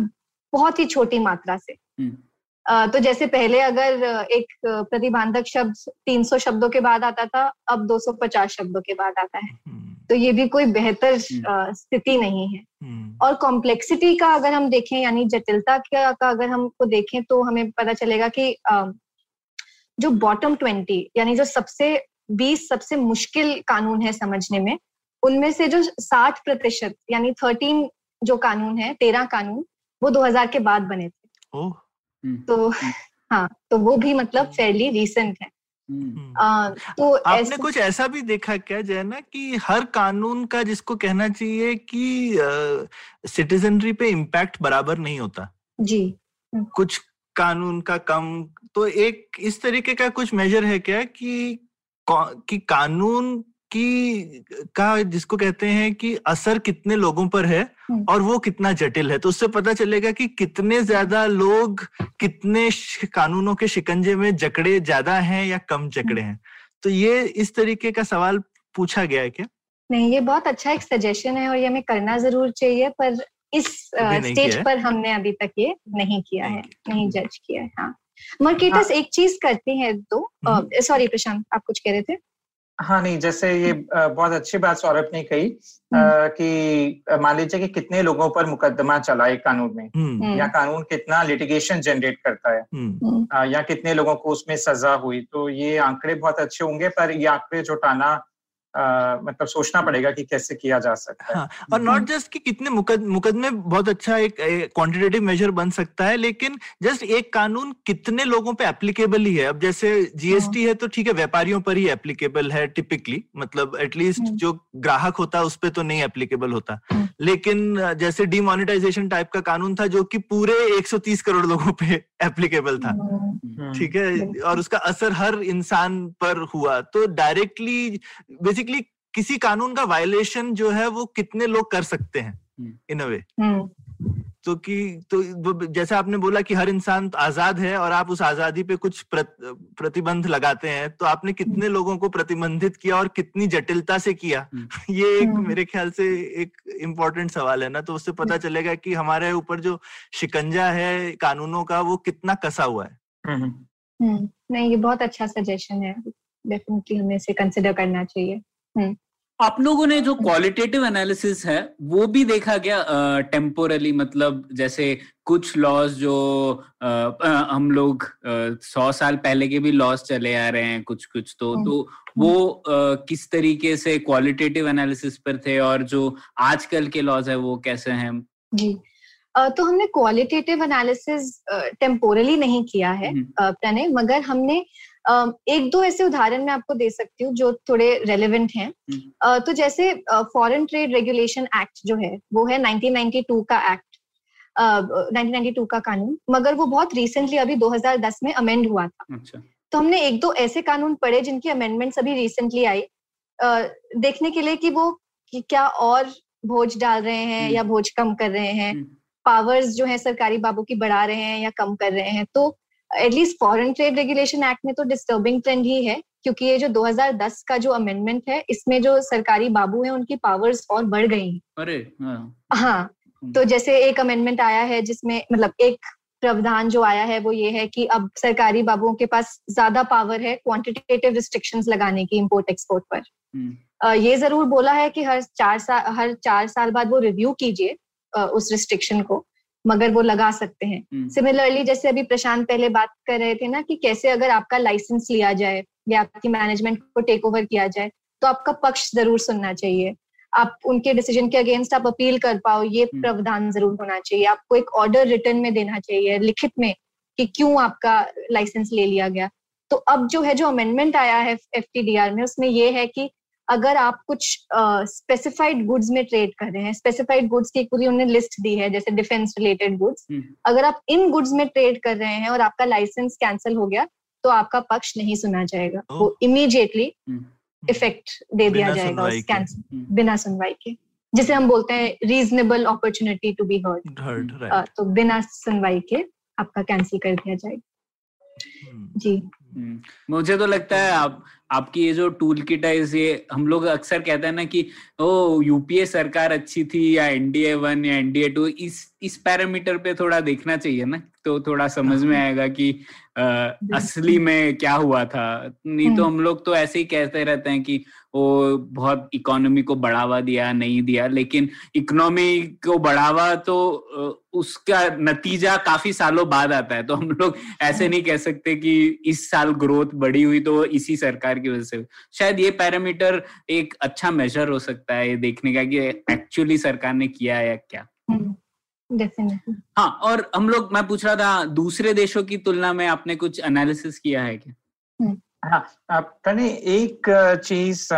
बहुत ही छोटी मात्रा से हम्म। तो जैसे पहले अगर एक प्रतिबंधक शब्द 300 शब्दों के बाद आता था अब 250 शब्दों के बाद आता है तो ये भी कोई बेहतर हम्म। स्थिति नहीं है। हम्म, और कॉम्प्लेक्सिटी का अगर हम देखें यानी जटिलता का, का अगर हमको देखें तो हमें पता चलेगा कि जो बॉटम ट्वेंटी यानी जो सबसे बीस सबसे मुश्किल कानून है समझने में उनमें से जो साठ प्रतिशत यानी थर्टीन जो कानून है तेरह कानून वो 2000 के बाद बने थे। हम्म, तो हाँ तो वो भी मतलब फेयरली रिसेंट है। हम्म, आ, तो आपने कुछ ऐसा भी देखा क्या जय ना कि हर कानून का जिसको कहना चाहिए कि सिटीजनरी पे इम्पैक्ट बराबर नहीं होता? जी। कुछ कानून का कम तो एक इस तरीके का कुछ मेजर है क्या कि कि कानून की का जिसको कहते हैं कि असर कितने लोगों पर है हम्म। और वो कितना जटिल है तो उससे पता चलेगा कि कितने ज़्यादा लोग कितने कानूनों के शिकंजे में जकड़े ज़्यादा हैं या कम जकड़े हम्म। हैं तो ये इस तरीके का सवाल पूछा गया है क्या नहीं ये बहुत अच्छा एक सजेशन है और ये हमें करना ज़रूर चाहिए पर इस स्टेज पर हमने अभी तक ये नहीं किया नहीं है किया। नहीं जज किया है हाँ मर्केटस एक चीज़ करती है तो हम्म। सॉरी प्रशांत आप कुछ कह रहे थे हाँ नहीं जैसे ये बहुत अच्छी बात सौरभ ने कही हम्म। कि मान लीजिए कि कितने लोगों पर मुकदमा चला है कानून में हम्म। हम्म, या कानून कितना लिटिगेशन जनरेट करता है हम्म। हम्म, या कितने लोगों को उसमें सजा हुई तो ये आंकड़े बहुत अच्छे होंगे पर ये आंकड़े जुटाना अ, मतलब सोचना पड़ेगा कि कैसे किया जा सकता है। हाँ और नॉट जस्ट कि कितने मुकद, मुकदमे बहुत अच्छा एक क्वांटिटेटिव मेजर बन सकता है लेकिन जस्ट एक कानून कितने लोगों पे एप्लीकेबल ही है। अब जैसे जीएसटी है। तो ठीक है व्यापारियों पर ही एप्लीकेबल है टिपिकली मतलब एटलीस्ट हम्म। जो ग्राहक होता है उस पर तो नहीं एप्लीकेबल होता। हम्म। लेकिन जैसे डिमोनिटाइजेशन टाइप का कानून था जो कि पूरे 130 करोड़ लोगों पे एप्लीकेबल था। हम्म, ठीक है और उसका असर हर इंसान पर हुआ। तो डायरेक्टली बेसिकली किसी कानून का वायलेशन जो है वो कितने लोग कर सकते हैं? हम्म। इन अ वे हम्म, तो कि तो जैसे आपने बोला कि हर इंसान आज़ाद है और आप उस आज़ादी पे कुछ प्रत, प्रतिबंध लगाते हैं तो आपने कितने लोगों को प्रतिबंधित किया और कितनी जटिलता से किया? ये एक हम्म। मेरे ख्याल से एक इम्पोर्टेंट सवाल है ना तो उससे पता चलेगा कि हमारे ऊपर जो शिकंजा है कानूनों का वो कितना कसा हुआ है। हम्म, हम्म, नहीं ये बहुत अच्छा सजेशन है। डेफिनेटली हमें इसे कंसिडर करना चाहिए। आप लोगों ने जो क्वालिटेटिव एनालिसिस है वो भी देखा गया टेम्पोरली मतलब जैसे कुछ लॉज जो अ, अ, हम लोग सौ साल पहले के भी लॉस चले आ रहे हैं कुछ कुछ तो हम्म, तो वो अ, किस तरीके से क्वालिटेटिव एनालिसिस पर थे और जो आजकल के लॉस है वो कैसे हैं? जी। तो हमने क्वालिटेटिव एनालिसिस टेम्पोरली नहीं किया है हम्म, प्रणय मगर हमने एक दो ऐसे उदाहरण मैं आपको दे सकती हूँ जो थोड़े रेलिवेंट हैं। हम्म। तो जैसे फॉरेन ट्रेड रेगुलेशन एक्ट जो है वो है 1992 का एक्ट 1992 का कानून मगर वो बहुत रिसेंटली अभी 2010 में अमेंड हुआ था। अच्छा। तो हमने एक दो ऐसे कानून पढ़े जिनकी अमेंडमेंट्स अभी रिसेंटली आई। देखने के लिए कि वो कि क्या और भोज डाल रहे हैं हम्म। या भोज कम कर रहे हैं। हम्म। पावर्स जो है सरकारी बाबू की बढ़ा रहे हैं या कम कर रहे हैं। तो at least foreign trade regulation act में तो डिस्टर्बिंग ट्रेंड ही है क्योंकि ये जो 2010 का जो अमेंडमेंट है इसमें जो सरकारी बाबू हैं उनकी पावर्स और बढ़ गई हैं। अरे हाँ। हाँ तो जैसे एक अमेंडमेंट आया है जिसमें मतलब एक प्रावधान जो आया है वो ये है कि अब सरकारी बाबुओं के पास ज़्यादा पावर है क्वांटिटेटिव रिस्ट्रिक्शन लगाने की इम्पोर्ट एक्सपोर्ट पर। हम्म, ये ज़रूर बोला है कि हर चार साल हर चार साल बाद वो रिव्यू कीजिए उस रिस्ट्रिक्शन को। मगर वो लगा सकते हैं। हम्म, सिमिलरली जैसे अभी प्रशांत पहले बात कर रहे थे ना कि कैसे अगर आपका लाइसेंस लिया जाए या आपकी मैनेजमेंट को टेक ओवर किया जाए तो आपका पक्ष ज़रूर सुनना चाहिए। आप उनके डिसीज़न के अगेंस्ट आप अपील कर पाओ ये हम्म। प्रावधान ज़रूर होना चाहिए। आपको एक ऑर्डर रिटर्न में देना चाहिए लिखित में कि क्यों आपका लाइसेंस ले लिया गया। तो अब जो है जो अमेंडमेंट आया है एफटीडीआर में उसमें ये है कि अगर आप कुछ स्पेसिफाइड गुड्स में ट्रेड कर रहे हैं स्पेसिफाइड गुड्स की पूरी उन्होंने लिस्ट दी है जैसे डिफेंस रिलेटेड गुड्स। अगर आप इन गुड्स में ट्रेड कर रहे हैं और आपका लाइसेंस कैंसिल हो गया तो आपका पक्ष नहीं सुना जाएगा ओह। वो इमीडिएटली हम्म। इफ़ेक्ट दे दिया जाएगा उस कैंसिल हम्म। बिना सुनवाई के जिसे हम बोलते हैं reasonable opportunity to be heard तो बिना सुनवाई के आपका कैंसिल कर दिया जाएगा जी हम्म, मुझे तो लगता है आप आपकी ये जो टूल किट है ये हम लोग अक्सर कहते हैं ना कि, ओ यूपीए सरकार अच्छी थी या एनडीए वन या एनडीए टू इस इस पैरामीटर पे थोड़ा देखना चाहिए ना? तो थोड़ा समझ में आएगा कि अ, असली में क्या हुआ था। नहीं तो हम लोग तो ऐसे ही कहते रहते हैं कि वो बहुत इकोनॉमी को बढ़ावा दिया नहीं दिया। लेकिन इकोनॉमी को बढ़ावा तो उसका नतीजा काफ़ी सालों बाद आता है। तो हम लोग ऐसे नहीं कह सकते कि इस साल ग्रोथ बढ़ी हुई तो इसी सरकार की वजह से शायद ये पैरामीटर एक अच्छा मेजर हो सकता है ये देखने का कि एक्चुअली सरकार ने किया है क्या। डेफिनेटली हाँ और हम लोग मैं पूछ रहा था दूसरे देशों की तुलना में आपने कुछ एनालिसिस किया है क्या? हाँ प्रणय एक चीज़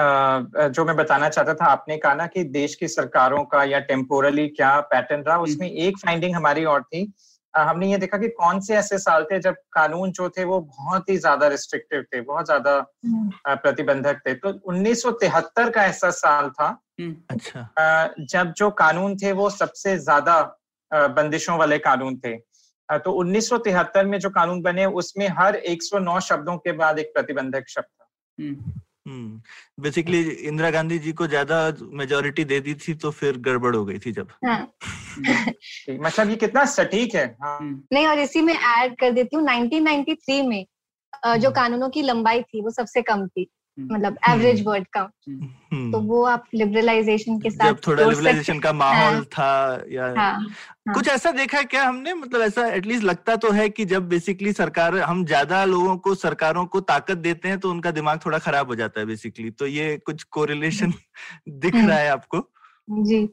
जो मैं बताना चाहता था आपने कहा ना कि देश की सरकारों का या टेम्पोरली क्या पैटर्न रहा उसमें एक फाइंडिंग हमारी और थी। हमने ये देखा कि कौन से ऐसे साल थे जब कानून जो थे वो बहुत ही ज़्यादा रिस्ट्रिक्टिव थे बहुत ज़्यादा प्रतिबंधक थे। तो 1973 का ऐसा साल था अच्छा। जब जो कानून थे वो सबसे ज़्यादा बंदिशों वाले कानून थे तो 1973 में जो कानून बने उसमें हर 109 शब्दों के बाद एक प्रतिबंधक शब्द था बेसिकली हम्म। इंदिरा गांधी जी को ज़्यादा मेजोरिटी दे दी थी तो फिर गड़बड़ हो गई थी जब हाँ. मतलब ये कितना सटीक है हाँ. नहीं और इसी में ऐड कर देती हूँ 1993 में जो हम्म। कानूनों की लंबाई थी वो सबसे कम थी हम्म। मतलब एवरेज वर्ड का। तो वो आप लिबरलाइजेशन के साथ जब थोड़ा लिबरलाइजेशन का माहौल हाँ, था या हाँ, हाँ, कुछ ऐसा देखा है क्या हमने? मतलब ऐसा एटलीस्ट लगता तो है कि जब बेसिकली सरकार हम ज़्यादा लोगों को सरकारों को ताकत देते हैं तो उनका दिमाग थोड़ा खराब हो जाता है बेसिकली तो ये कुछ कोरिलेशन दिख हम्म। रहा है आपको? जी।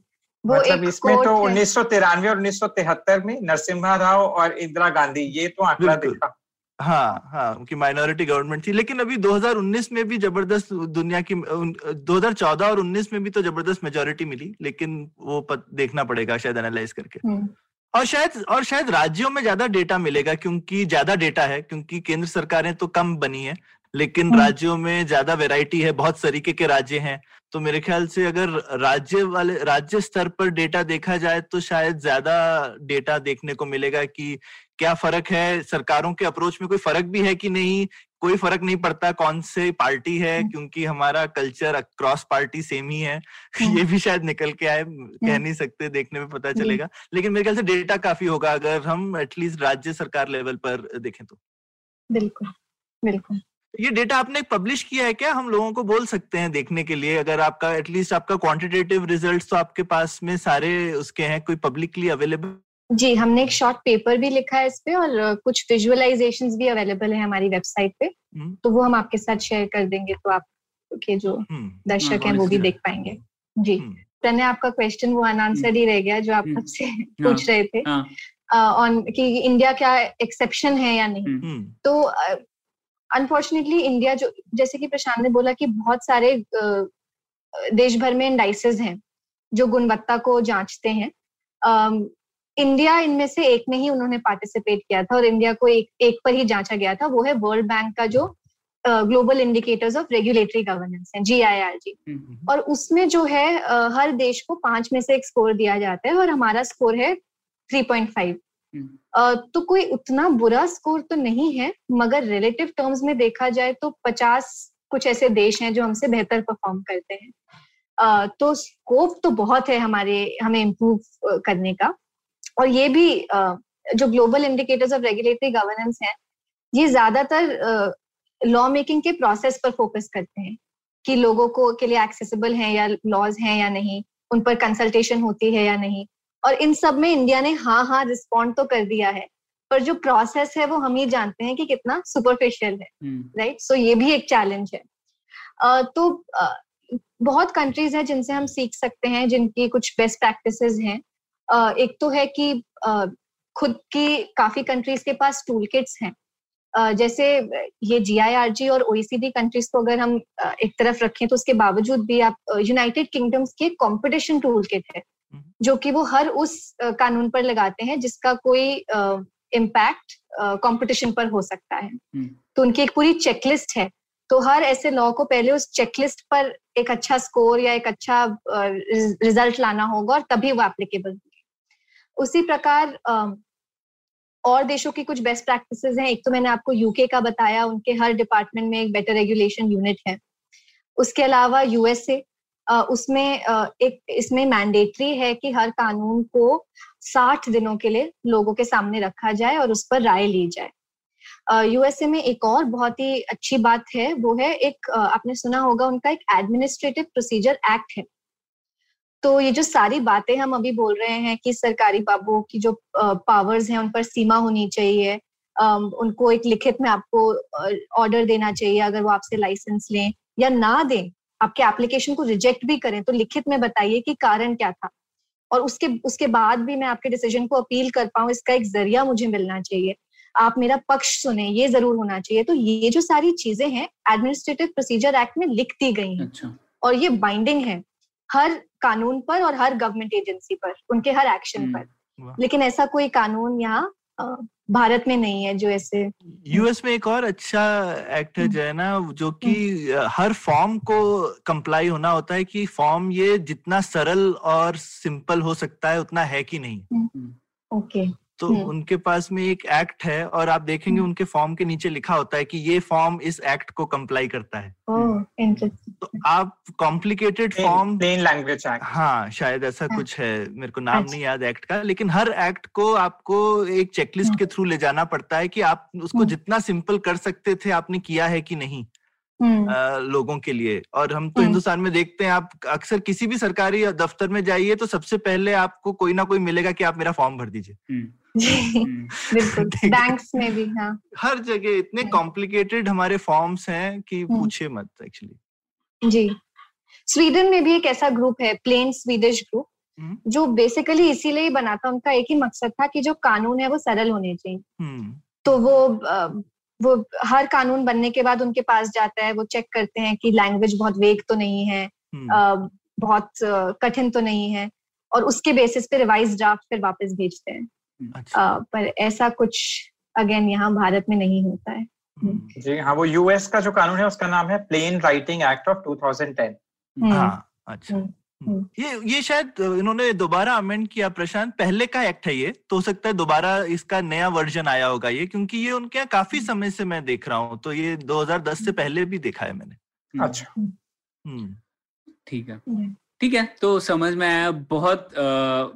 वो मतलब इसमें तो उन्नीस सौ तिरानवे और उन्नीस सौ तिहत्तर में नरसिम्हा राव और इंदिरा गांधी ये तो आंकड़ा देखा। हाँ हाँ उनकी माइनॉरिटी गवर्नमेंट थी लेकिन अभी 2019 में भी ज़बरदस्त दुनिया की 2014 और 19 में भी तो ज़बरदस्त मेजोरिटी मिली लेकिन वो पत, देखना पड़ेगा शायद एनालाइज करके हम्म। और शायद और शायद राज्यों में ज़्यादा डेटा मिलेगा क्योंकि ज़्यादा डेटा है क्योंकि केंद्र सरकारें तो कम बनी है लेकिन हम्म। राज्यों में ज़्यादा वेराइटी है बहुत तरीके के राज्य हैं तो मेरे ख्याल से अगर राज्य वाले राज्य स्तर पर डेटा देखा जाए तो शायद ज़्यादा डेटा देखने को मिलेगा कि क्या फ़र्क है? सरकारों के अप्रोच में कोई फ़र्क भी है कि नहीं? कोई फ़र्क नहीं पड़ता कौन से पार्टी है हम्म। क्योंकि हमारा कल्चर अक्रॉस पार्टी सेम ही है। हम्म। ये भी शायद निकल के आए कह हम्म। नहीं सकते देखने में पता चलेगा। लेकिन मेरे ख्याल से डेटा काफ़ी होगा अगर हम एटलीस्ट राज्य सरकार लेवल पर देखें तो। बिल्कुल बिल्कुल। ये डेटा आपने पब्लिश किया है क्या? हम लोगों को बोल सकते हैं देखने के लिए। अगर आपका एटलीस्ट आपका क्वांटिटेटिव रिजल्ट्स तो आपके पास में सारे उसके हैं कोई पब्लिकली अवेलेबल जी हमने एक शॉर्ट पेपर भी लिखा है इस पे और कुछ विजुअलाइजेशन भी अवेलेबल है हमारी वेबसाइट पे। हम्म। तो वो हम आपके साथ शेयर कर देंगे तो आप के जो हम्म। दर्शक हाँ, हैं वो भी देख पाएँगे। जी। हम्म। प्रणय आपका क्वेश्चन वो अनआंसर ही रह गया जो आप सबसे पूछ हाँ, रहे थे। ऑन हाँ। कि इंडिया क्या एक्सेप्शन है या नहीं? तो अनफॉर्चुनेटली इंडिया जो जैसे कि प्रशांत ने बोला कि बहुत सारे देश भर में इंडाइसेस हैं जो गुणवत्ता को जांचते हैं। इंडिया इनमें से एक में ही उन्होंने पार्टिसिपेट किया था और इंडिया को एक एक पर ही जांचा गया था वो है वर्ल्ड बैंक का जो global indicators of regulatory governance है जी आई आर जी और उसमें जो है uh, हर देश को पाँच में से एक स्कोर दिया जाता है और हमारा स्कोर है थ्री पॉइंट फाइव तो कोई उतना बुरा स्कोर तो नहीं है मगर रिलेटिव टर्म्स में देखा जाए तो पचास कुछ ऐसे देश हैं जो हमसे बेहतर परफॉर्म करते हैं। uh, तो स्कोप तो बहुत है हमारे हमें इम्प्रूव करने का। और ये भी जो global indicators of regulatory governance हैं ये ज़्यादातर लॉ मेकिंग के प्रोसेस पर फोकस करते हैं कि लोगों को के लिए एक्सेसिबल हैं या लॉज हैं या नहीं उन पर कंसल्टेशन होती है या नहीं। और इन सब में इंडिया ने हाँ हाँ रिस्पॉन्ड तो कर दिया है पर जो प्रोसेस है वो हम ही जानते हैं कि कितना सुपरफिशियल है राइट हम्म। सो ये भी एक चैलेंज है। uh, तो uh, बहुत कंट्रीज़ हैं जिनसे हम सीख सकते हैं जिनकी कुछ बेस्ट प्रैक्टिसेस हैं। एक तो है कि खुद की काफ़ी कंट्रीज़ के पास टूल किट्स हैं। जैसे ये जीआईआरजी और ओईसीडी कंट्रीज़ को अगर हम एक तरफ़ रखें तो उसके बावजूद भी आप यूनाइटेड किंगडम्स के कंपटीशन टूल किट है जो कि वो हर उस कानून पर लगाते हैं जिसका कोई इम्पैक्ट कंपटीशन पर हो सकता है। हम्म। तो उनकी एक पूरी चेकलिस्ट है। तो हर ऐसे लॉ को पहले उस चेकलिस्ट पर एक अच्छा स्कोर या एक अच्छा रिज़ल्ट लाना होगा और तभी वो एप्लीकेबल उसी प्रकार और देशों की कुछ बेस्ट प्रैक्टिसेस हैं। एक तो मैंने आपको यूके का बताया, उनके हर डिपार्टमेंट में एक बेटर रेगुलेशन यूनिट है। उसके अलावा यूएसए उसमें एक, इसमें मैंडेटरी है कि हर कानून को साठ दिनों के लिए लोगों के सामने रखा जाए और उस पर राय ली जाए। यूएसए में एक और बहुत ही अच्छी बात है, वो है एक आपने सुना होगा उनका एक एडमिनिस्ट्रेटिव प्रोसीजर एक्ट है। तो ये जो सारी बातें हम अभी बोल रहे हैं कि सरकारी बाबू की जो पावर्स हैं उन पर सीमा होनी चाहिए उनको एक लिखित में आपको ऑर्डर देना चाहिए अगर वो आपसे लाइसेंस लें या ना दें आपके एप्लीकेशन को रिजेक्ट भी करें तो लिखित में बताइए कि कारण क्या था। और उसके उसके बाद भी मैं आपके डिसीज़न को अपील कर पाऊँ इसका एक ज़रिया मुझे मिलना चाहिए। आप मेरा पक्ष सुने ये ज़रूर होना चाहिए। तो ये जो सारी चीज़ें हैं एडमिनिस्ट्रेटिव प्रोसीजर एक्ट में लिख दी गई हैं। अच्छा। और ये बाइंडिंग है। हर कानून पर और हर गवर्नमेंट एजेंसी पर उनके हर एक्शन हम्म, पर। लेकिन ऐसा कोई कानून यहाँ भारत में नहीं है जो ऐसे। यूएस में एक और अच्छा एक्ट है हम्म। जो है ना जो कि हर फॉर्म को कंप्लाई होना होता है कि फॉर्म ये जितना सरल और सिंपल हो सकता है उतना है कि नहीं। ओके। तो हम्म। उनके पास में एक एक्ट है और आप देखेंगे हम्म। उनके फॉर्म के नीचे लिखा होता है कि ये फॉर्म इस एक्ट को कंप्लाई करता है तो आप कॉम्प्लिकेटेड फॉर्म प्लेन लैंग्वेज हाँ शायद ऐसा हाँ। कुछ है मेरे को नाम अच्छा। नहीं याद एक्ट का लेकिन हर एक्ट को आपको एक चेकलिस्ट के थ्रू ले जाना पड़ता है कि आप उसको हम्म। जितना सिंपल कर सकते थे आपने किया है कि नहीं हम्म। लोगों के लिए। और हम तो हम्म। हिंदुस्तान में देखते हैं आप अक्सर किसी भी सरकारी दफ्तर में जाइए तो सबसे पहले आपको कोई ना कोई मिलेगा कि आप मेरा फॉर्म भर दीजिए। हम्म, जी बिल्कुल। बैंक्स में भी हाँ। हर जगह इतने। कॉम्प्लिकेटेड हमारे फॉर्म्स हैं कि। पूछे मत एक्चुअली। जी। स्वीडन में भी एक ऐसा ग्रुप है प्लेन स्वीडिश ग्रुप। जो बेसिकली इसीलिए ही बना था उनका एक ही मकसद था कि जो कानून है वो सरल होने चाहिए। हम्म। तो वो वो हर कानून बनने के बाद उनके पास जाता है वो चेक करते हैं कि लैंग्वेज बहुत वेग तो नहीं है हम्म, बहुत कठिन तो नहीं है और उसके बेसिस पे रिवाइज ड्राफ्ट फिर वापस भेजते हैं। अच्छा। पर ऐसा कुछ अगेन यहाँ भारत में नहीं होता है। हम्म, जी हाँ वो यूएस का जो कानून है उसका नाम है प्लेन राइटिंग एक्ट ऑफ़ 2010 हम्म, हाँ अच्छा। हम्म। ये ये शायद इन्होंने दोबारा अमेंड किया प्रशांत पहले का एक्ट है ये तो हो सकता है दोबारा इसका नया वर्जन आया होगा ये क्योंकि ये उनके यहाँ काफ़ी समय से मैं देख रहा हूँ तो ये 2010 से पहले भी देखा है मैंने। हम्म, अच्छा। हम्म। ठीक है। हम्म, ठीक है तो समझ में आया बहुत अ,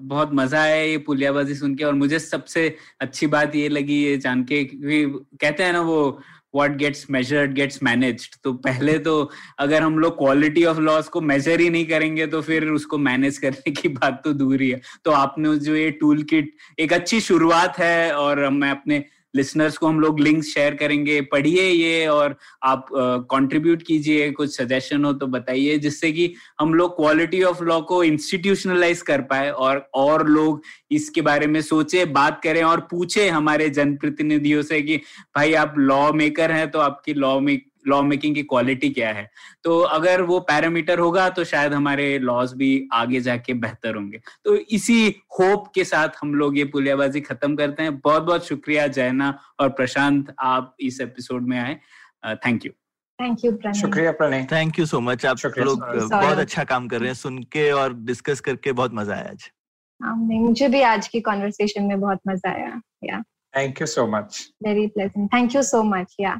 बहुत मज़ा आया ये पुलियाबाजी सुन के और मुझे सबसे अच्छी बात ये लगी ये जान के क्योंकि कहते हैं ना वो what gets measured gets managed तो पहले तो अगर हम लोग क्वालिटी ऑफ़ लॉस को मेजर ही नहीं करेंगे तो फिर उसको मैनेज करने की बात तो दूर ही है। तो आपने जो ये टूल किट एक अच्छी शुरुआत है और मैं अपने लिसनर्स को हम लोग लिंक शेयर करेंगे। पढ़िए ये और आप कंट्रीब्यूट कीजिए। कुछ सजेशन हो तो बताइए, जिससे कि हम लोग क्वालिटी ऑफ़ लॉ को इंस्टीट्यूशनलाइज कर पाए और और लोग इसके बारे में सोचे, बात करें और पूछे हमारे जनप्रतिनिधियों से कि, भाई आप लॉ मेकर हैं तो आपकी लॉ लॉ मेकिंग की क्वालिटी क्या है? तो अगर वो पैरामीटर होगा तो शायद हमारे लॉज भी आगे जाके बेहतर होंगे। तो इसी होप के साथ हम लोग ये पुलियाबाजी खत्म करते हैं। बहुत बहुत शुक्रिया जैना और प्रशांत आप इस एपिसोड में आए। Thank you thank you Pranay शुक्रिया Pranay thank you so much आप लोग बहुत अच्छा काम कर रहे हैं। सुन के और डिस्कस करके बहुत मज़ा आया आज। हाँ, मुझे भी आज की कॉन्वर्सेशन में बहुत मज़ा आया। Yeah thank you so much very pleasant thank you so much yeah